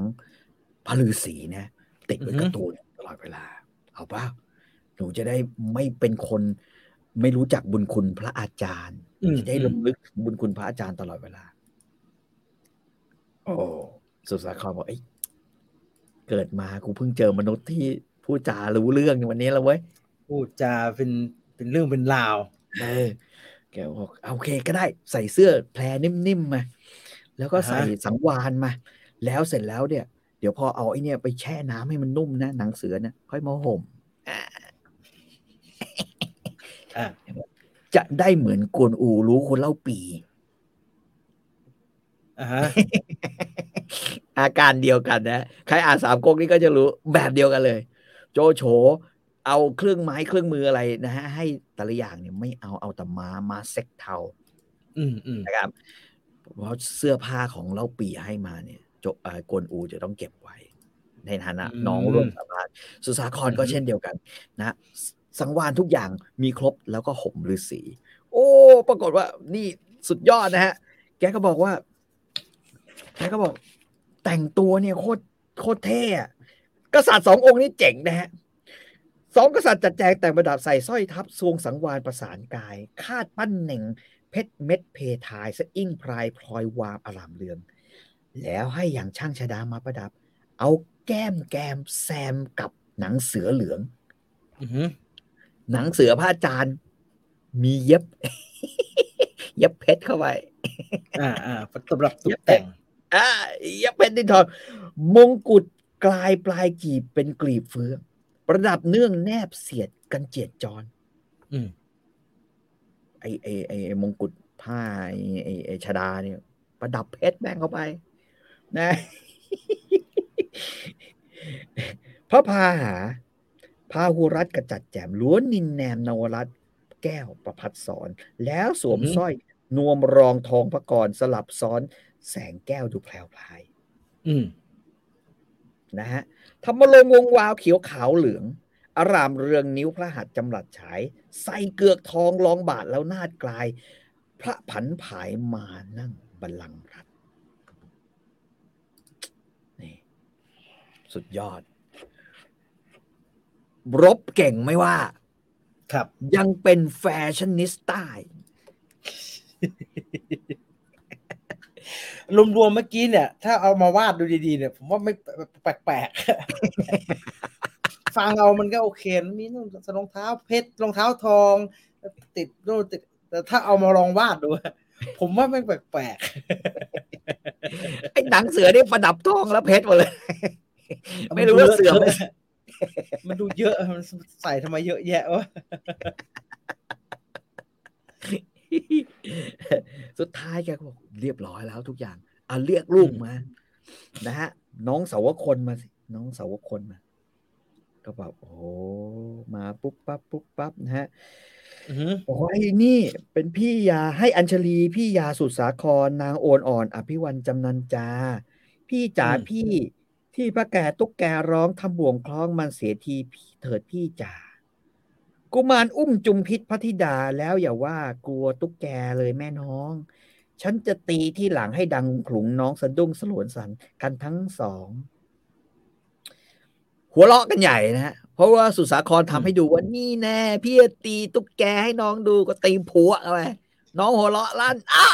พระฤาษีนะติดไว้กับตัวเนี่ยตลอดเวลา เอาป่ะหนูจะได้ไม่เป็นคนไม่รู้จักบุญคุณพระอาจารย์อืมจะได้รำลึกถึงบุญคุณพระอาจารย์ตลอดเวลา โอ้สุสาครบอกเอ้ย เกิดมากูเพิ่งเจอมนุษย์ที่พูดจารู้เรื่องในวันนี้แล้วเว้ยพูดจาเป็นเป็นเรื่องเป็นราวเออแกบอกเอาโอเคก็ได้ใส่เสื้อแพรนิ่มๆมาแล้วก็ใส่สังวานมา แล้วเสร็จแล้วเนี่ย เดี๋ยวพอเอาไอ้เนี่ยไปแช่น้ำให้มันนุ่มนะหนังเสือนะค่อยมาห่มอะจะได้เหมือนกวนอูรู้คนเล่าปี อ่าฮะอาการเดียวกันนะใครอ่านสามก๊กนี่ก็จะรู้แบบเดียวกันเลย โจโฉเอาเครื่องไม้เครื่องมืออะไรนะฮะให้แต่ละอย่างเนี่ยไม่เอาเอาแต่มามาเซ็กเทาอืมอืมนะครับเพราะเสื้อผ้าของเล่าปีให้มาเนี่ยโจเอ่อกวนอูจะต้องเก็บไว้ ในฐานะน้องร่วมสาบานสุสาครก็เช่นเดียวกัน นะสังวานทุกอย่างมีครบแล้วก็ห่มฤาษีโอ้ ปรากฏว่านี่สุดยอดนะฮะ แกก็บอกว่า แกก็บอก แต่งตัวเนี่ยโคตรโคตรเท่อะกษัตริย์สององค์นี้เจ๋งนะฮะสองกษัตริย์จัดแจงแต่งประดับใส่สร้อยทับทรวงสังวานประสานกาย คาดปั้นเหน่ง เพชรเม็ดเพทายสะอิ่งพรายพลอยวามอารามเรือง แล้วให้อย่างช่างชดามาประดับ เอาแก้มแกมแซมกับหนังเสือเหลืองอือหือหนังเสือพระอาจารย์มีเย็บ เย็บเพชรเข้าไปอ่าอ่าสำหรับตกแต่ง อ่าเย็บเพชรดินทองมงกุฎกลายปลายกีบเป็นกลีบเฟืองประดับเนื่องแนบเสียดกันเจียดจรอืมไอไอไอไอ้มงกุฎผ้าไอไอไอชดาเนี่ย ประดับเพชรแบ่งเข้าไป นะพระพาหาพาหุรัตน์กระจัดแจมล้วนนินแนมนวรัตน์แก้วประพัดสอน แล้วสวมอือหือสร้อยนวมรองทองพระกรสลับซ้อน แสงแก้วดูแพรวพลาย อืมนะฮะธรรมลงค์วงวาวเขียวขาวเหลือง อารามเรืองนิ้วพระหัตถ์จำหลัดฉาย ใส่เกือกทองรองบาทแล้วนาดกลาย พระผันผายมานั่งบัลลังก์รัตน์นี่สุดยอด รบเก่งไม่ว่า ครับ ยังเป็นแฟชั่นนิสต้าอีก รวมๆเมื่อกี้เนี่ย ถ้าเอามาวาดดูดีๆเนี่ย ผมว่าไม่แปลกๆฟังเอามันก็โอเคมันมีนู่นรองเท้าเพชรรองเท้าทอง ติดนู่นติด แต่ถ้าเอามาลองวาดดูผมว่าไม่งแปลกไอ้หนังเสือนี่ประดับทองแล้วเพชรหมดเลยๆไม่รู้ว่าเสือมันไม่ดูยะมันดูเยอะมันใส่ทำไมเยอะแยะวะ สุดท้ายแกก็บอกเรียบร้อยแล้วทุกอย่างอะเรียกลูกมา นะฮะ น้องสาวคนมาสิน้องสาวคนมา ก็แบบโอ้โหมาปุ๊บปั๊บปุ๊บปั๊บนะฮะอือหือบอกว่าไอ้นี่เป็นพี่ยาให้อัญชลี พี่ยาสุดสาครนางโอนอ่อน อภิวันจำนันจา พี่จ๋าพี่ที่พระแก่ตุ๊กแกร้องทำบ่วงคล้องมันเสียทีพี่เถิดพี่จ๋า กุมารอุ้มจุมพิษพระธิดาแล้วอย่าว่ากลัวตุ๊กแกเลยแม่น้อง ฉันจะตีที่หลังให้ดังขลุงน้องสะดุ้งสลวนสันกันทั้งสอง หัวเราะกันใหญ่นะฮะเพราะว่าสุสาครทำให้ดูว่านี่แน่ พี่จะตีตุ๊กแกให้น้องดูก็ตีผัวเอาไปน้องหัวเราะลั่นอ้า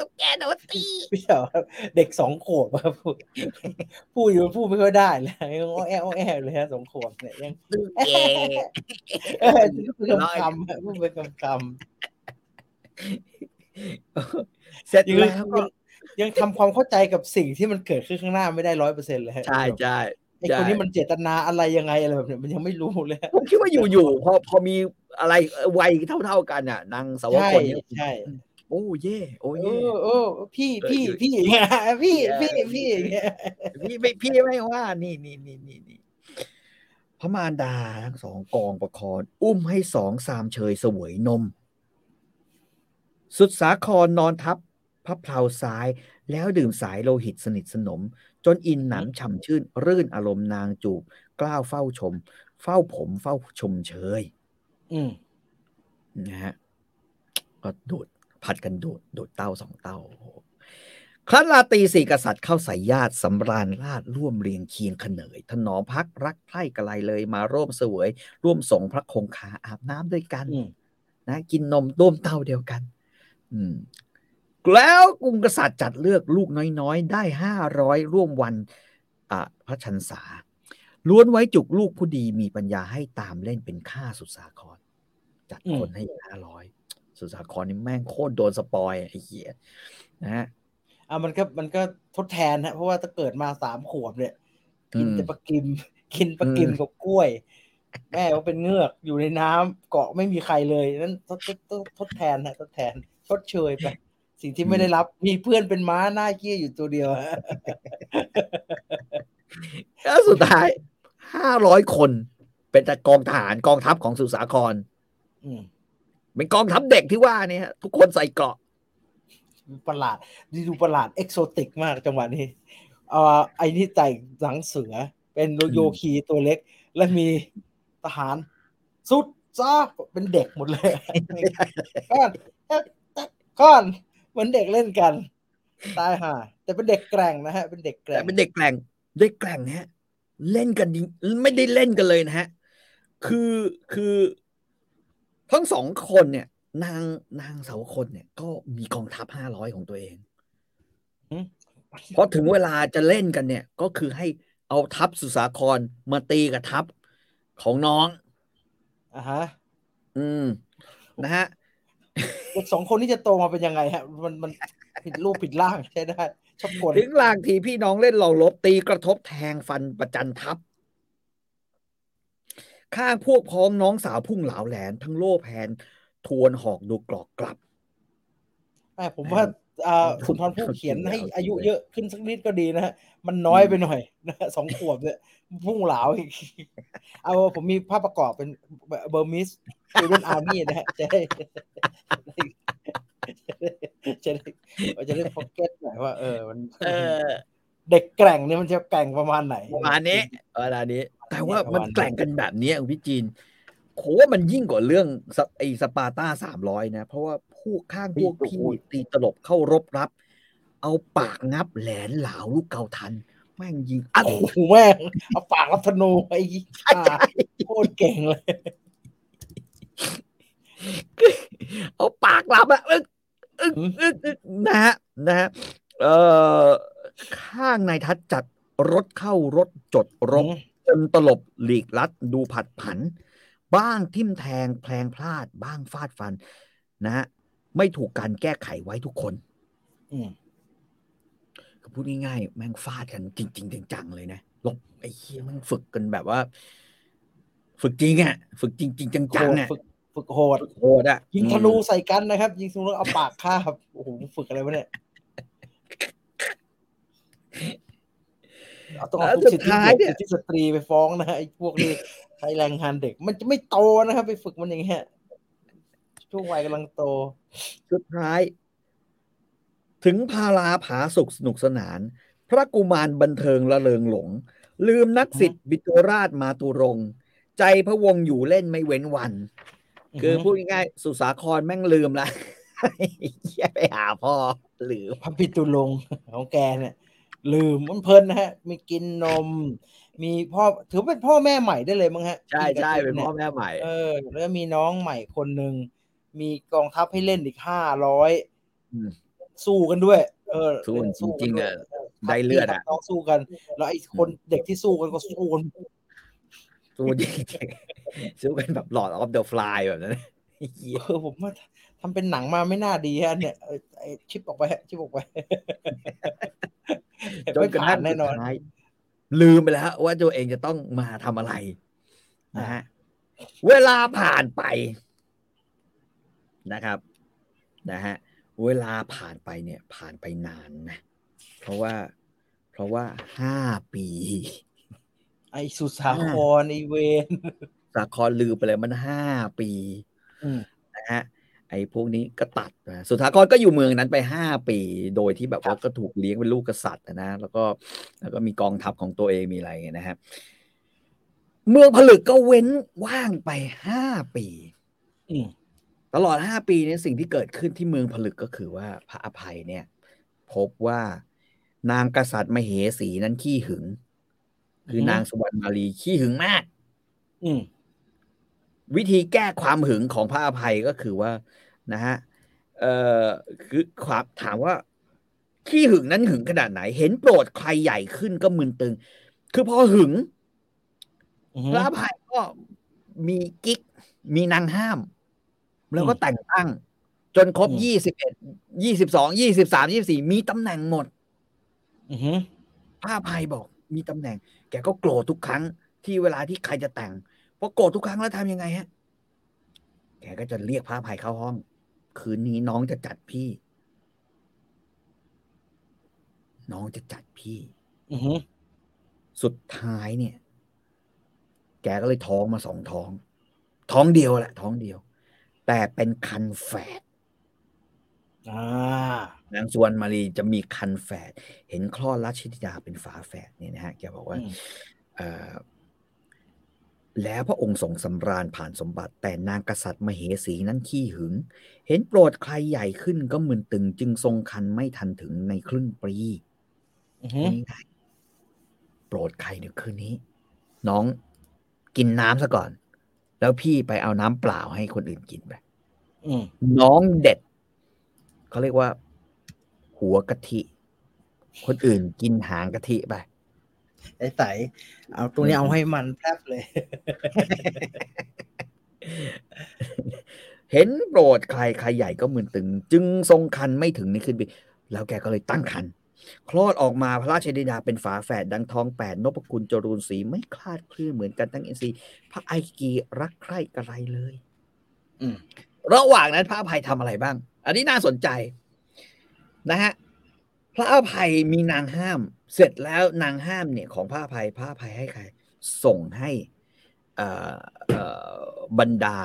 ตุ๊กแกโดนตีพี่เหรอครับ เด็กสองขวบอะพูดพูดอยู่พูดไม่ค่อยได้เลยยังอ้อแออ้อแอเลยฮะสองขวบเนี่ยยังตุ๊กแกเออพูดเป็นคำๆฮะพูดเป็นคำเสร็จๆยังแล้วก็ยังยังทำความเข้าใจกับสิ่งที่มันเกิดขึ้นข้างหน้าไม่ได้ร้อยเปอร์เซ็นต์เลยฮะใช่ใช่ไอคนนี้มันเจตนาอะไรยังไงอะไรแบบเนี้ยมันยังไม่รู้เลยฮะผมคิดว่าอยู่ๆพอพอมีอะไรวัยเท่าๆกันอะนางสาวใช่คนเนี่ยใช่ โอ้เย่โอ้เอเย่อเออพี่เออพี่อยู่พี่อย่างเงี้ยพี่เออพี่พี่อย่างเงี้ยพี่ไม่พี่ไม่ว่า นี่นี่นี่นี่นี่พระมารดาทั้งสองกองประคอนอุ้มให้สองสามเชยเสวยนม สุดสาครนอนทับพระเพลาซ้ายแล้วดื่มสายโลหิตสนิทสนม จนอินหนำฉ่ำชื่น รื่นอารมณ์นางจูบ กล้าวเฝ้าชม เฝ้าผมเฝ้าชมเชย อืมนะฮะก็ดูด ผัดกันดูดดูดเต้าสองเต้าโอ้โหครั้นลาตรีสี่กษัตริย์เข้าใส่ญาติสำราญราชร่วมเรียงเคียงขเนยถนอมพักรักใคร่กระไรเลยมาร่วมเสวย ร่วมสงพระคงคาอาบน้ำด้วยกันอืมนะกินนมต้วมเต้าเดียวกัน อืมแล้วกรุงกษัตริย์จัดเลือกลูกน้อยๆ ได้ห้าร้อยร่วมวันอะพระชันษา ล้วนไว้จุกลูกผู้ดีมีปัญญาให้ตามเล่นเป็นข้าสุดสาคร จัดคนให้ห้าร้อย สุดสาครนี่แม่งโคตรโดนสปอยไอ้เหี้ยนะฮะอะมันก็มันก็ทดแทนฮะเพราะว่าถ้าเกิดมาสามขวบเนี่ยกินอืมแต่ปลากิมกินปลากิมอืมกับกล้วย แม่ก็เป็นเงือกอยู่ในน้ำเกาะไม่มีใครเลยนั่นทดทดทดทดแทนฮะทดแทนชดเชยไปสิ่งที่ไม่ได้รับมีเพื่อนเป็นม้าหน้าเกี้ยอยู่ตัวเดียวฮะแล้วสุดท้ายห้าร้อยคนเป็นแต่กองทหารกองทัพของสุสาครอืม เป็นกองทัพเด็กที่ว่าเนี่ยฮะทุกคนใส่เกราะประหลาดดีดูประหลาดเอกโซติกมากจังหวะนี้เอ่อไอ้นี่ใส่หลังเสือ เป็นโยคีตัวเล็ก และมีทหาร สุดจ้าเป็นเด็กหมดเลยก้อนก้อนเหมือนเด็กเล่นกัน ตายห่าแต่เป็นเด็กแกร่งนะฮะ เป็นเด็กแกร่แต่งเป็นเด็กแกร่งเด็กแกร่งนะฮะเล่นกันจริงไม่ได้เล่นกันเลยนะฮะคือคือ ทั้งสองคนเนี่ย นางนางเสาวคนเนี่ย ก็มีกองทัพห้าร้อยของตัวเองอืมพอถึงเวลาจะเล่นกันเนี่ย ก็คือให้เอาทัพสุสาครมาตีกับทัพของน้องอ่าฮะ อืม นะฮะเด็กสองคนนี้จะโตมาเป็นยังไงฮะ มันมันผิดรูปผิดร่างใช่ได้ชอบกลถึงลางทีพี่น้องเล่นลองลบตีกระทบแทงฟันประจันทัพ ข้างพวกพ้องน้องสาวพุ่งเหลาแหลมทั้งโล่แผนทวนหอกดูกรอกกลับแม่ผมว่าอ่าสุนทรภู่เขียนให้อายุเยอะขึ้นสักนิดก็ดีนะฮะมันน้อยไปหน่อยนะฮะสองขวบเนี่ยพุ่งเหลาอีกเอาผมมีภาพประกอบเป็นเบอร์มิสคือรุ่น army นะฮะจะได้จะได้จะได้โฟกัสหน่อยว่าเออมัน เออเด็กแกร่งเนี่ยมันจะแกร่งประมาณไหนประมาณนี้ประมาณนี้ แต่ว่าประมาณมันแกร่งกันแบบนี้พี่จีนโหว่ามันยิ่งกว่าเรื่องสไอสปาร์ต้าสามร้อยนะ เพราะว่าพวกข้างพวกพี่ตีตลบเข้ารบรับ เอาปากงับแหลนเหลาลูกเกาทัน แม่งยิงอัดโอ้โหแม่งเอาปากรับธนูไอ้ห่าโคตรเก่งเลย เอาปากรับอะอึกอึกอึกอึกนะฮะนะฮะเอ่อ ข้างในทัดจัดรถเข้ารถจดรบจนตลบหลีกลัดดูผัดผัน บ้างทิ่มแทงแพลงพลาด บ้างฟาดฟัน นะฮะไม่ถูกการแก้ไขไว้ทุกคนอืมคือพูดง่ายๆ แม่งฟาดกันจริง ๆ จังๆเลยนะลบไอ้เหี้ยแมันฝึกกันแบบว่า ฝึกจริงอะ ฝึกจริง ๆ จังๆอะฝึกฝึกโหดฝึกโหดอะยิงธนูใส่กันนะครับ ยิงธนูแล้วเอาปากคาบโอ้โหฝึกอะไรวะเนี่ยเอา ต้องเอาทุกสิทธิเด็กสิทธิสตรีไปฟ้องนะไอ้พวกนี้ใช้แรงงานเด็ก มันจะไม่โตนะครับ ไปฝึกมันอย่างเงี้ยช่วงวัยกำลังโต สุดท้าย ถึงพาราผาสุขสนุกสนาน พระกุมารบันเทิงละเริงหลง ลืมนักสิทธิ์บิโตราชมาตุรงใจพระวงศ์อยู่เล่นไม่เว้นวัน คือพูดง่ายๆสุสาครแม่งลืมละแย่ไปหาพ่อลืมพระปิตุลงค์ของแกเนี่ย ลืมมันเพลินนะฮะ มีกินนม มีพ่อถือเป็นพ่อแม่ใหม่ได้เลยมั้งฮะ ใช่ใช่กิเป็นกับพ่อจิ๊บยแม่ใหม่ เออ แล้วมีน้องใหม่คนหนึ่งมีกองทัพให้เล่นอีกห้าร้อยอืมสู้กันด้วย เออสู้กันเล่นจริงๆกันด้วยอะได้เลือดอะทัพพี่ทัพน้องสู้กัน แล้วไอ้คนเด็กที่สู้กันก็สู้กันสู้จริงๆสู้กันแบบ Lord of the Flies แบบนั้นเหี้ยเออผมว่าทำเป็นหนังมาไม่น่าดีฮะเนี่ยเออไอชิปออกไปฮะชิปออกไป จนกระทั่งไม่ผ่าแน่นอนสุดท้ายลืมไปแล้วว่าตัวเองจะต้องมาทำอะไรนะฮะเวลาผ่านไปนะครับนะฮะเวลาผ่านไปเนี่ย ผ่านไปนานนะเพราะว่า เพราะว่าห้าปี ไอสุสาครไอเวนสาครลืมไปเลยมันห้าปีอืมนะฮะ ไอ้พวกนี้ก็ตัดนะสุดท้ายก็อยู่เมืองนั้นไปห้าปี โดยที่แบบว่าก็ถูกเลี้ยงเป็นลูกกษัตริย์นะแล้วก็แล้วก็มีกองทัพของตัวเองมีอะไรอย่างเงี้ยนะฮะเมืองผลึกก็เว้นว่างไปห้าปีอืมตลอดห้าปีเนี้สิ่งที่เกิดขึ้นที่เมืองผลึกก็คือว่าพระอภัยเนี่ย พบว่านางกษัตริย์มเหสีนั้นขี้หึง คืออฮึนางสุวรรณมาลีขี้หึงมาก อืมวิธีแก้ความหึงของพระอภัยก็คือว่า นะฮะเอ่อคือความถามว่า ขี้หึงนั้นหึงขนาดไหน เห็นโปรดใครใหญ่ขึ้นก็มึนตึง คือพอหึงอืมพระอภัยก็มีกิ๊ก มีนางห้าม แล้วก็อืมแต่งตั้ง จนครบอืมยี่สิบเอ็ดยี่สิบสองยี่สิบสามยี่สี่มีตำแหน่งหมดอือหือพระอภัยบอก มีตำแหน่ง แกก็โกรธทุกครั้งที่เวลาที่ใครจะแต่งพอโกรธทุกครั้งแล้วทำยังไงฮะ แกก็จะเรียกพระอภัยเข้าห้อง คืนนี้น้องจะจัดพี่ น้องจะจัดพี่อือหือสุดท้ายเนี่ย แกก็เลยท้องมาสองท้อง ท้องเดียวแหละ ท้องเดียว แต่เป็นคันแฝดอ่านางสวนมารีจะมีคันแฝด เห็นคลอดราชธิดาเป็นฝาแฝดเนี่ยนะฮะ แกบอกว่าอืมเอ่อ แล้วพระองค์ทรงสำราญผ่านสมบัติแต่นางกษัตริย์มเหสีนั้นขี้หึง เห็นโปรดใครใหญ่ขึ้นก็มึนตึงจึงทรงคันไม่ทันถึงในครึ่งปีอือหือง่ายๆโปรดใครเดี๋ยวคืนนี้ น้องกินน้ำซะก่อน แล้วพี่ไปเอาน้ำเปล่าให้คนอื่นกินไปอืมน้องเด็ด เขาเรียกว่า หัวกะทิ คนอื่นกินหางกะทิไปไอ้ ใสเอาตรงนี้เอาให้มันแทบเลย เห็นโปรดใครใครใหญ่ก็มึนตึง จึงทรงคันไม่ถึงในคืนปีแล้วแกก็เลยตั้งคันคลอดออกมาพระราชธิดาเป็นฝาแฝดดังทองแปดนพคุณจรูนสีไม่คลาดเคลื่อนเหมือนกันทั้งอินทรีย์พระไอกีรักใคร่กระไรเลย อืมระหว่างนั้นพระอภัยทำอะไรบ้าง อันนี้น่าสนใจ นะฮะ พระอภัยมีนางห้าม เสร็จแล้วนางห้ามเนี่ยของพระอภัยพระอภัยให้ใคร ส่งให้เอ่อเอ่อบรรดา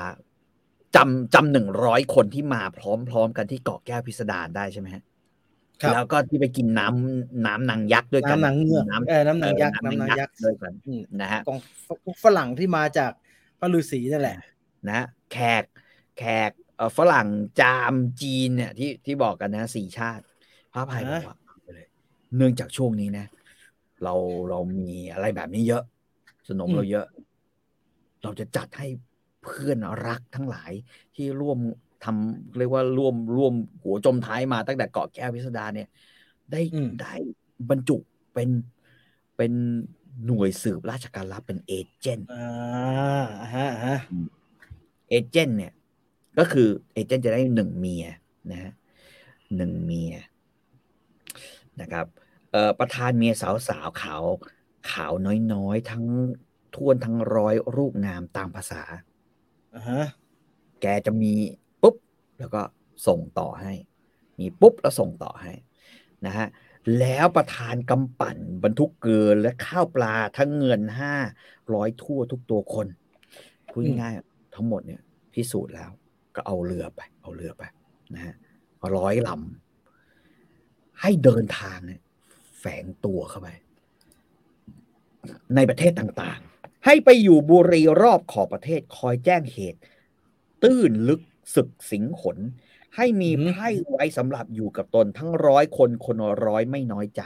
จำจำหนึ่งร้อยคนที่มาพร้อม ๆ กันที่เกาะแก้วพิสดารได้ใช่ไหมฮะครับแล้วก็ที่ไปกินน้ำน้ำนางยักษ์ด้วยกัน น้ำนางเงือกน้ำเออน้ำนางยักษ์เออน้ำนางยักษ์ด้วยกันอืมนะฮะกองพวกฝรั่งที่มาจากพระฤาษีนั่นแหละ นะแขกแขกเอ่อฝรั่งจามจีนเนี่ยที่ที่บอกกันนะสี่ชาติพระอภัยบอกว่า เอาไปเลยเนื่องจากช่วงนี้นะ เราเรามีอะไรแบบนี้เยอะ สนมอืมเราเยอะ เราจะจัดให้เพื่อนรักทั้งหลายที่ร่วมทำเรียกว่าร่วมร่วมหัวจมท้ายมาตั้งแต่เกาะแก้วพิสดารเนี่ย ได้ได้บรรจุเป็นเป็นหน่วยสืบราชการลับเป็นเอเจนต์อ่าอ่าฮะอ่าฮะเอเจนต์เนี่ย ก็คือเอเจนต์จะได้หนึ่งเมียนะฮะหนึ่งเมีย นะครับเอ่อประธานเมียสาวสาวๆขาวขาวน้อยๆ ทั้งท้วนทั้งร้อยรูปงามตามภาษาอ่าฮะแกจะมีปุ๊บ แล้วก็ส่งต่อให้ มีปุ๊บแล้วส่งต่อให้นะฮะแล้วประธานกำปั่นบรรทุกเกลือและข้าวปลาทั้งเงินห้าร้อยทั่วทุกตัวคนพูดง่ายๆทั้งหมดเนี่ยพิสูจน์แล้ว ก็เอาเรือไป เอาเรือไปนะฮะร้อยลำ ให้เดินทางเนี่ยแฝงตัวเข้าไป ในประเทศต่างๆ ให้ไปอยู่บุรีรอบขอบประเทศคอยแจ้งเหตุ ตื้นลึกศึกสิงขน ให้มีไพร่ไว้สำหรับอยู่กับตนทั้งร้อยคนคนละร้อยไม่น้อยใจ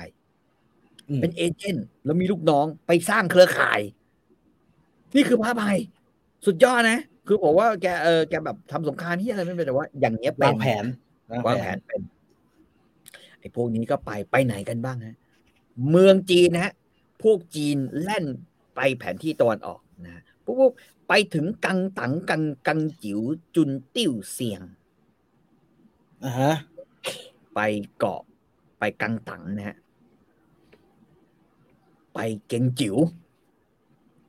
อืมเป็นเอเจนต์แล้วมีลูกน้องไปสร้างเครือข่าย นี่คือพระภัยสุดยอดนะ คือบอกว่าแกเออแกแบบทำสงครามที่อะไรไม่เป็นแต่ว่า อย่างเงี้ยเป็วานงแผนวางแผนเป็น ไอ้พวกนี้ก็ไปไปไหนกันบ้างฮะเมืองจีนนะฮะพวกจีนแล่นไปแผนที่ตะวันออกนะพวกพวกไปถึงกังตังกังกังจิ๋วจุนติ้วเสียงอ่าฮะไปเกาะไปกังตังนะฮะไปเกงจิ๋ว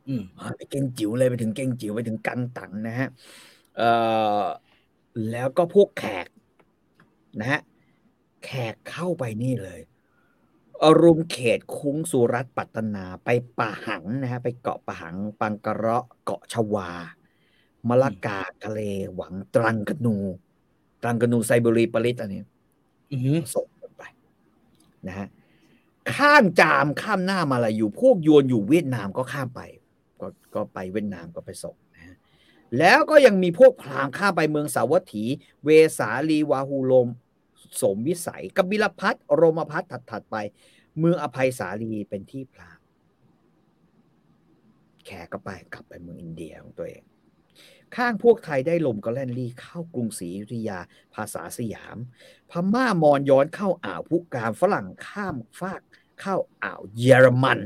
อืมอ่าไปเกงจิ๋วเลยไปถึงเกงจิ๋วไปถึงกังตังนะฮะเอ่อแล้วก็พวกแขกนะฮะ แขกเข้าไปนี่เลยอรุณเขตคุ้งสุรัตน์ปัตตนาไปป่าหังนะฮะไปเกาะป่าหัง ปังกระเราะเกาะชวามะละกาทะเลหวังตรังกะนู ตรังกะนูไซบุรีปาริสอันนี้อือหือส่งกันไปนะฮะข้ามจามข้ามหน้ามาลายูพวกโยวนอยู่เวียดนามก็ข้ามไปก็ก็ไปเวียดนามก็ไปส่งนะฮะแล้วก็ยังมีพวกพราหมณ์ข้ามไปเมืองสาวัตถี เวสาลีวาหูโลม สมวิสัยกบิลพัทโรมพัทถัดถัดๆไป เมืองอภัยสาลีเป็นที่พราหมณ์แขกก็ไปกลับไปเมืองอินเดียของตัวเอง ข้างพวกไทยได้ลมก็แล่นลี่เข้ากรุงศรีอยุธยาภาษาสยาม พม่ามอนย้อนเข้าอ่าวพุกามฝรั่งข้ามฟากเข้าอ่าวเยอรมัน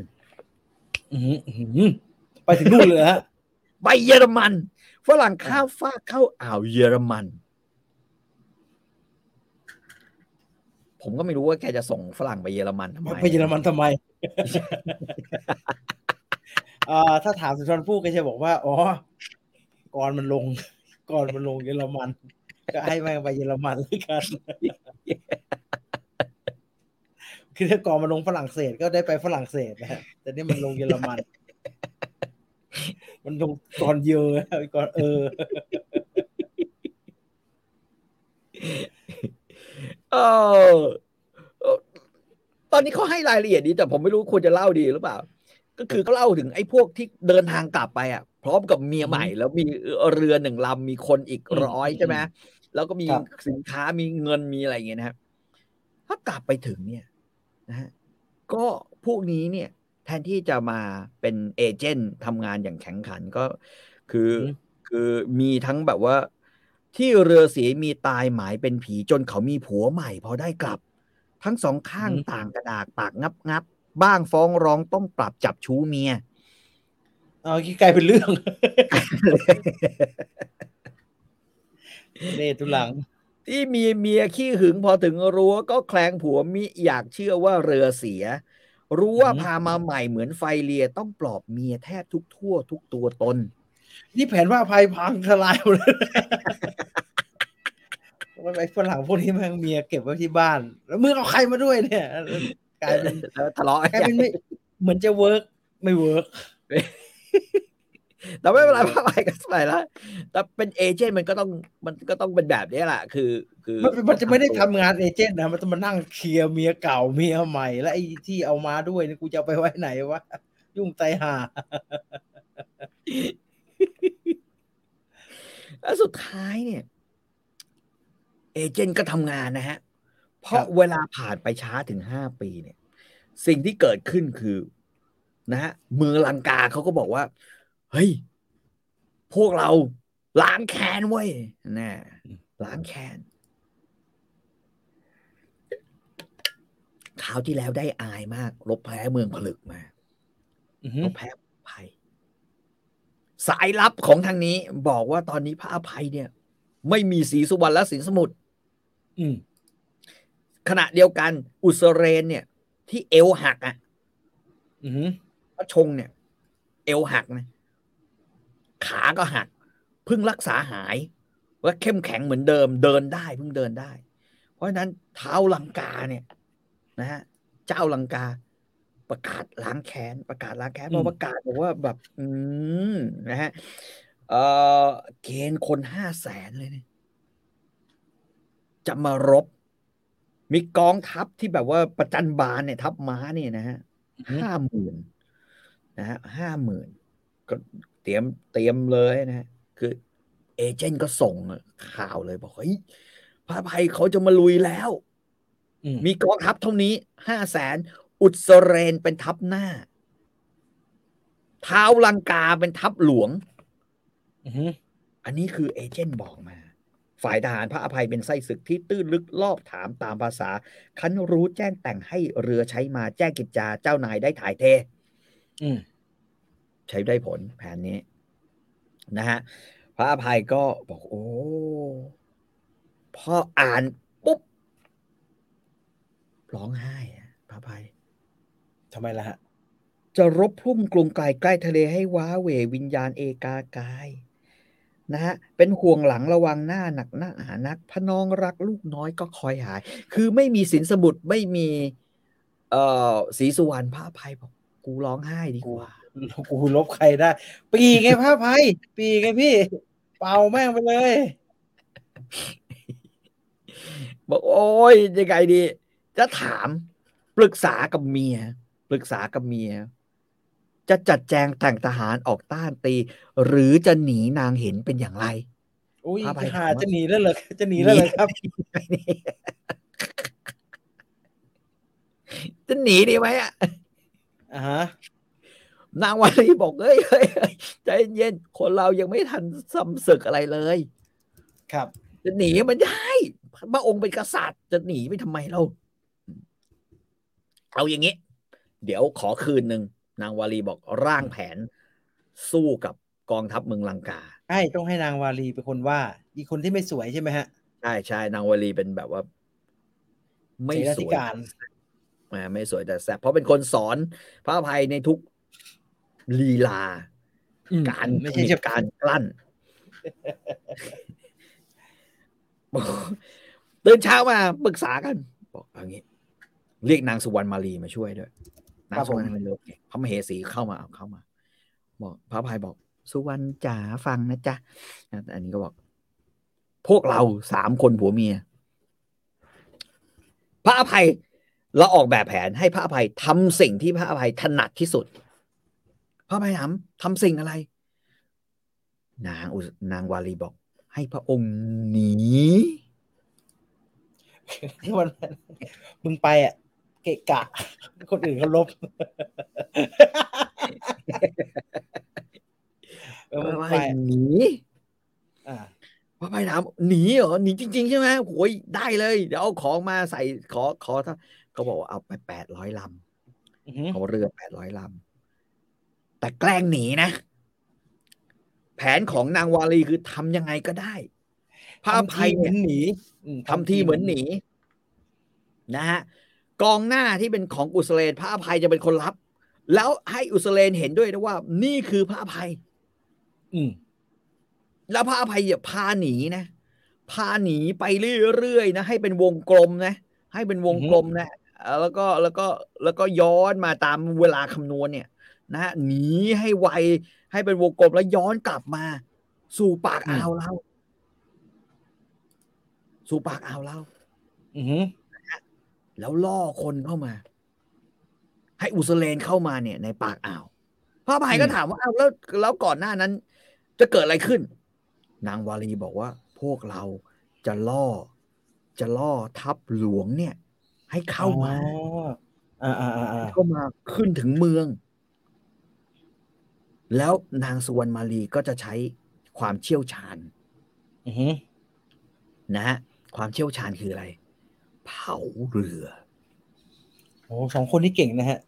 อือหืออื้อหือไปถึงนู่นเลยฮะไปเยอรมัน ฝรั่งข้ามฟากเข้าอ่าวเยอรมัน ผมก็ไม่รู้ว่าแกจะส่งฝรั่งไปเยอรมันทำไมไปเยอรมันทำไมอ่าถ้าถามสุนทรภู่ก็จะบอกว่า อ๋อ ก่อนมันลง ก่อนมันลงเยอรมัน ก็ให้แม่งไปเยอรมันเลยกัน คือถ้าก่อนมันลงฝรั่งเศสก็ได้ไปฝรั่งเศสนะฮะแต่นี่มันลงเยอรมัน มันลงก่อนเยอะก่อนเออ เออเอ่อตอนนี้เขาให้รายละเอียดดีแต่ผมไม่รู้ควรจะเล่าดีหรือเปล่า ก็คือเขาเล่าถึงไอ้พวกที่เดินทางกลับไปอะ พร้อมกับเมียใหม่ แล้วมีเรือหนึ่งลำมีคนอีกอืมร้อยใช่ไหมแล้วก็มีครับสินค้ามีเงินมีอะไรอย่างเงี้ยนะครับถ้ากลับไปถึงเนี่ยนะฮะก็พวกนี้เนี่ย แทนที่จะมาเป็นเอเจนต์ทำงานอย่างแข็งขันก็คืออมคือมีทั้งแบบว่า ที่เรือเสียมีตายหมายเป็นผีจนเขามีผัวใหม่พอได้กลับ ทั้งสองข้างต่างกระดากปากงับงับบ้างฟ้องร้องต้องปรับจับชู้เมียเอาขี้กลายเป็นเรื่องเนตุหลัง ที่มีเมียขี้หึงพอถึงรั้วก็แคลงผัวมิอยากเชื่อว่าเรือเสีย รู้ว่าอืมพามาใหม่เหมือนไฟเลียต้องปลอบเมียแทบทุกทั่วทุกตัวตน นี่แผนว่าภัยพังทลายหมดเลยว่าไอ้ฝรั่งพวกนี้แม่งเมียเก็บไว้ที่บ้าน แล้วมึงเอาใครมาด้วยเนี่ยกลายเป็นแล้วทะเลาะกลายเป็นไม่เหมือนจะ work ไม่ workแต่ไม่เป็นไรพระอภัยก็สบายแล้วแต่เป็นเอเจนต์มันก็ต้องมันก็ต้องเป็นแบบนี้แหละคือ คือมันมันจะไม่ได้ทำงานเอเจนต์นะมันจะมานั่งเคลียร์เมียเก่าเมียใหม่ แล้วไอ้ที่เอามาด้วยนี่กูจะเอาไปไว้ไหนวะยุ่งใจห่า แล้วสุดท้ายเนี่ย เอเจนต์ก็ทำงานนะฮะ เพครัราะบเวลาผ่านไปช้าถึงห้าปีเนี่ย สิ่งที่เกิดขึ้นคือนะฮะเมืองลังกาเขาก็บอกว่า เฮ้ย พวกเราล้างแค้นเว้ยนะล้างแค้นคราวที่แล้วได้อายมากลบแพ้เมืองผลึกมาอือฮึลบแพ้อภัย สายลับของทางนี้บอกว่าตอนนี้พระอภัยเนี่ย ไม่มีสีสุวรรณและสินสมุทรอืมขณะเดียวกัน อุสเรนเนี่ย ที่เอวหักอะอือฮึพระชงเนี่ย เอวหักนะขาก็หักเพิ่งรักษาหายว่าเข้มแข็งเหมือนเดิมเดินได้เพิ่งเดินได้ เพราะฉะนั้นเท้าลังกาเนี่ย นะฮะเจ้าลังกา ประกาศล้างแค้นประกาศล้างแค้นเพราะประกาศบอกว่าแบบ อืมนะฮะเออเกณฑ์คนห้าแสนเลยเนี่ยจะมารบ มีกองทัพที่แบบว่าประจันบานเนี่ยทัพม้าเนี่ยนะฮะห้าหมื่นนะฮะห้าหมื่นก็เตรียมเตรียมเลยนะฮะคือ เอเจนต์ก็ส่งข่าวเลยบอกเฮ้ยพระภัยเขาจะมาลุยแล้วอืมมีกองทัพเท่านี้ห้าแสน อุสเรนเป็นทัพหน้าเท้าลังกาเป็นทัพหลวงอือฮึอันนี้คือเอเจนต์บอกมา ฝ่ายทหารพระอภัยเป็นไส้ศึกที่ตื้นลึกรอบถามตามภาษา คันรู้แจ้งแต่งให้เรือใช้มาแจ้งกิจจาเจ้านายได้ถ่ายเทอืมใช้ได้ผลแผนนี้ นะฮะ พระอภัยก็บอก โอ้พออ่านปุ๊บร้องไห้อะพระอภัย ทำไมล่ะฮะ จะรบพุ่มกรุงไกลใกล้ทะเลให้ว้าเหววิญญาณเอกากายนะฮะเป็นห่วงหลังระวังหน้าหนักหน้าหานักพระน้องรักลูกน้อยก็คอยหาย คือไม่มีสินสมุดไม่มีเอ่อศรีสุวรรณพระอภัยบอกกูร้องไห้ดีกว่ากูลบใครได้ ปีไงพระอภัย ปีไงพี่ เป่าแม่งไปเลย บอกโอ้ยยังไงดี จะถามปรึกษากับเมีย ปรึกษากับเมีย จะจัดแจงแต่งทหารออกต้านตี หรือจะหนีนางเห็นเป็นอย่างไรอุ้ยพระอภัยหาถามว่าจะหนีแล้วเหรอจะหนีแล้วเหรอครับ จะหนีดีไหมอะอ่าฮะนางวันลีบอกเฮ้ยเฮ้ยเฮ้ยใจเย็นๆคนเรายังไม่ทันซ้ำศึกอะไรเลย ครับ จะหนีมันได้พระองค์เป็นกษัตริย์ จะหนีไปทำไมเรา เอาอย่างนี้ เดี๋ยวขอคืนหนึ่งนางวาลีบอกร่างแผนสู้กับกองทัพเมืองลังกาใช่ต้องให้นางวาลีเป็นคนว่า อีกคนที่ไม่สวยใช่ไหมฮะใช่ใช่นางวาลีเป็นแบบว่า ไม่เสนาสธิวยการอ่าไม่สวยแต่แซ่บเพราะเป็นคนสอนพระอภัยในทุกลีลาอืมการไม่ไม่ใช่ใช่จะการกลั้นตื่นเช้ามาปรึกษากัน บอกเอางี้ เรียกนางสุวรรณมาลีมาช่วยด้วย นางสุวรรณมาลีพระมเหสีเข้ามาเอาเข้ามา บอก พระอภัยบอก สุวรรณจ๋าฟังนะจ๊ะอันนี้ก็บอก พวกเราสามคนผัวเมีย พระอภัยเราออกแบบแผนให้พระอภัยทำสิ่งที่พระอภัยถนัดที่สุด พระอภัยถามทำสิ่งอะไร นางอุสนางวาลีบอก ให้พระองค์หนีวันนั้นมึงไปอะ เกะกะ คนอื่นเขาลบเออพมึระงอไปภัยหนีอ่าพระอภัยถามหนีเหรอหนีจริง ๆ ใช่ไหมโอ้ยได้เลย เดี๋ยวเอาของมาใส่ขอขอถ้าเขาบอกว่าเอาไปแปดร้อยลำอือฮึเขาเรือแปดร้อยลำแต่แกล้งหนีนะ แผนของนางวาลีคือทำยังไงก็ได้พระอภัยทำทีเหมืเนี่อยนหนีอืมทำทีเหมือนหนีนะฮะ กองหน้าที่เป็นของอุสเลนพระอภัยจะเป็นคนรับ แล้วให้อุสเลนเห็นด้วยนะว่า นี่คือพระอภัย อืม แล้วพระอภัยอย่าพาหนีนะพาหนีไปเรื่อยๆนะให้เป็นวงกลมนะ ให้เป็นวงกลมนะเอ่อแล้วก็แล้วก็แล้วก็ย้อนมาตามเวลาคำนวณเนี่ย นะฮะหนีให้ไวให้เป็นวงกลมแล้วย้อนกลับมา สู่ปากอ่าวเรา สู่ปากอ่าวเรา อือหือ แล้วล่อคนเข้ามา ให้อุสเลนเข้ามาเนี่ยในปากอ่าวพระอภัยก็ถามว่าอ้าวแล้วแล้วก่อนหน้านั้น จะเกิดอะไรขึ้น นางวาลีบอกว่า พวกเราจะล่อ จะล่อทัพหลวงเนี่ย ให้เข้ามาอ๋ออ่าอ่าอ่าอ่าเข้ามาขึ้นถึงเมือง แล้วนางสุวรรณมาลีก็จะใช้ความเชี่ยวชาญอือหือนะฮะความเชี่ยวชาญคืออะไร เผาเรือโอ้สองคนนี้เก่งนะฮะ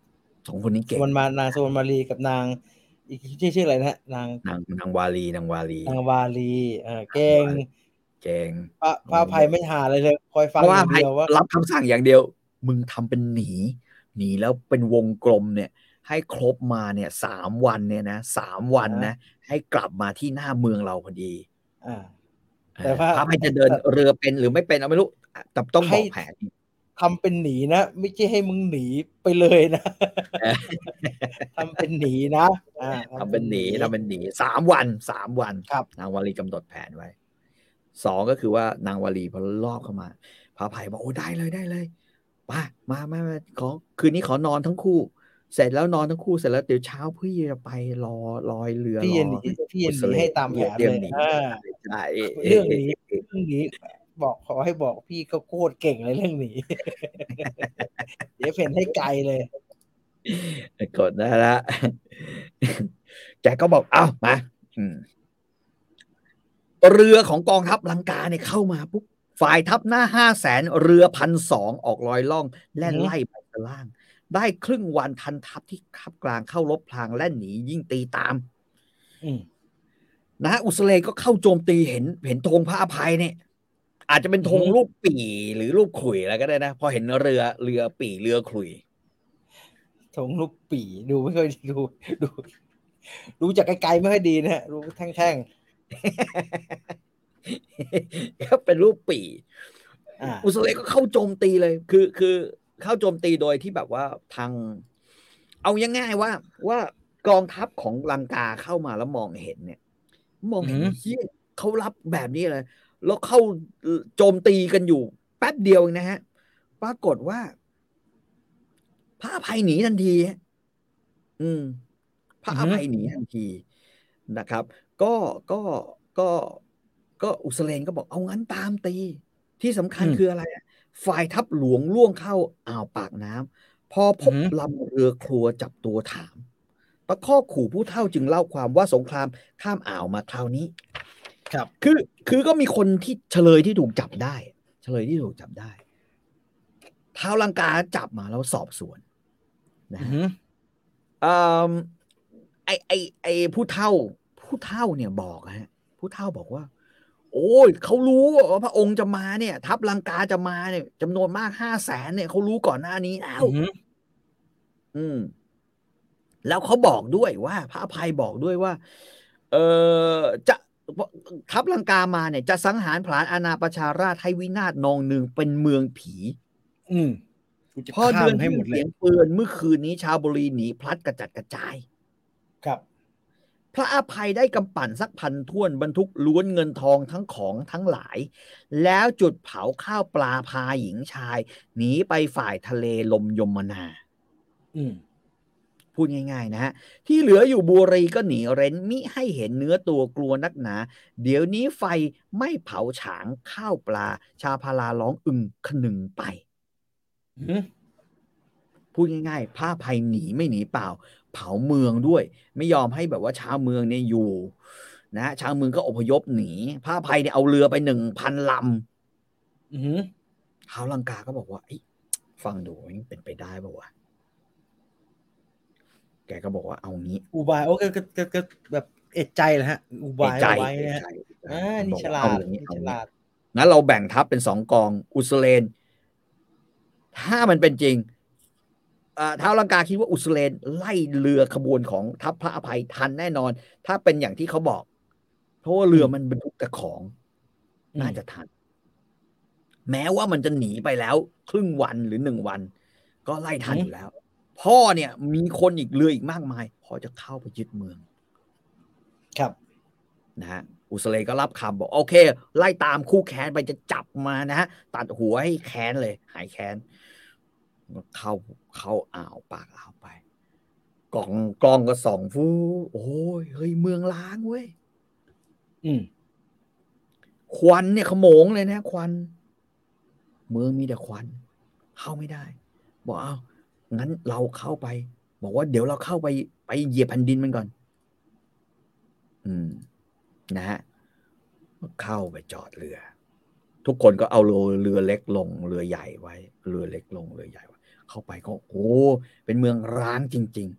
สองคนนี้สเก่งวรรณมานางสวรรณมาลีกับนาง อีกชื่อชื่ออะไรนะฮะนางนางนางวาลีนางวาลีนางวาลีเออเก่งเก่งพระพระอภัยไม่หาเลยเลย คอยฟังเพราะอว่าย่างเดียวว่ารับคำสั่งอย่างเดียว มึงทำเป็นหนี หนีแล้วเป็นวงกลมเนี่ย ให้ครบมาเนี่ยสามวันเนี่ยนะสามวันนะ ให้กลับมาที่หน้าเมืองเราพอดี อ่า แต่ว่าพระไม่จะเดินเรือเป็นหรือไม่เป็นเอาไม่รู้แต่ต้องบให้อกแผนทำเป็นหนีนะ ไม่ใช่ให้มึงหนีไปเลยนะเออทำเป็นหนีนะอ่าทำเป็นหนีทำเป็นหนีสามวันสามวันครับ นางวาลีกำหนดแผนไว้สองก็คือว่านางวาลีพอรอบเข้ามาพระอภัยบอกโอ้ได้เลยได้เลยมามามามาขอคืนนี้ขอนอนทั้งคู่ เสร็จแล้วนอนทั้งคู่เสร็จแล้วเดี๋ยวเช้าพี่จะไปรอลอยเรือพี่รเย็อนหนีพี่เย็นหนีให้ตามแผนเรื่เลองยหนีอ่าใช่เรื่องนี้เรื่องนี้บอกขอให้บอกพี่ก็โคตรเก่งเลยเรื่องนี้ เดี๋ยวเพ่นให้ไกลเลยกดนะละแกก็บอกเอ้ามาอืมเรือของกองทัพลังกาเนี่ยเข้ามาปุ๊บฝ่ายทัพหน้าห้าแสนเรือพันสองออกลอยล่อง แล่นอือฮึไล่ไปตะล่าง ได้ครึ่งวันทันทัพที่ขับกลางเข้ารบพลางแล่นหนียิ่งตีตามอืมนะฮะอุสเลนก็เข้าโจมตีเห็น เห็นธงพระอภัยเนี่ย อาจจะเป็นธงอือฮึรูปปี่หรือรูปขลุยอะไรก็ได้นะพอเห็นเรือเรือปี่เรือขลุยถงลูกปีดูไม่ค่อยดีดูดูดูจากไกลๆไม่ค่อยดีนะฮะดูแท่งก็เป็นรูปปี่ๆอ่าอุสเลนก็เข้าโจมตีเลย คือคือ เข้าโจมตีโดยที่แบบว่าทาง เอาง่ายๆว่า ว่ากองทัพของลังกาเข้ามาแล้วมองเห็นเนี่ย มองเห็นเฮียเขารับแบบนี้เลยแล้วเข้าโจมตีกันอยู่ แป๊บเดียวเองนะฮะ ปรากฏว่าพระอภัยหนีทันทีฮะอืม พระอภัยหนีทันทีนะครับ ก็ก็ก็ก็อุสเลนก็บอกเอางั้นตามตี ที่สำคัญอืมคืออะไรอะ ฝ่ายทัพหลวงล่วงเข้าอ่าวปากน้ำพอพบอือหือลำเรือครัวจับตัวถามตะข้อขู่ผู้เท่าจึงเล่าความว่าสงครามข้ามอ่าวมาคราวนี้ ครับ คือคือก็มีคนที่เฉลยที่ถูกจับได้ เฉลยที่ถูกจับได้ท้าวลังกาจับมาแล้วสอบสวนนะอือฮะหือเอ่อไอไอไอผู้เท่า ผู้เท่าเนี่ยบอกอะฮะผู้เท่าบอกว่า โอ้ยเขารู้ว่าพระองค์จะมาเนี่ย ทัพลังกาจะมาเนี่ยจำนวนมากห้าแสนเนี่ยเขารู้ก่อนหน้านี้แล้วอือหืออืม แล้วเขาบอกด้วยว่า พระอภัยบอกด้วยว่า เออจะทัพลังกามาเนี่ย จะสังหารผลาญอาณาประชาราชให้วินาศนองหนึ่งเป็นเมืองผี อืมกูจะพอข้าเดือมนให้ที่หมดเลเสียยงปืนเมื่อคืนนี้ชาวบุรีหนีพลัดกระจัดกระจาย ครับ พระอภัยได้กำปั่นสักพันท่วนบรรทุกล้วนเงินทองทั้งของทั้งหลาย แล้วจุดเผาข้าวปลาพาหญิงชายหนีไปฝ่ายทะเลลมยมนา อืมพูดง่ายๆนะฮะ ที่เหลืออยู่บุรีก็หนีเร้นมิให้เห็นเนื้อตัวกลัวนักหนา เดี๋ยวนี้ไฟไม่เผาฉางข้าวปลา ชาพาราร้องอึงขนึงไปอือหือพูดง่ายๆผ้าภัยหนีไม่หนีเปล่า เผาเมืองด้วย ไม่ยอมให้แบบว่าชาวเมืองเนี่ยอยู่นะฮะชาวเมืองก็อพยพหนีผ้าภัยเนี่ยเอาเรือไปหนึ่งพันลอือหือำท้าวลังกาก็บอกว่าเอ้ยฟังดูมันเป็นไปได้ป่าวะแกก็บอกว่าเอางี้ อุบายโอ้ก็ก็ก็ก็แบบเอ็ดใจแหละฮะ อุบายใจเอาไว้เอะนะฮะใจอ่านี่บอกฉว่ลาเอดอย่างนี่เอาฉงี้ลาดงั้นเราแบ่งทัพเป็นสองกอง อุสเลน ถ้ามันเป็นจริงอ่า ท้าวลังกาคิดว่าอุสเลนไล่เรือขบวนของทัพพระอภัยทันแน่นอน ถ้าเป็นอย่างที่เขาบอก เพราะว่าเรือมันบรรทุกแต่ของอืมน่าจะทัน แม้ว่ามันจะหนีไปแล้ว ครึ่งวันหรือหนึ่งวัน ก็ไล่ทันอยู่แล้ว พ่อเนี่ย มีคนอีกเรืออีกมากมาย พอจะเข้าไปยึดเมือง ครับนะฮะอุสเลก็รับคำบอกโอเค ไล่ตามคู่แค้นไปจะจับมานะฮะตัดหัวให้แค้นเลย หายแค้น เข้าเข้าอ่าวปากอ่าวไปกล่องกล้องก็ส่องฟูโอ้ยเฮ้ยเมืองล้างเว้ยอืมควันเนี่ยขโมงเลยนะควัน เมืองมีแต่ควัน เข้าไม่ได้ บอกเอางั้นเราเข้าไป บอกว่าเดี๋ยวเราเข้าไปไปเหยียบแผ่นดินมันก่อน อืม นะฮะเข้าไปจอดเรือ ทุกคนก็เอาเรือเรือเล็กลง เรือใหญ่ไว้ เรือเล็กลงเรือใหญ่ไว้ เข้าไปก็โอ้เป็นเมืองร้างจริง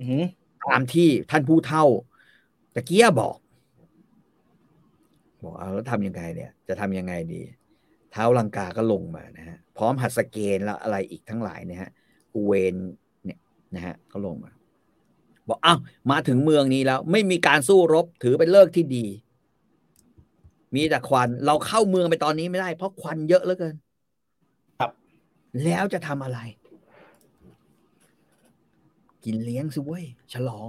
อืมๆตามที่ท่านผู้เท่าตะเกียบอกบอกเอาแล้วทำยังไงเนี่ย จะทำยังไงดี เท้าลังกาก็ลงมานะฮะพร้อมหัดสเกนแล้วอะไรอีกทั้งหลายเนี่ยฮะกูเวนเนี่ยนะฮะก็ลงมาบอกอ้าวมาถึงเมืองนี้แล้ว ไม่มีการสู้รบถือเป็นเลิกที่ดี มีแต่ควันเราเข้าเมืองไปตอนนี้ไม่ได้ เพราะควันเยอะเหลือเกินครับ แล้วจะทำอะไร กินเลี้ยงสิเว้ย ฉลอง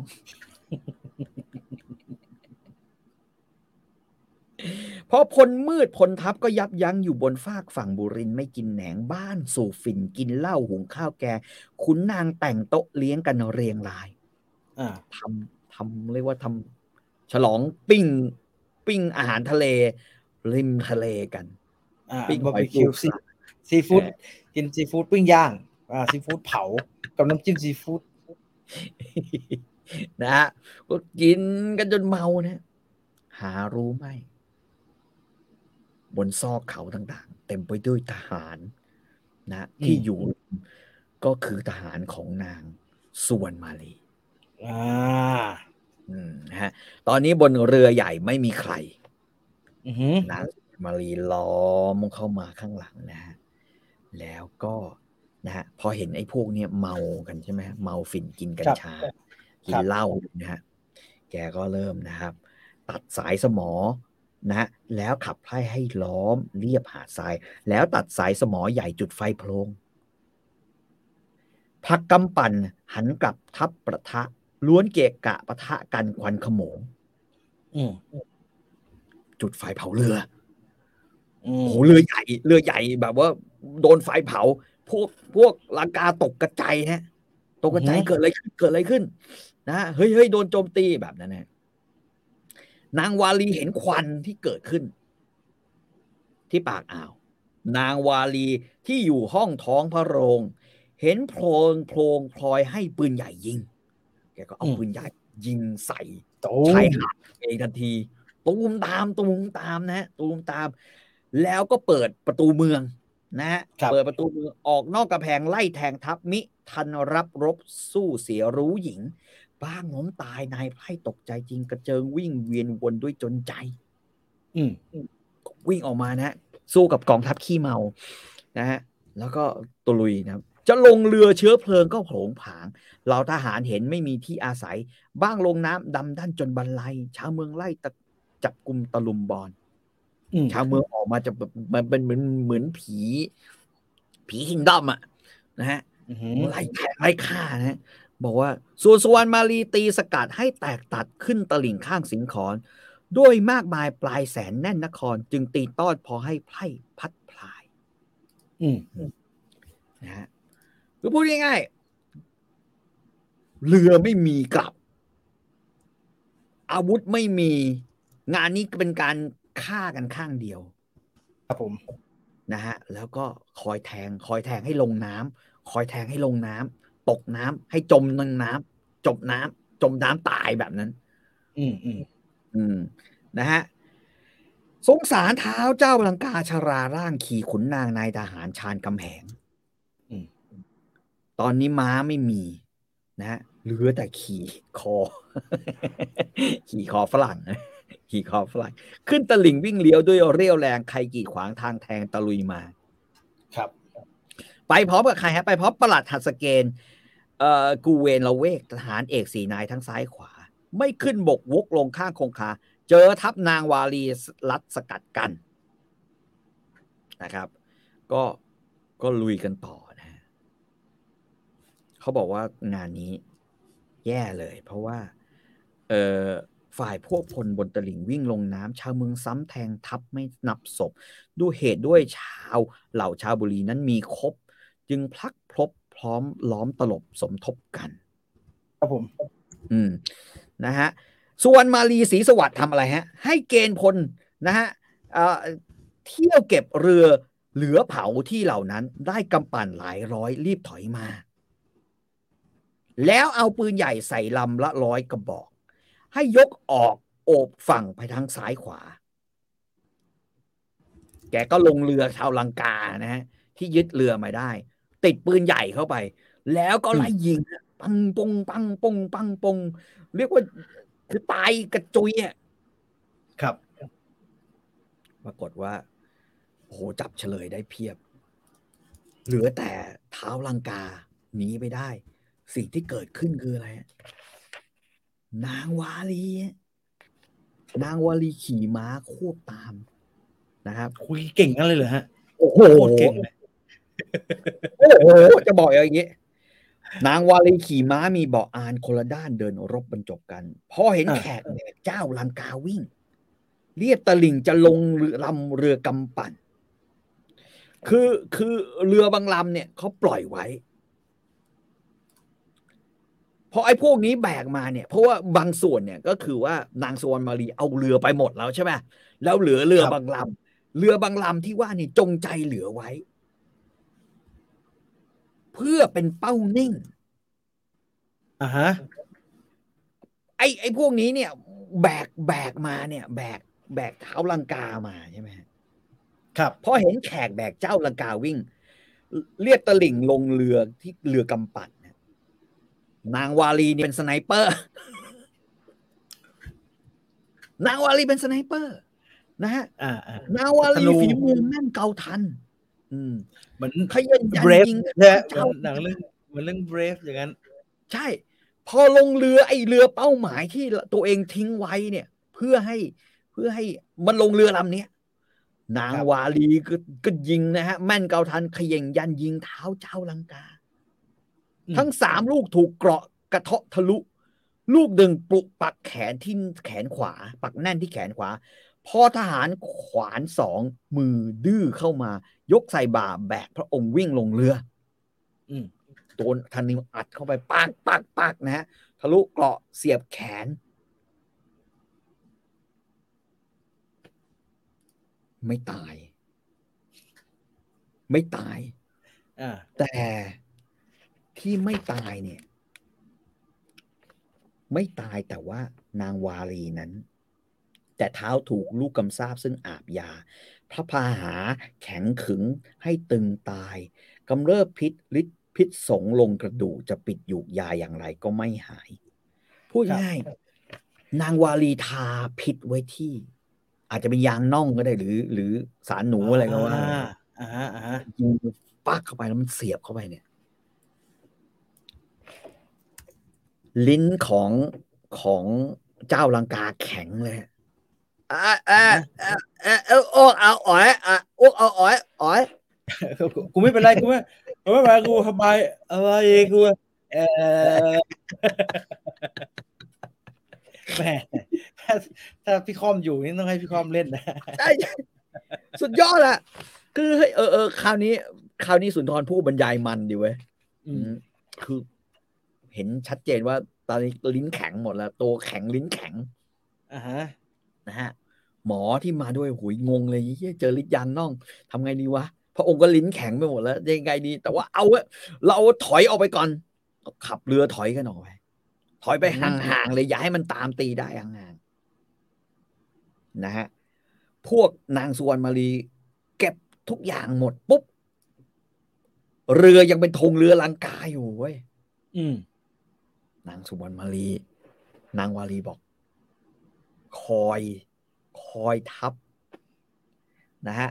พอพลมืดพลทัพก็ยับยั้งอยู่บนฟากฝั่งบุรินทร์ไม่กินแหนงบ้านสู่ฝิ่นกินเหล้าหุงข้าวแกงขุนนางแต่งโต๊ะเลี้ยงกันเรียงรายอ่าทำทำเรียกว่าทำฉลองปิ้ง ปิ้งอาหารทะเล ริมทะเลกันอ่าปิ้งบาร์หอยบีคิวปูซีปลาซีฟู้ดเออ กินซีฟู้ดปิ้งย่าง อ่าซีฟู้ดเผา กับน้ำจิ้มซีฟู้ดนะฮะก็กินกันจนเมานะหารู้ไหมบนซอกเขาต่างๆ เต็มไปด้วยทหาร นะ ที่อยู่ก็คือทหารของนางส่วนมาลีอ่าอืมนะฮะ ตอนนี้บนเรือใหญ่ไม่มีใครอือหือนางมารีล้อมเข้ามาข้างหลังนะฮะ แล้วก็นะฮะพอเห็นไอ้พวกเนี้ยเมากันใช่ไหมฮะเมาฝิ่นกินกัญชา กินเหล้านะฮะแกก็เริ่มนะครับ ตัดสายสมอนะฮะแล้วขับไล่ให้ล้อมเรียบหาดทราย แล้วตัดสายสมอใหญ่จุดไฟโพลงพักกำปั่นหันกลับทับประทะ ล้วนเกะกะปะทะกันควันขโมงอืมจุดไฟเผาเรืออืโอ้มโหเรือใหญ่ เรือใหญ่แบบว่า โดนไฟเผา พวกพวกลังกาตกกระจายฮะตกกระจายเกิดอะไรขึ้นเกิดอะไรขึ้น นะเฮ้ยเฮ้ยโดนโจมตีแบบนั้นนะนางวาลีเห็นควันที่เกิดขึ้น ที่ปากอ่าว นางวาลีที่อยู่ห้องท้องพระโรง เห็นโพลงโพลงพลอยให้ปืนใหญ่ยิงแกก็เอาปืนใหญ่ยิงใส่โตชายหาดเองทันทีตูมตามตูมตามนะฮะตูมตาม แล้วก็เปิดประตูเมือง นะฮะครับเปิดประตูเมืองออกนอกกระแพงไล่แทงทัพมิทันรับรบสู้เสียรู้หญิง บ้างล้มตายนายไพร่ตกใจจริงกระเจิงวิ่งเวียนวนด้วยจนใจ อืมวิ่งออกมานะฮะสู้กับกองทัพขี้เมานะฮะแล้วก็ตะลุยนะครับจะลงเรือเชื้อเพลิงก็โผงผางเหล่าทหารเห็นไม่มีที่อาศัย บ้างลงน้ำดำด้านจนบรรลัยชาวเมืองไล่ตะจับกลุ่มตะลุมบอลอืม ชาวเมืองออกมาจะแบบมันเป็นเหมือนเหมือนผี ผีคิงดอมอะนะฮะอือหือไล่แทงไล่ฆ่านะฮะบอกว่าส่วนสวรรณมาลีตีสกัดให้แตกตัดขึ้นตลิ่งข้างสิงขอน ด้วยมากมายปลายแสนแน่นนคร จึงตีต้อนพอให้ไพร่พัดพลาย อืมนะฮะคือพูดง่ายๆเรือไม่มีกลับ อาวุธไม่มี งานนี้เป็นการ ฆ่ากันข้างเดียว ครับผมนะฮะแล้วก็คอยแทง คอยแทงให้ลงน้ำคอยแทงให้ลงน้ำตกน้ำให้จมในน้ำจมน้ำจมน้ำตายแบบนั้น อืมอืมอืมนะฮะสงสารเท้าเจ้าลังกาชราร่างขี่ขุนนางนายทหารชาญกำแหงอืมตอนนี้ม้าไม่มีนะฮะเหลือแต่ขี่คอ ขี่คอฝรั่งนะ ขี่คอฝรั่งขึ้นตลิ่งวิ่งเลี้ยวด้วยเรี่ยวแรงใครกี่ขวางทางแทงตะลุยมา ครับ ไปพร้อมกับใครฮะไปพร้อมประหลัดหัสเกณฑ์เอ่อกูเวนละเวกทหารเอกสี่นายทั้งซ้ายขวา ไม่ขึ้นบกวกลงข้างคงคาเจอทัพนางวาลีรัดสกัดกันนะครับ ก็ก็ลุยกันต่อนะฮะเขาบอกว่างานนี้แย่เลย เพราะว่า เออ ฝ่ายพวกพลบนตลิ่งวิ่งลงน้ำชาวเมืองซ้ำแทงทับไม่นับศพ ด้วยเหตุด้วยชาวเหล่าชาวบุรีนั้นมีครบ จึงพลักพลบพร้อมล้อมตลบสมทบกัน ครับผม อืมนะฮะส่วนมาลีศรีสวัสดิ์ทำอะไรฮะ ให้เกณฑ์พลนะฮะเอ่อเที่ยวเก็บเรือเหลือเผาที่เหล่านั้นได้กำปั่นหลายร้อยรีบถอยมา แล้วเอาปืนใหญ่ใส่ลำละร้อยกระบอก ให้ยกออกโอบฝั่งไปทางซ้ายขวา แกก็ลงเรือชาวลังกานะฮะที่ยึดเรือมาได้ ติดปืนใหญ่เข้าไป แล้วก็ไล่ยิง ปังปงปังปงปังปงเรียกว่าคือตายกระจุยอะครับปรากฏว่าโอ้โหจับเฉลยได้เพียบ เหลือแต่เท้าลังกาหนีไปได้ สิ่งที่เกิดขึ้นคืออะไรฮะ นางวาลีฮะนางวาลีขี่ม้าควบตามนะครับ คุยเก่งกันเลยเหรอฮะ โอ้โหโคตรเก่งเลยโอ้โห จะบอกอย่างนี้ นางวาลีขี่ม้ามีเบาะอานคนละด้านเดินรบบรรจบกัน พอเห็นอ่าแขกแบกเจ้าลังกาวิ่ง เรียบตลิ่งจะลงเรือลำเรือกำปั่น คือคือเรือบางลำเนี่ยเขาปล่อยไว้ พอไอ้พวกนี้แบกมาเนี่ย เพราะว่าบางส่วนเนี่ยก็คือว่านางสวรรณมารีเอาเรือไปหมดแล้วใช่ไหมแล้วเหลือเรือครับบางลำเรือบางลำที่ว่านี่จงใจเหลือไว้ เพื่อเป็นเป้านิ่งอ่าฮะไอ้ไอ้พวกนี้เนี่ย แบกแบกมาเนี่ย แบกแบกเท้าลังกามาใช่ไหมฮะครับพอเห็นแขกแบกเจ้าลังกาวิ่งเรียบตลิ่งลงเรือที่เรือกำปั่นเนี่ยนางวาลีเนี่ยเป็น sniper นางวาลีเป็น sniper นะฮะอ่าอ่านางวาลีธนูฝีมือแม่นเกาทัณฑ์ อืมเหมือนขยันยัน Brave ยิงใช่ไหมเจ้าหนังเรื่องเหมือนเรื่อง Braveอย่างนั้น ใช่ พอลงเรือไอ้เรือเป้าหมายที่ตัวเองทิ้งไว้เนี่ย เพื่อให้เพื่อให้มันลงเรือลำเนี้ยนางครับวาลีก็ก็ยิงนะฮะ แม่นเกาทันเขย่งยันยิงเท้าเจ้าลังกาอืม ทั้งสามลูกถูกเกราะกระเทาะทะลุ ลูกหนึ่งปลุกปักแขนที่แขนขวา ปักแน่นที่แขนขวา พอทหารขวานสองมือดื้อเข้ามายกใส่บ่าแบกพระองค์วิ่งลงเรือ อืมโดนทันนิวอัดเข้าไปปักปักปักนะฮะทะลุเกราะเสียบแขน ไม่ตาย ไม่ตายอ่าแต่ ที่ไม่ตายเนี่ย ไม่ตายแต่ว่านางวารีนั้น แต่เท้าถูกลูกกำซาบซึ่งอาบยา พระพาหาแข็งขึงให้ตึงตายกำเริบพิษฤทธิ์พิษสงลงกระดูกจะปิดอยู่ยาอย่างไรก็ไม่หาย พูดครับง่าย นางวาลีทาพิษไว้ที่ อาจจะเป็นยางน่องก็ได้หรือ หรือสารหนูอะไรก็ว่าอ่าอ่าฮะอ่าฮะยิงปักเข้าไปแล้วมันเสียบเข้าไปเนี่ย ลิ้นของของเจ้าลังกาแข็งเลยอะอะอะอะเออโอ้เอาอ๋อยอะโอ้เอาอ๋อยอ๋อยกูกูไม่เป็นไรกูไม่กูไม่เป็นไรกูสบายอะไรกูเออแหมถ้าถ้าพี่คอมอยู่นี่ต้องให้พี่คอมเล่นนะใช่ใช่สุดยอดอะคือเฮ้ยเออเออคราวนี้ คราวนี้สุนทรผู้บรรยายมันดีเว้ยอืมคือ เห็นชัดเจนว่าตอนนี้ลิ้นแข็งหมดแล้ว ตัวแข็งลิ้นแข็งอ่าฮะนะฮะหมอที่มาด้วยหุยงงเลยเหี้ยเจอลิ้นยางน่องทำไงดีวะพระองค์ก็ลิ้นแข็งไปหมดแล้วยังไงดี แต่ว่าเอาอะเราถอยออกไปก่อนก็ขับเรือถอยกันออกไปถอยไปห่างๆเลยอย่าให้มันตามตีได้ห่างๆนะฮะพวกนางสุวรรณมารีเก็บทุกอย่างหมดปุ๊บ เรือยังเป็นธงเรือลังกาอยู่เว้ยอืม นางสุวรรณมารีนางวารีบอก คอย คอยทับนะฮะ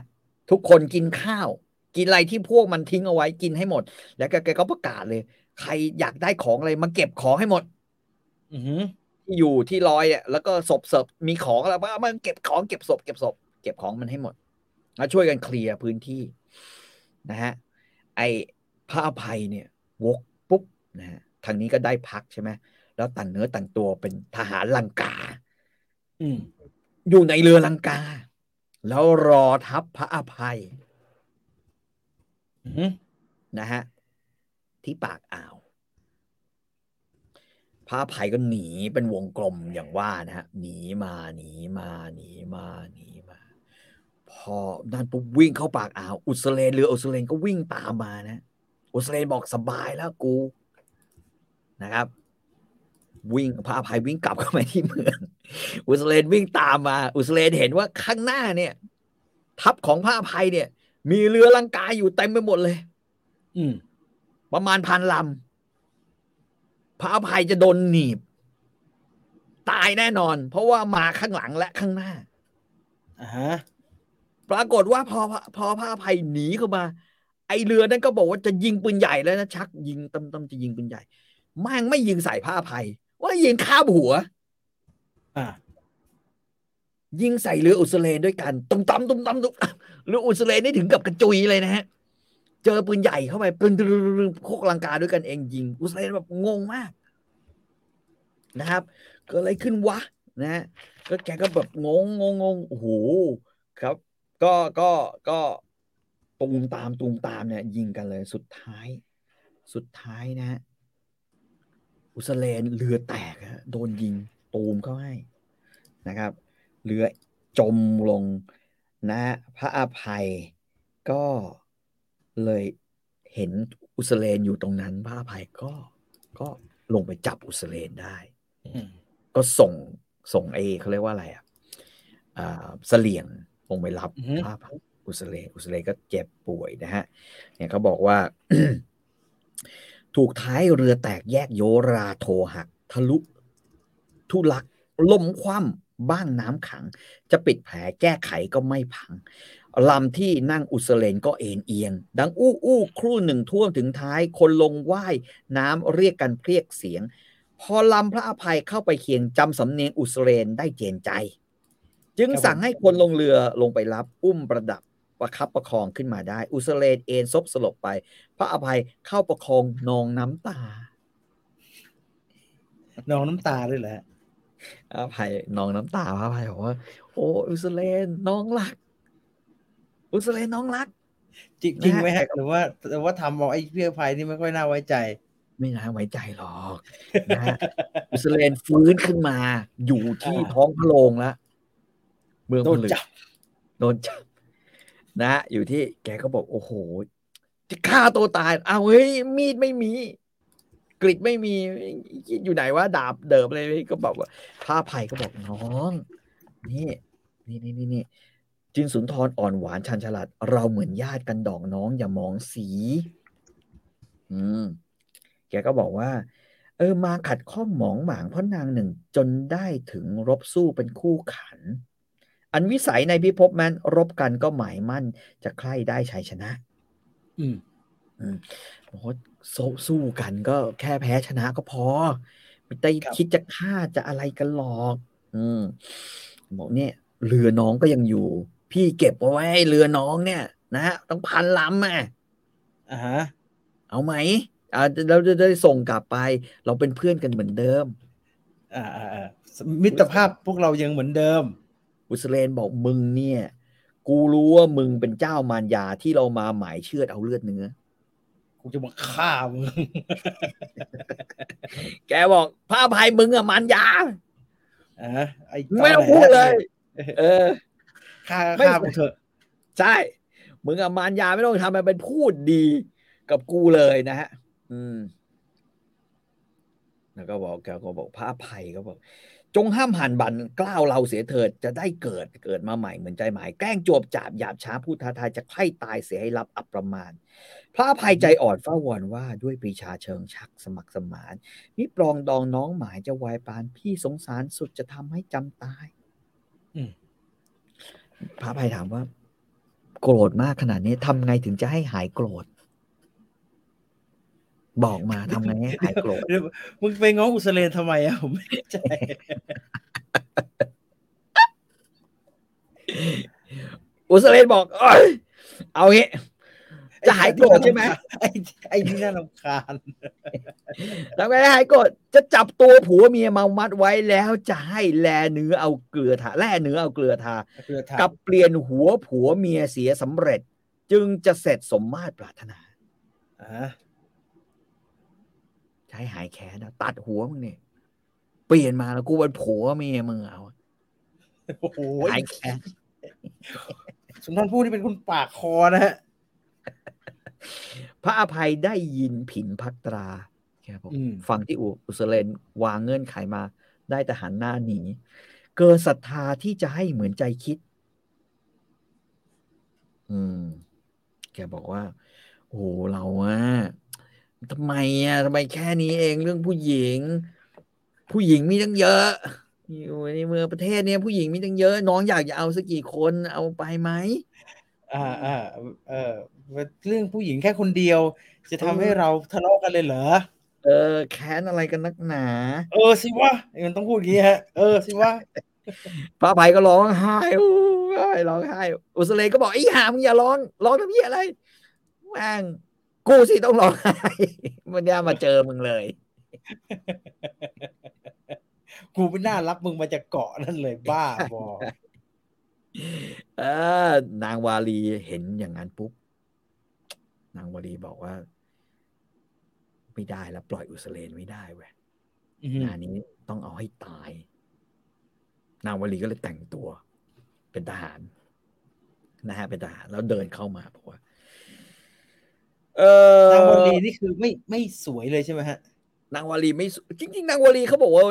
ทุกคนกินข้าว กินอะไรที่พวกมันทิ้งเอาไว้กินให้หมด แล้วแกแกก็ประกาศเลย ใครอยากได้ของอะไรมาเก็บของให้หมด อือหือที่อยู่ที่ลอยเนี่ยแล้วก็ศพเสิร์ฟมีของอะไรบ้างมันเก็บของเก็บศพเก็บศพเก็บของมันให้หมดแล้วช่วยกันเคลียร์พื้นที่นะฮะไอ้พระอภัยเนี่ยวกปุ๊บนะฮะ ทางนี้ก็ได้พักใช่ไหมแล้วแต่งเนื้อแต่งตัวเป็นทหารลังกา อืมอยู่ในเรือลังกา แล้วรอทัพพระอภัยอืมนะฮะที่ปากอ่าว พระอภัยก็หนีเป็นวงกลมอย่างว่านะฮะหนีมาหนีมาหนีมาหนีมา พอนั่นปุ๊บวิ่งเข้าปากอ่าว อุสเลนเรืออุสเลนก็วิ่งตามมานะอุสเลนบอกสบายแล้วกู นะครับ วิ่งพระอภัยวิ่งกลับเข้ามาที่เมือง อุสเลนวิ่งตามมา อุสเลนเห็นว่าข้างหน้าเนี่ย ทัพของพระอภัยเนี่ย มีเรือลังกาอยู่เต็มไปหมดเลย อืม ประมาณพันลำพระอภัยจะโดนหนีบ ตายแน่นอน เพราะว่ามาข้างหลังและข้างหน้าอ่าฮะปรากฏว่าพอพอพระอภัยหนีเข้ามา ไอเรือนั้นก็บอกว่าจะยิงปืนใหญ่แล้วนะชักยิงตำตำจะยิงปืนใหญ่ แม่งไม่ยิงใส่พระอภัย ว่ายิงข้ามหัว อ่า ยิงใส่เรืออุสเลนด้วยกันตุ้มตั้มตุ้มตั้มตุ้มตั้มเรืออุสเลนนี่ถึงกับกระจุยเลยนะฮะ เจอปืนใหญ่เข้าไปปืนโคกลังกาด้วยกันเองยิง อุสเลนแบบงงมาก นะครับ เกิดอะไรขึ้นวะ นะฮะก็แกก็แบบงงงงงโอ้โหครับ ก็ก็ก็ตูมตามตูมตามเนี่ย ยิงกันเลยสุดท้าย สุดท้ายนะฮะ อุสเลนเรือแตกฮะโดนยิงตูมเข้าให้นะครับ เรือจมลงนะพระอภัยก็เลยเห็นอุสเลนอยู่ตรงนั้น พระอภัยก็ก็ลงไปจับอุสเลนได้อืมก็ส่งส่งไอ้เขาเรียกว่าอะไรอะอ่าเสลียงลงไปรับอือฮึพระอุสเลนอุสเลนก็เจ็บป่วยนะฮะเนี่ยเขาบอกว่า ถูกท้ายเรือแตกแยกโยราโทหัก ทะลุ ทุลักล่มคว่ำบ้างน้ำขัง จะปิดแผลแก้ไขก็ไม่พังลำที่นั่งอุสเลนก็เอ็นเอียง ดังอู้อู้ครู่หนึ่งท่วมถึงท้าย คนลงว่ายน้ำเรียกกันเพรียกเสียง พอลำพระอภัยเข้าไปเคียงจำสำเนียงอุสเลนได้เจนใจ จึงสั่งให้คนลงเรือลงไปรับอุ้มประดับ ประคับประคองขึ้นมาได้ อุสเลนเอนซบสลบไป พระอภัยเข้าประคองนองน้ำตาน้องน้ำตาด้วยแหละพระอภัยนองน้ำตาพระอภัยบอกว่า โอ้อุสเลนน้องรัก อุสเลนน้องรัก จริงจริงไหมฮะหรือว่าแต่ว่าทำเอาไอ้เพื่อภัยนี่ไม่ค่อยน่าไว้ใจไม่น่าไว้ใจหรอกนะฮะอุสเลนฟื้นขึ้นมา อยู่ที่อ่าท้องพระโรงแล้วเมืองโดนผลึกจับโดนจับ นะฮะอยู่ที่แกก็บอกโอ้โหจะฆ่าตัวตายเอาเฮ้ยมีดไม่มีกริดไม่มีอยู่ไหนว่าดาบเดิมอะไรก็บอกว่าพระอภัยก็บอกน้องนี่นี่นี่นี่นี่จินสุนทรอ่อนหวานชันฉลาดเราเหมือนญาติกันดอกน้องอย่ามองสี อืม แกก็บอกว่า เออมาขัดข้อหมองหมางพราะนางหนึ่ง จนได้ถึงรบสู้เป็นคู่ขัน อันวิสัยในพิภพแม้นรบกันก็หมายมั่น จะใคร่ได้ชัยชนะ อืมอืมโอ้โหสู้สู้กันก็แค่แพ้ชนะก็พอ ไม่ได้ครับคิดจะฆ่าจะอะไรกันหรอก อืมบอกเนี่ย เรือน้องก็ยังอยู่ พี่เก็บเอาไว้ให้เรือน้องเนี่ย นะฮะต้องพันลำอะอ่าฮะเอาไหมอ่าเราจะได้ส่งกลับไป เราเป็นเพื่อนกันเหมือนเดิม อ่าอ่าอ่ามิตรภาพพวกเรายังเหมือนเดิม อุสเลนบอกมึงเนี่ย กูรู้ว่ามึงเป็นเจ้ามารยาที่เรามาหมายเชือดเอาเลือดเนื้อกูจะมาฆ่ามึง แกบอกพระอภัยมึงอะมารยาอ่าไอ้ไม่ต้องพูดเลย เออฆ่าไม่ฆ่ากูเถอะ ใช่ มึงอะมารยาไม่ต้องทำมันเป็นพูดดีกับกูเลยนะฮะ อืม แล้วก็บอกแกก็บอกพระอภัยก็บอก จงห้ามหันบันกล้าวเราเสียเถิดจะได้เกิดเกิดมาใหม่เหมือนใจหมาย แกล้งจวบจาบหยาบช้าพูดท้าทายจะใคร่ตายเสียให้รับอับประมาณ พระอภัยใจอ่อนเฝ้าวอนว่าด้วยปรีชาเชิงชักสมัครสมานมิปรองดองน้องหมายจะวายปานพี่สงสารสุดจะทำให้จำตายอืมพระอภัยถามว่า โกรธมากขนาดนี้ทำไงถึงจะให้หายโกรธ บอกมาทำไงให้หายโกรธเดี๋ยวมึงไปง้ออุสเลนทำไมอะผมไม่เข้าใจ อุสเลนบอกเอยเอางี้จะหายโกรธใช่ไหมไอ้ไอ้ที่น่ารำคาญทำไงให้หายโกรธจะจับตัวผัวเมียมามัดไว้แล้วจะให้แลเนื้อเอาเกลือทาแล่เนื้อเอาเกลือทาเพื่อถามกับเปลี่ยนหัวผัวเมียเสียสำเร็จ จึงจะเสร็จสมมาตรปรารถนาอ่า ใช้หายแค้นนะตัดหัวมึงเนี่ยเปลี่ยนมาแล้วกูเป็นผัวเมียมึงเอาโอ้โหหายแค้นสุนทรภู่นี่เป็นคนปากคอนะฮะพระอภัยได้ยินผินพัตราครับผมอืมฟังที่อุอุสเลนวางเงื่อนไขมา ได้แต่หันหน้าหนีเกิดศรัทธาที่จะให้เหมือนใจคิด อืม แกบอกว่า โอ้โหเราอะ ทำไมอะทำไมแค่นี้เองเรื่องผู้หญิง ผู้หญิงมีตั้งเยอะอยู่ในเมืองประเทศเนี้ยผู้หญิงมีตั้งเยอะ น้องอยากจะเอาสักกี่คนเอาไปไหมอ่าอ่าเออเรื่องผู้หญิงแค่คนเดียว จะทำให้เราทะเลาะกันเลยเหรอเออ แค้นอะไรกันนักหนา เออสิวะมันต้องพูดอย่างนี้ฮะเออสิวะพระอภัยก็ร้องไห้โอ้ยร้องไห้อุสเลก็บอกไอ้ห่ามึงอย่าร้องร้องทำเหี้ยอะไรแม่ง กูสิต้องร้องไห้มันย่ามาเจอมึงเลย กูไม่น่ารับมึงมาจากเกาะนั่นเลยบ้าบอเออนางวาลีเห็นอย่างนั้นปุ๊บ นางวาลีบอกว่า ไม่ได้แล้วปล่อยอุสเลนไม่ได้เว้ยอืมงานนี้ต้องเอาให้ตาย นางวลีก็เลยแต่งตัว เป็นทหารนะฮะเป็นทหารแล้วเดินเข้ามาบอกว่า เออนางวลีนี่คือไม่ไม่สวยเลยใช่ไหมฮะนางวลีไม่สจริงๆนางวลีเขาบอกว่า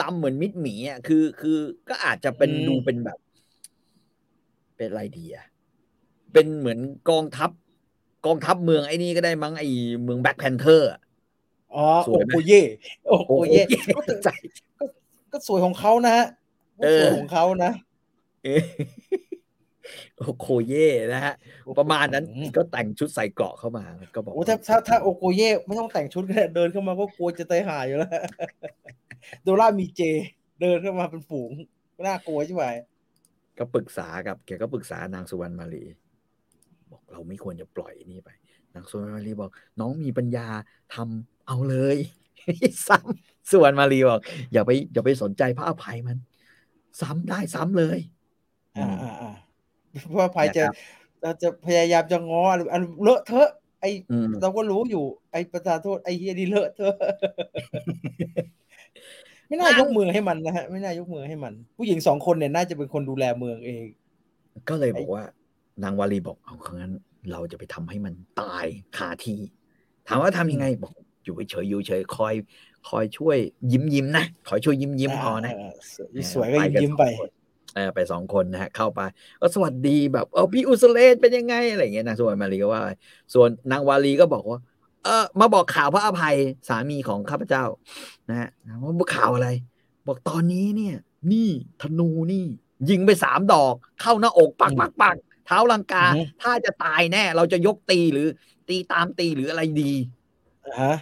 ดำๆเหมือนมิดหมีอะคือ คือก็อาจจะเป็นอืมดูเป็นแบบ เป็นอะไรดีอะเป็นเหมือนกองทัพ กองทัพเมืองไอ้นี่ก็ได้มั้งไอ้เมืองแบ็คแพนเทอร์อ๋อสโอวยไหมโกเย่โอโกโอ้โหเย่ก็ใจก็สวยของเขานะฮะเออสวยของเขานะเออ โอโคเย่นะฮะประมาณนั้นอืมก็แต่งชุดใส่เกราะเข้ามาก็บอกโอ้ว่าถ้าถ้าถ้าโอโกเย่ไม่ต้องแต่งชุดก็ได้เดินเข้ามาก็กลัวจะตายหายอยู่แล้วโดรามีเจ เดินเข้ามาเป็นฝูงน่ากลัวใช่ไหมก็ปรึกษากับแกก็ปรึกษานางสุวรรณมาลีบอกเราไม่ควรจะปล่อยนี่ไปนางสุวรรณมาลีบอก น้องมีปัญญาทำเอาเลยซ้ำสุวรรณมาลีบอกอย่าไปอย่าไปสนใจพระอภัยมัน ซ้ำได้ซ้ำเลย อ่าอ่า อ่าเพราะว่าภัยจะนะครับเราจะพยายามจะง้ออันอันเลอะเทอะ ไออืมเราก็รู้อยู่ ไอประธานโทษไอเฮียนี่เลอะเทอะไม่น่ายกมือให้มันนะฮะไม่น่ายกมือให้มัน ผู้หญิงสองคนเนี่ยน่าจะเป็นคนดูแลเมืองเอง ก็เลยบอกว่า นางวาลีบอกเอาครั้นเราจะไปทำให้มันตายคาที่ ถามว่าทำยังไงบอกอยู่เฉยๆอยู่เฉยคอย คอยช่วยยิ้มยิ้มๆนะคอยช่วยยิ้มยิ้มๆพอนะาสวยสวยก็ยิ้มยิ้มๆไปเออ ไปสองคนนะฮะเข้าไปก็สวัสดีแบบเออพี่อุสเลนเป็นยังไงอะไรอย่างเงี้ยนางสุวรรณมาลีก็ว่า ส่วนนางวาลีก็บอกว่า เออมาบอกข่าวพระอภัยสามีของข้าพเจ้า นะฮะว่าข่าวอะไร บอกตอนนี้เนี่ย นี่ธนูนี่ ยิงไปสามดอก เข้าหน้าอกปักปักปักเท้าลังกาอือฮึถ้าจะตายแน่ เราจะยกตีหรือ ตีตามตีหรืออะไรดีฮะ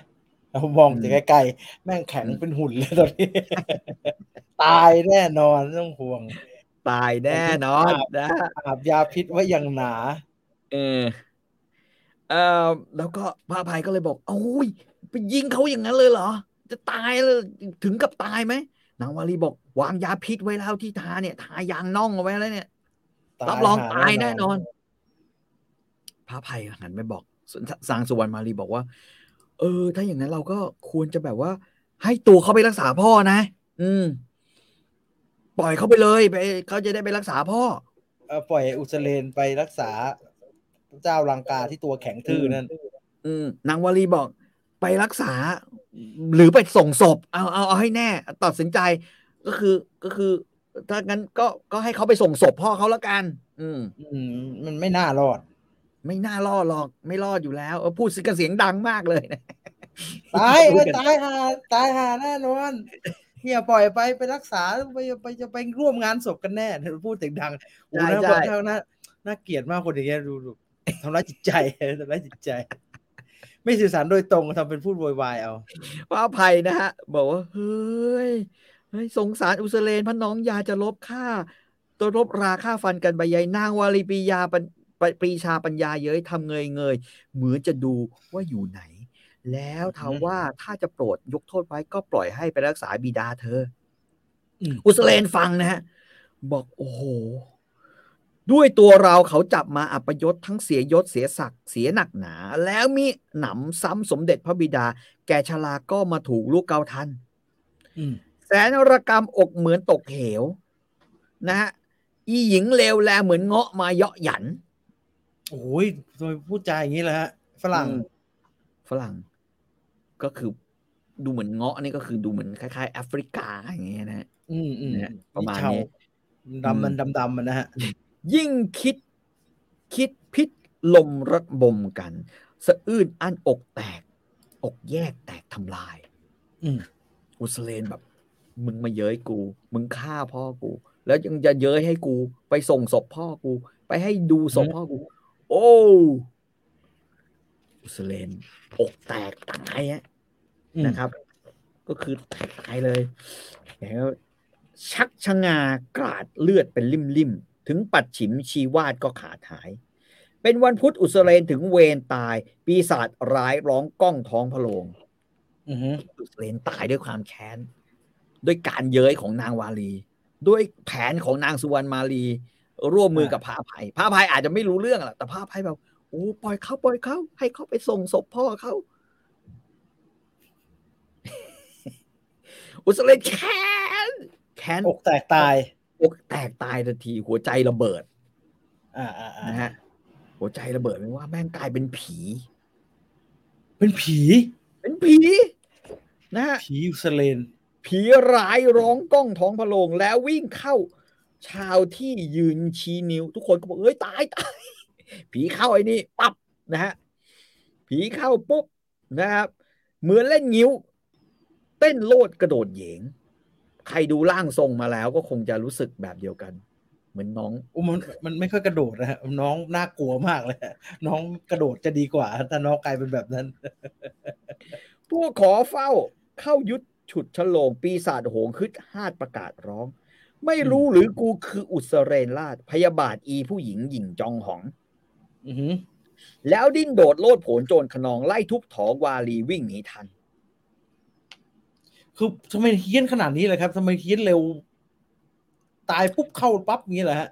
เรามองอืมจากไกลๆแม่งแข็งอืมเป็นหุ่นเลยตอนนี้ ตายแน่นอนไม่ต้องห่วง ตายแน่นอนนะอาบยาพิษไว้อย่างหนา เออเออแล้วก็พระอภัยก็เลยบอกโอ้ยไปยิงเขาอย่างนั้นเลยเหรอ จะตายเลยถึงกับตายไหมนางวาลีบอก วางยาพิษไว้แล้วที่ทาเนี่ย ทายางน่องเอาไว้แล้วเนี่ยรับรองหตายแน่นอน พระอภัยหันไปบอกสสางสุวรรณมาลีบอกว่า เออ ถ้าอย่างนั้นเราก็ควรจะแบบว่า ให้ตัวเขาไปรักษาพ่อนะ อืม ปล่อยเขาไปเลยไปเขาจะได้ไปรักษาพ่อเออปล่อยอุสเลนไปรักษา เจ้าลังกาที่ตัวแข็งทื่อนั่นอืมนางวลีบอก ไปรักษา หรือไปส่งศพเอาเอาเอาให้แน่ตัดสินใจก็คือก็คือ ถ้างั้นก็ก็ให้เขาไปส่งศพพ่อเขาแล้วกัน อืม อืม มันไม่น่ารอด ไม่น่ารอดหรอก ไม่รอดอยู่แล้วเออพูดกันเสียงดังมากเลยนะตายพูเอ้ดยกันตายหาตายหาแน่นอน เฮียปล่อยไปไปรักษาไปไปจะไปร่วมงานศพกันแน่เดี๋ยวพูดเสียงดังโอ้ใช่น่าใช่เท่าน่าน่าเกลียดมากคนอย่างเงี้ยดูดูทำร้ายจิตใจทำร้ายจิตใจ ไม่สื่อสารโดยตรงทำเป็นพูดโวยวายเอาพระอภัยนะฮะ บอกว่าเฮ้ยเฮ้ยสงสารอุสเลนพระน้องยาจะลบค่าตัวลบราค่าฟันกันใบใหญ่นางวาลีปียาเป็นปปรีชาปัญญาเย้ยทำเงยเงยเหมือนจะดูว่าอยู่ไหน แล้วถามว่าถ้าจะโปรดยกโทษไว้ก็ปล่อยให้ไปรักษาบิดาเธออืมอุสเลนฟังนะฮะ บอกโอ้โห ด้วยตัวเราเขาจับมาอัปยศทั้งเสียยศเสียศักดิ์เสียหนักหนา แล้วมีหนำซ้ำสมเด็จพระบิดา แกชลาก็มาถูกลูกเกาทันอืมแสนระกรรมอกเหมือนตกเหว นะฮะอีหญิงเลวแลเหมือนเงาะมาเยาะหยันโอ้ยทำไมพูดจาอย่างนี้ล่ะฮะ ฝรั่งอืมฝรั่ง ก็คือดูเหมือนเงาะนี่ก็คือดูเหมือนคล้ายๆแอฟริกาอย่างเงี้ยนะฮะอืมอืมเนี่ยประมาณเชนี้ดำมันดำดำๆมันนะฮะ ยิ่งคิด คิดพิษลมระบมกัน สะอื้นอันอกแตก อกแยกแตกทำลาย อืมอุสเลนแบบ มึงมาเย้ยกู มึงฆ่าพ่อกู แล้วยังจะเย้ยให้กู ไปส่งศพพ่อกู ไปให้ดูศพพ่อกู โอ้ อุสเลนอกแตกตายอะอืมนะครับ ก็คือแตกตายเลยแล้วชักชะงากราดเลือดเป็นลิ่มๆถึงปัดฉิมชีวาดก็ขาดหาย เป็นวันพุธอุสเลนถึงเวรตาย ปีศาจร้ายร้องก้องท้องพระโลงอือฮึอุสเลนตายด้วยความแค้น ด้วยการเย้ยของนางวาลี ด้วยแผนของนางสุวรรณมาลี ร่วมมือกับพระอภัยพระอภัยอาจจะไม่รู้เรื่องหรอกแต่พระอภัยแบบ โอ้ปล่อยเขาปล่อยเขาให้เขาไปส่งศพพ่อเขาอุสเลนแค้นแค้นอกแตกตายอกแตกตายทันที หัวใจระเบิด อ่าอ่าอ่านะฮะหัวใจระเบิดไม่ว่าแม่งกลายเป็นผี เป็นผี เป็นผี นะฮะผีอุสเลนผีร้ายร้องก้องท้องพระโรงแล้ววิ่งเข้า ชาวที่ยืนชี้นิ้ว ทุกคนก็บอกเอ้ยตายตาย ผีเข้าไอ้นี่ปั๊บนะฮะผีเข้าปุ๊บนะครับ เหมือนเล่นงิ้ว เต้นโลดกระโดดเหยง ใครดูร่างทรงมาแล้วก็คงจะรู้สึกแบบเดียวกัน เหมือนน้องโอ้มันมันไม่ค่อยกระโดดนะฮะน้องน่ากลัวมากเลยฮะน้องกระโดดจะดีกว่า ถ้าน้องกลายเป็นแบบนั้นพวกขอเฝ้าเข้ายุดฉุดฉลงปีศาจโหงคึดฮาดประกาศร้อง ไม่รู้หรือกูคืออุสเรนราชพยาบาทอีผู้หญิงหญิงจองหองอือฮึ แล้วดิ้นโดดโลดโผนโจรขนองไล่ทุบถองวาลีวิ่งหนีทัน คือทำไมเฮี้ยนขนาดนี้เลยครับทำไมเฮี้ยนเร็ว ตายปุ๊บเข้าปั๊บงี้เหรอฮะ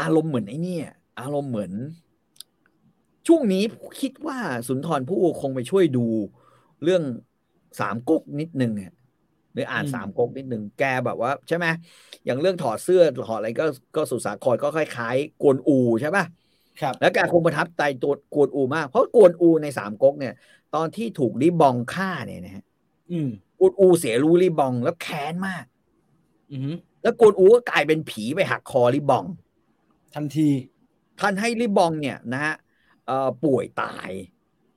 อารมณ์เหมือนไอ้เนี่ยอารมณ์เหมือน ช่วงนี้คิดว่าสุนทรภู่คงไปช่วยดูเรื่องสามก๊กนิดนึงอะหรืออ่านอืมสามก๊กนิดนึงแกแบบว่า ใช่ไหมอย่างเรื่องถอดเสื้อถอดอะไรก็ก็สุสาครก็คล้ายๆกวนอูใช่ปะ ครับแล้วแกคงประทับใจตัวกวนอูมาก เพราะกวนอูในสามก๊กเนี่ย ตอนที่ถูกลิบองฆ่าเนี่ยนะฮะอืมกวนอูเสียรู้ลิบองแล้วแค้นมากอือฮึแล้วกวนอูก็กลายเป็นผีไปหักคอลิบอง ทันทีท่านให้ลิบองเนี่ยนะฮะเอ่อป่วยตาย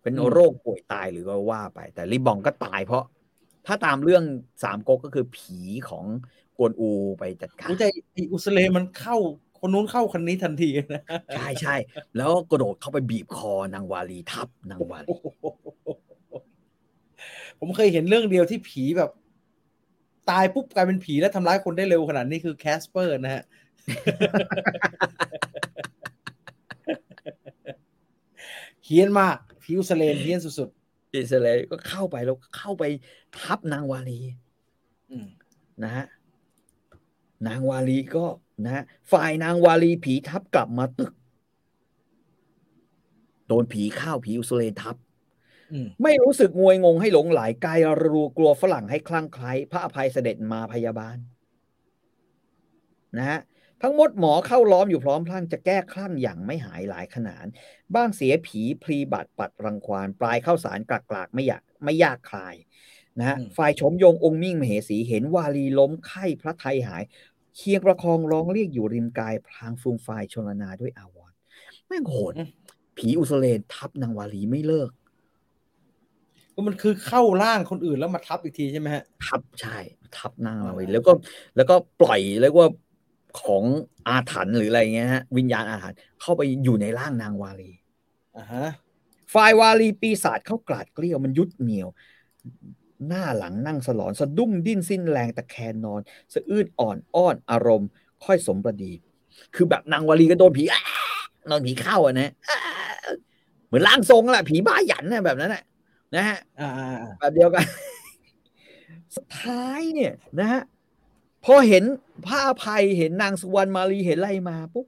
เป็นอืมโรคป่วยตายหรือว่าว่าไป แต่ลิบองก็ตายเพราะ ถ้าตามเรื่องสามก๊กก็คือผีของกวนอูไปจัดการรู้ใจไอ้อุสเลนมันเข้า คนนู้นเข้าคนนี้ทันทีนะใช่ใช่แล้วกระโดดเข้าไปบีบคอนางวาลีทับนางวาลีผมเคยเห็นเรื่องเดียวที่ผีแบบ ตายปุ๊บกลายเป็นผีแล้วทำร้ายคนได้เร็วขนาดนี้คือ Casper นะฮะเฮี้ยนมากผีอุสเลนเฮี้ยนสุดอิสราเอลก็เข้าไปแล้วเข้าไปทับนางวาลีๆอืมนะฮะ นางวาลีก็นะฮะฝ่ายนางวาลีผีทับกลับมาตึก โดนผีข้าวผีอุสเลนทับอืมไม่รู้สึกงวยงงให้หลงไหลกายรูกลัวฝรั่งให้คลั่งไคล้พระอภัยเสด็จมาพยาบาล นะฮะทั้งหมดหมอเข้าล้อมอยู่พร้อมพลั่งจะแก้คลั่งอย่างไม่หายหลายขนาดบ้างเสียผีพลีบัตรปัดรังควานปลายเข้าสารกลากลากๆไม่อยากไม่ยากคลายนะฮะฝ่ายชมยงองค์มิ่งมเหสีเห็นวาลีล้มไข้พระไทยหาย เคียงประคองร้องเรียกอยู่ริมกาย พลางฟูมฟายชนลนาด้วยอาวรณ์แม่งโหดผีอุสเลนทับนางวาลีไม่เลิกก็มันคือเข้าร่างคนอื่นแล้วมาทับอีกทีใช่ไหมฮะทับใช่ทับนางเราไว้อ๋อแล้วก็แล้วก็ปล่อยเรียกว่าของอาถรรพ์หรืออะไรเงี้ยฮะวิญญาณอาถรรพ์เข้าไปอยู่ในร่างนางวาลีอ่าฮะฝ่ายวาลีปีศาจเข้ากลาดเกลี้ยวมันยุดเหนียว หน้าหลังนั่งสลอน สะดุ้งดิ้นสิ้นแรงตะแคงนอน สะอื้นอ่อนอ้อนอารมณ์ ค่อยสมประดี คือแบบนางวาลีก็โดนผีอ้านอนผีเข้าอะนะอ่าเหมือนร่างทรงแหละผีบ้าหยันนะแบบนั้นนะนะฮะอ่าอ่าอ่าแบบเดียวกัน สุดท้ายเนี่ย นะฮะพอเห็นพระอภัยเห็นนางสุวรรณมาลีเห็นอะไรมาปุ๊บ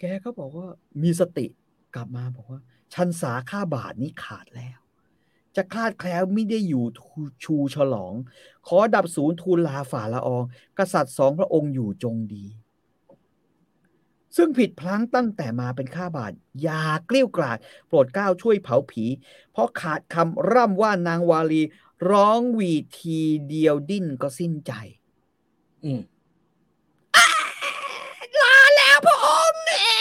แกก็บอกว่ามีสติกลับมาบอกว่า ชันสาค่าบาทนี้ขาดแล้ว จะคลาดแคล้วไม่ได้อยู่ทูชูฉลอง ขอดับศูนย์ทูลลาฝ่าละออง กษัตริย์สองพระองค์อยู่จงดี ซึ่งผิดพลั้งตั้งแต่มาเป็นข้าบาทอย่าเกลี้ยวกราด โปรดเกล้าช่วยเผาผี เพราะขาดคำร่ำว่านางวาลี ร้องหวีดทีเดียวดิ้นก็สิ้นใจ อืมลาแล้วพระองค์เนี่ย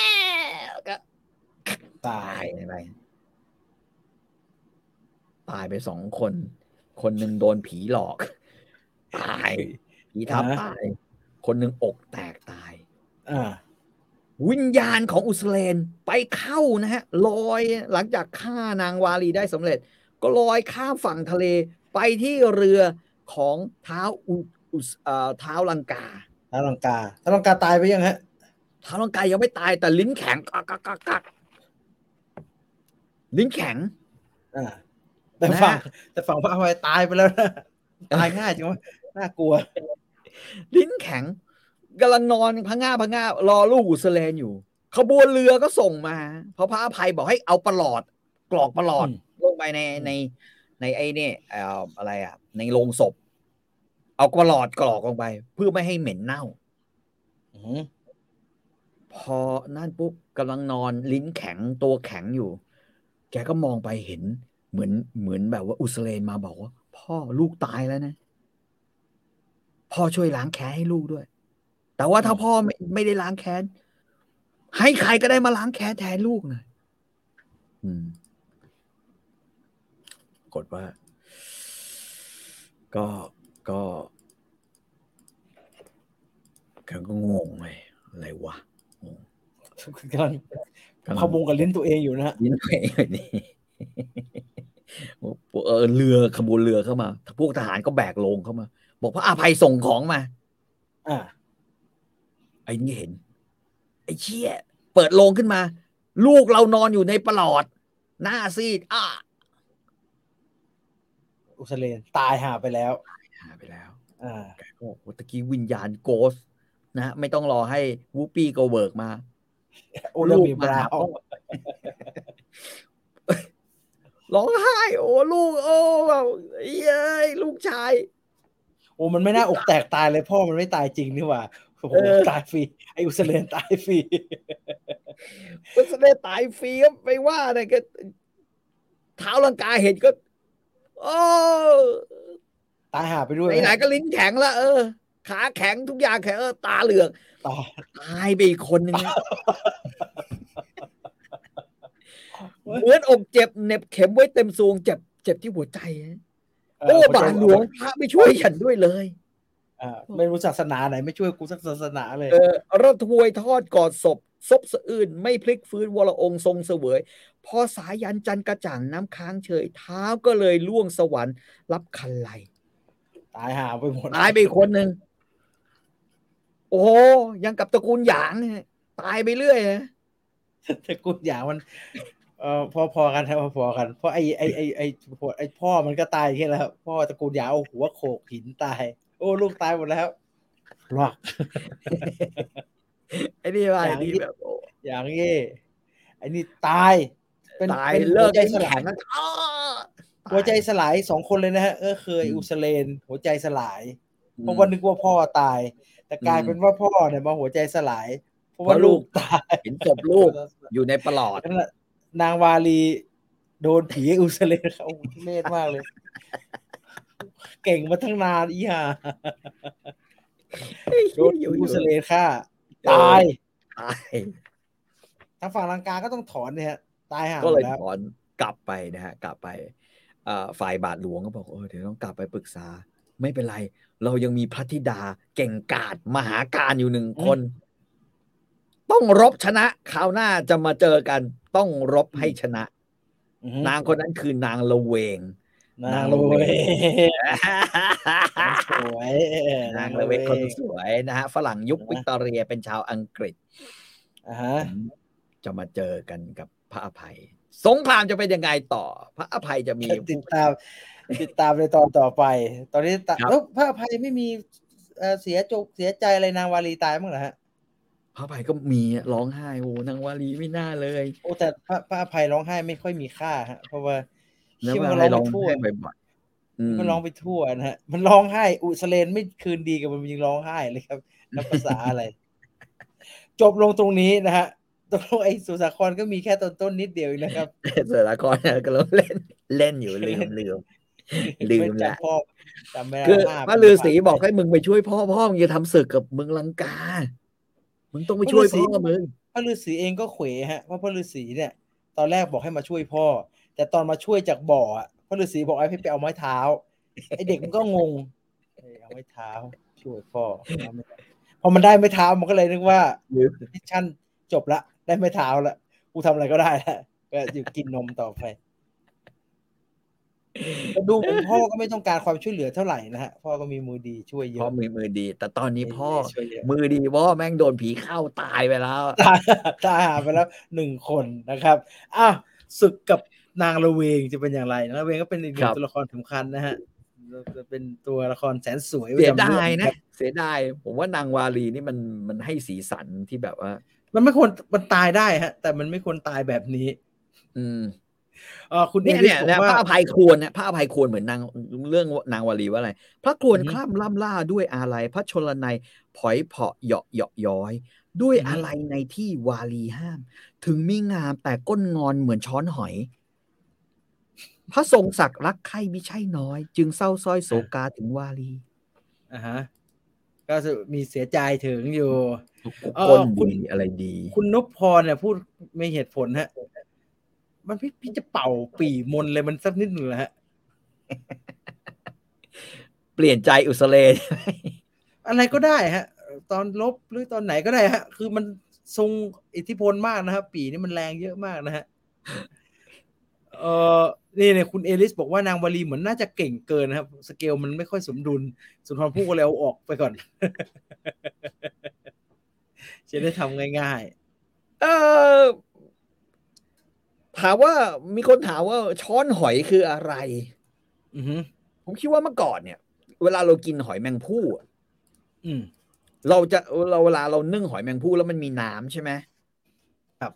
ก็ตาตายยไป ตายไปสองคน คนหนึ่งโดนผีหลอกตายผีทับตาย คนหนึ่งอกแตกตายอ่าวิญญาณของอุสเลนไปเข้านะฮะลอยหลังจากฆ่านางวาลีได้สำเร็จ ก็ลอยข้ามฝั่งทะเลไปที่เรือของเท้าอุอุสเอ่อเท้าลังกาท้าลังกาท้าลังกาตายไปยังฮะเท้าลังกายังไม่ตายแต่ลิ้นแข็งกักกักกักกักลิ้นแข็งอ่า แต่นะฝั่งแต่ฝั่งพระอภัยตายไปแล้วนะตายง่ายจังวะน่ากลัว ลิ้นแข็งกำลังนอนพังงาพังงารอลูกอุสเลนอยู่ ขบวนเรือก็ส่งมา เพราะพระอภัยบอกให้เอาประหลอด กรอกประหลอดอืมลงไปในในในไอ้นี่เอ่ออะไรอะ ในโรงศพ เอาประหลอดกรอกลงไป เพื่อไม่ให้เหม็นเน่าอืมพอนั่นปุ๊บกำลังนอนลิ้นแข็งตัวแข็งอยู่ แกก็มองไปเห็น เหมือนเหมือนแบบว่าอุสเลนมาบอกว่า พ่อลูกตายแล้วนะ พ่อช่วยล้างแค้นให้ลูกด้วย แต่ว่าถ้าพ่อไม่ไม่ได้ล้างแค้น ให้ใครก็ได้มาล้างแค้นแทนลูกหน่อยอืมกดว่า ก็ก็แกก็งงเลยอะไรวะงงกำลังพะวงกับลิ้นตัวเองอยู่นะฮะยินไปนี่เออ เรือขบวนเรือเข้ามา พวกทหารก็แบกลงเข้ามา บอกพระอาภัยส่งของมา อ่า ไอ้นี่เห็น ไอ้เชี่ยเปิดโลงขึ้นมา ลูกเรานอนอยู่ในปลอด หน้าซีดอ้าอุสเลนตายหาไปแล้วหายไปแล้วอ่าแกก็บอกว่าตะกี้วิญญาณโกสนะไม่ต้องรอให้วูปปี้โกเวิร์กมา โอ้ลูกมีบราว ร้องไห้ โอ้ลูก โอ้แบบเย้ยลูกชาย โอ้มันไม่น่าอกแตกตายเลยพ่อมันไม่ตายจริงนี่หว่าโอ้โหเออตายฟรีไออุสเลนตายฟรีก็แสดงตายฟรีก็ไม่ว่าเนี่ยก็เท้าลังกาเห็นก็ โอ้ตายหาไปด้วยไหนๆก็ลิ้นแข็งแล้วเออ ขาแข็งทุกอย่างแข็งเออตาเหลือกตายตายไปอีกคนนึงนะ เหมือนอกเจ็บเหน็บเข็มไว้เต็มซวงเจ็บเจ็บที่หัวใจนะโอ้บาทหลวงพระไม่ช่วยฉันด้วยเลยอ่าไม่รู้ศาสนาไหนไม่ช่วยกูสักศาสนาเลยเออระถวยทอดกอดศพซบสะอื้นไม่พลิกฟื้นวรองค์ทรงเสวย พอสายันจันทร์กระจ่างน้ำค้างเฉยเท้าก็เลยล่วงสวรรค์ รับคันไลตายหาไปหมดตายไปอีกคนหนึ่งโอ้โหยังกับตระกูลหยางเนี่ยตายไปเรื่อยนะแต่กูอย่างมัน เอ่อพอพอกันครับพอๆกัน เพราะไอไอไอไอไอพ่อมันก็ตายแค่แล้วพ่อตระกูลยาวเอาหัวโขกหินตาย โอ้ลูกตายหมดแล้วหรอกไอ้นี่ว่าอย่างไอ้นี่นี้แบบโอ้อย่างนี้ไอ้นี่ตาย เป็นตายเป็นเลิหักวใจได้สลาแข็ยงนะอ้อหัวใจสลายสองคนเลยนะฮะก็เคยอืมอุสเลน หัวใจสลายอืมเพราะว่านึกว่าพ่อตาย แต่กลายอืมเป็นว่าพ่อเนี่ยมาหัวใจสลายเพราะเพว่าราะลูลูกกตายเห็นศพลูกอยู่ในปลอด นั่นแหละนางวาลี โดนผีอุสเลนเขาโอ้โหทุเล่มากเลย เก่งมาทั้งนานอีห่าโดนผีอุสเลนฆ่าตายตายทางฝั่งลังกาก็ต้องถอนเนี่ยฮะตายห่าก็หมเลยดแล้วถอนกลับไปนะฮะ กลับไปอ่าฝ่ายบาทหลวงก็บอกเออเดี๋ยวต้องกลับไปปรึกษา ไม่เป็นไร เรายังมีพระธิดาเก่งกาจมหาการอยู่หนึ่งคน ต้องรบชนะคราวหน้าจะมาเจอกัน ต้องรบให้ชนะอือฮึนางคนนั้นคือนางละเวง นางละเวงสวยนางละเวงคนสวยนะฮะฝรั่งยุควิกตอเรียเป็นชาวอังกฤษอ่าฮะจะมาเจอกันกับพระอภัย สงครามจะเป็นยังไงต่อ พระอภัยจะมีติดตาม ติดตามในตอนต่อไป ตอนนี้ตาครับแล้วพระอภัยไม่มีเอ่อเสียจกเสียใจอะไรนางวาลีตายมั้งเหรอฮะ พระอภัยก็มีร้องไห้โอ้นางวาลีไม่น่าเลย โอ้แต่พระพระอภัยร้องไห้ไม่ค่อยมีค่าฮะเพราะว่าแล้วชื่อว่ามันอะไรร้ร้อองงไปทั่วไห้บ่อยๆอืมมันร้องไปทั่วนะฮะมันร้องไห้ อุสเลนไม่คืนดีกับมันยังร้องไห้เลยครับนับภาษาอะไร จบลงตรงนี้นะฮะตรงไอ้สุสาครก็มีแค่ต้นต้นๆนิดเดียวเองนะครับเสือละครเนี่ยก็เล่นเล่นอยู่ลืมลืมลืมละไจำพ่อจำไม่ได้คือห้าพระปีฤาษีผ่านไปบอกให้มึงไปช่วยพ่อพ่อมึงจะทำศึกกับเมืองลังกา มึงต้องไปช่วยพ่อมึงพระฤาษีเองก็เขวฮะเพราะพระฤาษีเนี่ย ตอนแรกบอกให้มาช่วยพ่อ แต่ตอนมาช่วยจากบ่ออะพระฤาษีบอกให้ไปเอาไม้เท้าไอเด็กมันก็งงเอ้ยเอาไม้เท้าช่วยพ่อเอาไม้พอมันได้ไม้เท้ามันก็เลยนึกว่ามิชชั่นจบละ ได้ไม้เท้าละกูทำอะไรก็ได้ละก็อยู่กินนมต่อไปแต่ ดูเหมือนพ่อก็ไม่ต้องการความช่วยเหลือเท่าไหร่นะฮะพ่อก็มีมือดีช่วยเยพ่ออะมือมือดี แต่ตอนนี้พ่อช่วยเยอะมือดีเพราะว่าแม่งโดนผีเข้าตายไปแล้วตายตายหาไปแล้วหนึ่งคนนะครับอะศึกกับนางละเวงจะเป็นอย่างไรนางละเวงก็เป็นอีกหนึ่ครังบตัวละครสำคัญนะฮะจะเป็นตัวละครแสนสวยเสียประจำดายรื่องนะครับเสียดายผมว่านางวาลีนี่มันมันให้สีสันที่แบบว่า มันไม่ควรมันตายได้ฮะ แต่มันไม่ควรตายแบบนี้ อืม เออคุณเอเนี่ยริสเนี่ยบอกเนี่ยพว่าระอภัยควรเนี่ยพระอภัยควรเหมือนนางเรื่องนางวลีว่าอะไร พระควรอือฮึคล่ำล่ำล่าด้วยอะไรพระชนนัยผอยเพาะเหยาะเหยาะย้อย ด้วยอือฮึอะไรในที่วาลีห้าม ถึงมีงามแต่ก้นงอนเหมือนช้อนหอย พระทรงศักดิ์รักใครมิใช่น้อย จึงเศร้าสร้อยโศกาถึงวาลีอ่าฮะก็จะมีเสียใจถึงอยู่เออก้นคุณดีอะไรดี คุณนพพรเนี่ยพูดไม่เหตุผลฮะ มันพี่พี่จะเป่าปีมนเลยมันสักนิดหนึ่งเหรอฮะ เปลี่ยนใจอุสเลนอะไรก็ได้ฮะ ตอนลบหรือตอนไหนก็ได้ฮะ คือมันทรงอิทธิพลมากนะครับ ปีนี่มันแรงเยอะมากนะฮะเออนี่เนี่ยคุณเอลิสบอกว่านางวลีเหมือนน่าจะเก่งเกินนะครับ สเกลมันไม่ค่อยสมดุล สุนทรภู่ก็เลยเอาออกไปก่อน จะได้ทำง่ายเออ ถามว่ามีคนถามว่าช้อนหอยคืออะไรๆอือฮึผมคิดว่าเมื่อก่อนเนี่ย เวลาเรากินหอยแมงผู้อะอืม เราจะเราเวลาเรานึ่งหอยแมงผู้แล้วมันมีน้ำใช่ไหมครับ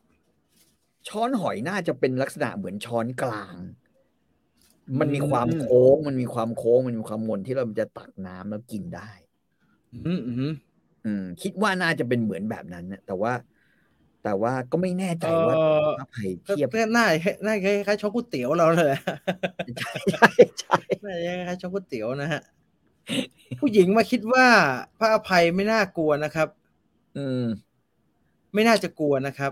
ช้อนหอยน่าจะเป็นลักษณะเหมือนช้อนกลาง มันมีความโค้ง มันมีความโค้ง มันมีความมนที่เราจะตักน้ำแล้วกินได้ อืมอืมอืม คิดว่าน่าจะเป็นเหมือนแบบนั้นนะแต่ว่า แต่ว่าก็ไม่แน่ใจเอว่าอถ้าไผ่ก็เทียบก็น่าน่าคล้ายๆช็อกก๋วยเตี๋ยวเราเลยใช่ใช่ใช่น่าจะคล้ายๆช็อกก๋วยเตี๋ยวนะฮะผู้หญิงมาคิดว่าพระอภัยไม่น่ากลัวนะครับ อืม ไม่น่าจะกลัวนะครับ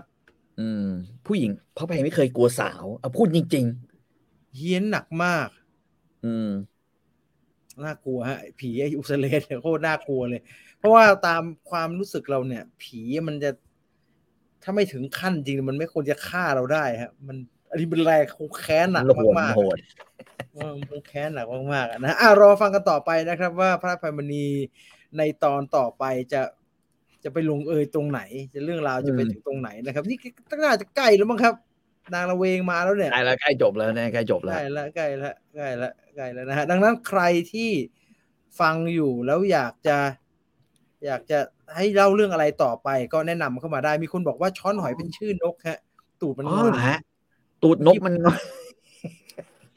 อืม ผู้หญิงเพราะไผ่ไม่เคยกลัวสาวเอาพูดจริงเฮี้ยนหนักมากๆอืมน่ากลัวฮะผีไอ้อุสเลนเนี่ยโคตรน่ากลัวเลย เพราะว่าตามความรู้สึกเราเนี่ย ผีมันจะ ถ้าไม่ถึงขั้นจริงมันไม่ควรจะฆ่าเราได้ฮะ มันอันนี้เป็นแรงคงแค้นหนักโหดมากโหดๆว่ามันคงแค้นหนักมากๆอะนะอะรอฟังกันต่อไปนะครับ ว่าพระอภัยมณีในตอนต่อไปจะจะไปลงเอยตรงไหน จะเรื่องราวจะไปถึงตรงไหนนะครับ นี่ตั้งน่าจะใกล้แล้วมั้งครับนางละเวงมาแล้วเนี่ยใกล้แล้วใกล้จบแล้วนะใกล้จบแล้วใกล้ละใกล้ละใกล้ละใกล้ละนะฮะดังนั้นใครที่ฟังอยู่แล้วอยากจะ อยากจะ ให้เล่าเรื่องอะไรต่อไปก็แนะนำเข้ามาได้ มีคนบอกว่าช้อนหอยเป็นชื่อนกฮะ ตูดมันอ๋งออนเหรอฮะ ตูดนกมัน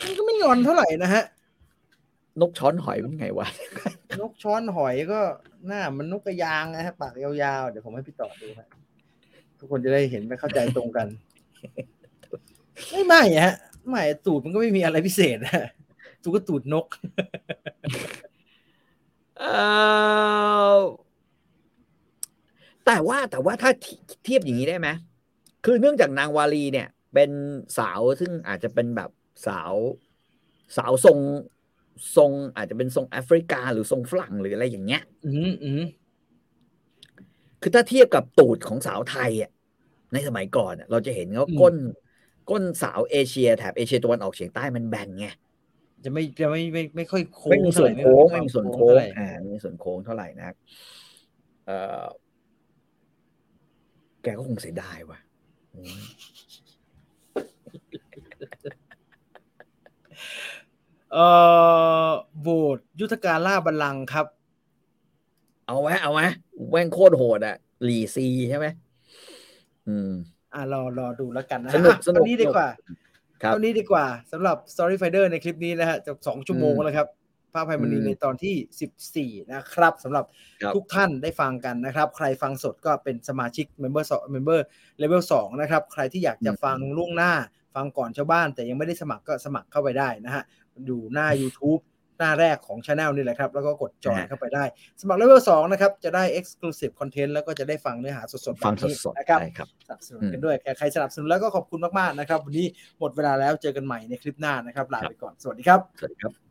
มันก็ไม่งอนเท่าไหร่นะฮะ นกช้อนหอยเป็นไงวะ นกช้อนหอยก็หน้ามันนกกระยางนะฮะปากยาวๆ เดี๋ยวผมให้พี่ต่อดูฮะทุกคนจะได้เห็นไม่เข้าใจตรงกัน ไม่ไม่ฮะไม่ตูดมันก็ไม่มีอะไรพิเศษนะตูดก็ตูดนก เออ แต่ว่าแต่ว่าถ้าเทีเทียบอย่างนี้ได้ไหมคือเนื่องจากนางวาลีเนี่ย เป็นสาวซึ่งอาจจะเป็นแบบสาวสาวทรงทรงอาจจะเป็นทรงแอฟริกา หรือทรงฝรั่งหรืออะไรอย่างเงี้ย อืมอืมคือถ้าเทียบกับตูดของสาวไทยอะในสมัยก่อนอะเราจะเห็นว่าก้น ก้นสาวเอเชียแถบเอเชียตะวันออกเฉียงใต้มันแบนไงจะไม่จะไม่ไม่ไม่ค่อยโค้งไม่มีส่วนโค้งไม่มีส่วนโค้งเท่าไหร่อ่าไม่มีส่วนโค้งเท่าไหร่นักเออ แกก็คงเสียดายว่ะเอ่อโหวตยุทธการล่าบัลลังก์ครับ เอาไว้เอาไว้แม่งโคตรโหดอะหลีซีใช่ไหมอืม อ่ารอรอดูแล้วกันนะสนุกอะสนุกเท่านี้ดีกว่าครับเท่านี้ดีกว่าสำหรับ Story Finder ในคลิปนี้นะฮะจะสองชั่วโมงอืมแล้วครับ ภาพไพมณีอืมในตอนที่ 14 นะครับสำหรับครับทุกท่านได้ฟังกันนะครับ ใครฟังสดก็เป็นสมาชิก Member สอง Member Level 2 นะครับ ใครที่อยากจะฟังล่วงหน้า ฟังก่อนชาวบ้าน แต่ยังไม่ได้สมัครก็สมัครเข้าไปได้นะฮะดูหน้า YouTube หน้าแรกของ Channel นี่แหละครับ แล้วก็กดจอยนะฮะเข้าไปได้ สมัคร Level 2นะครับ จะได้ Exclusive Content แล้วก็จะได้ฟังเนื้อหาสดๆแบบฟังนี้สดๆนะครับใช่ครับสนับสนุนกันด้วย ใครสนับสนุนแล้วก็ขอบคุณมากๆนะครับ วันนี้หมดเวลาแล้วเจอกันใหม่ในคลิปหน้านะครับ ลาไปก่อน สวัสดีครับ สวัสดีครับ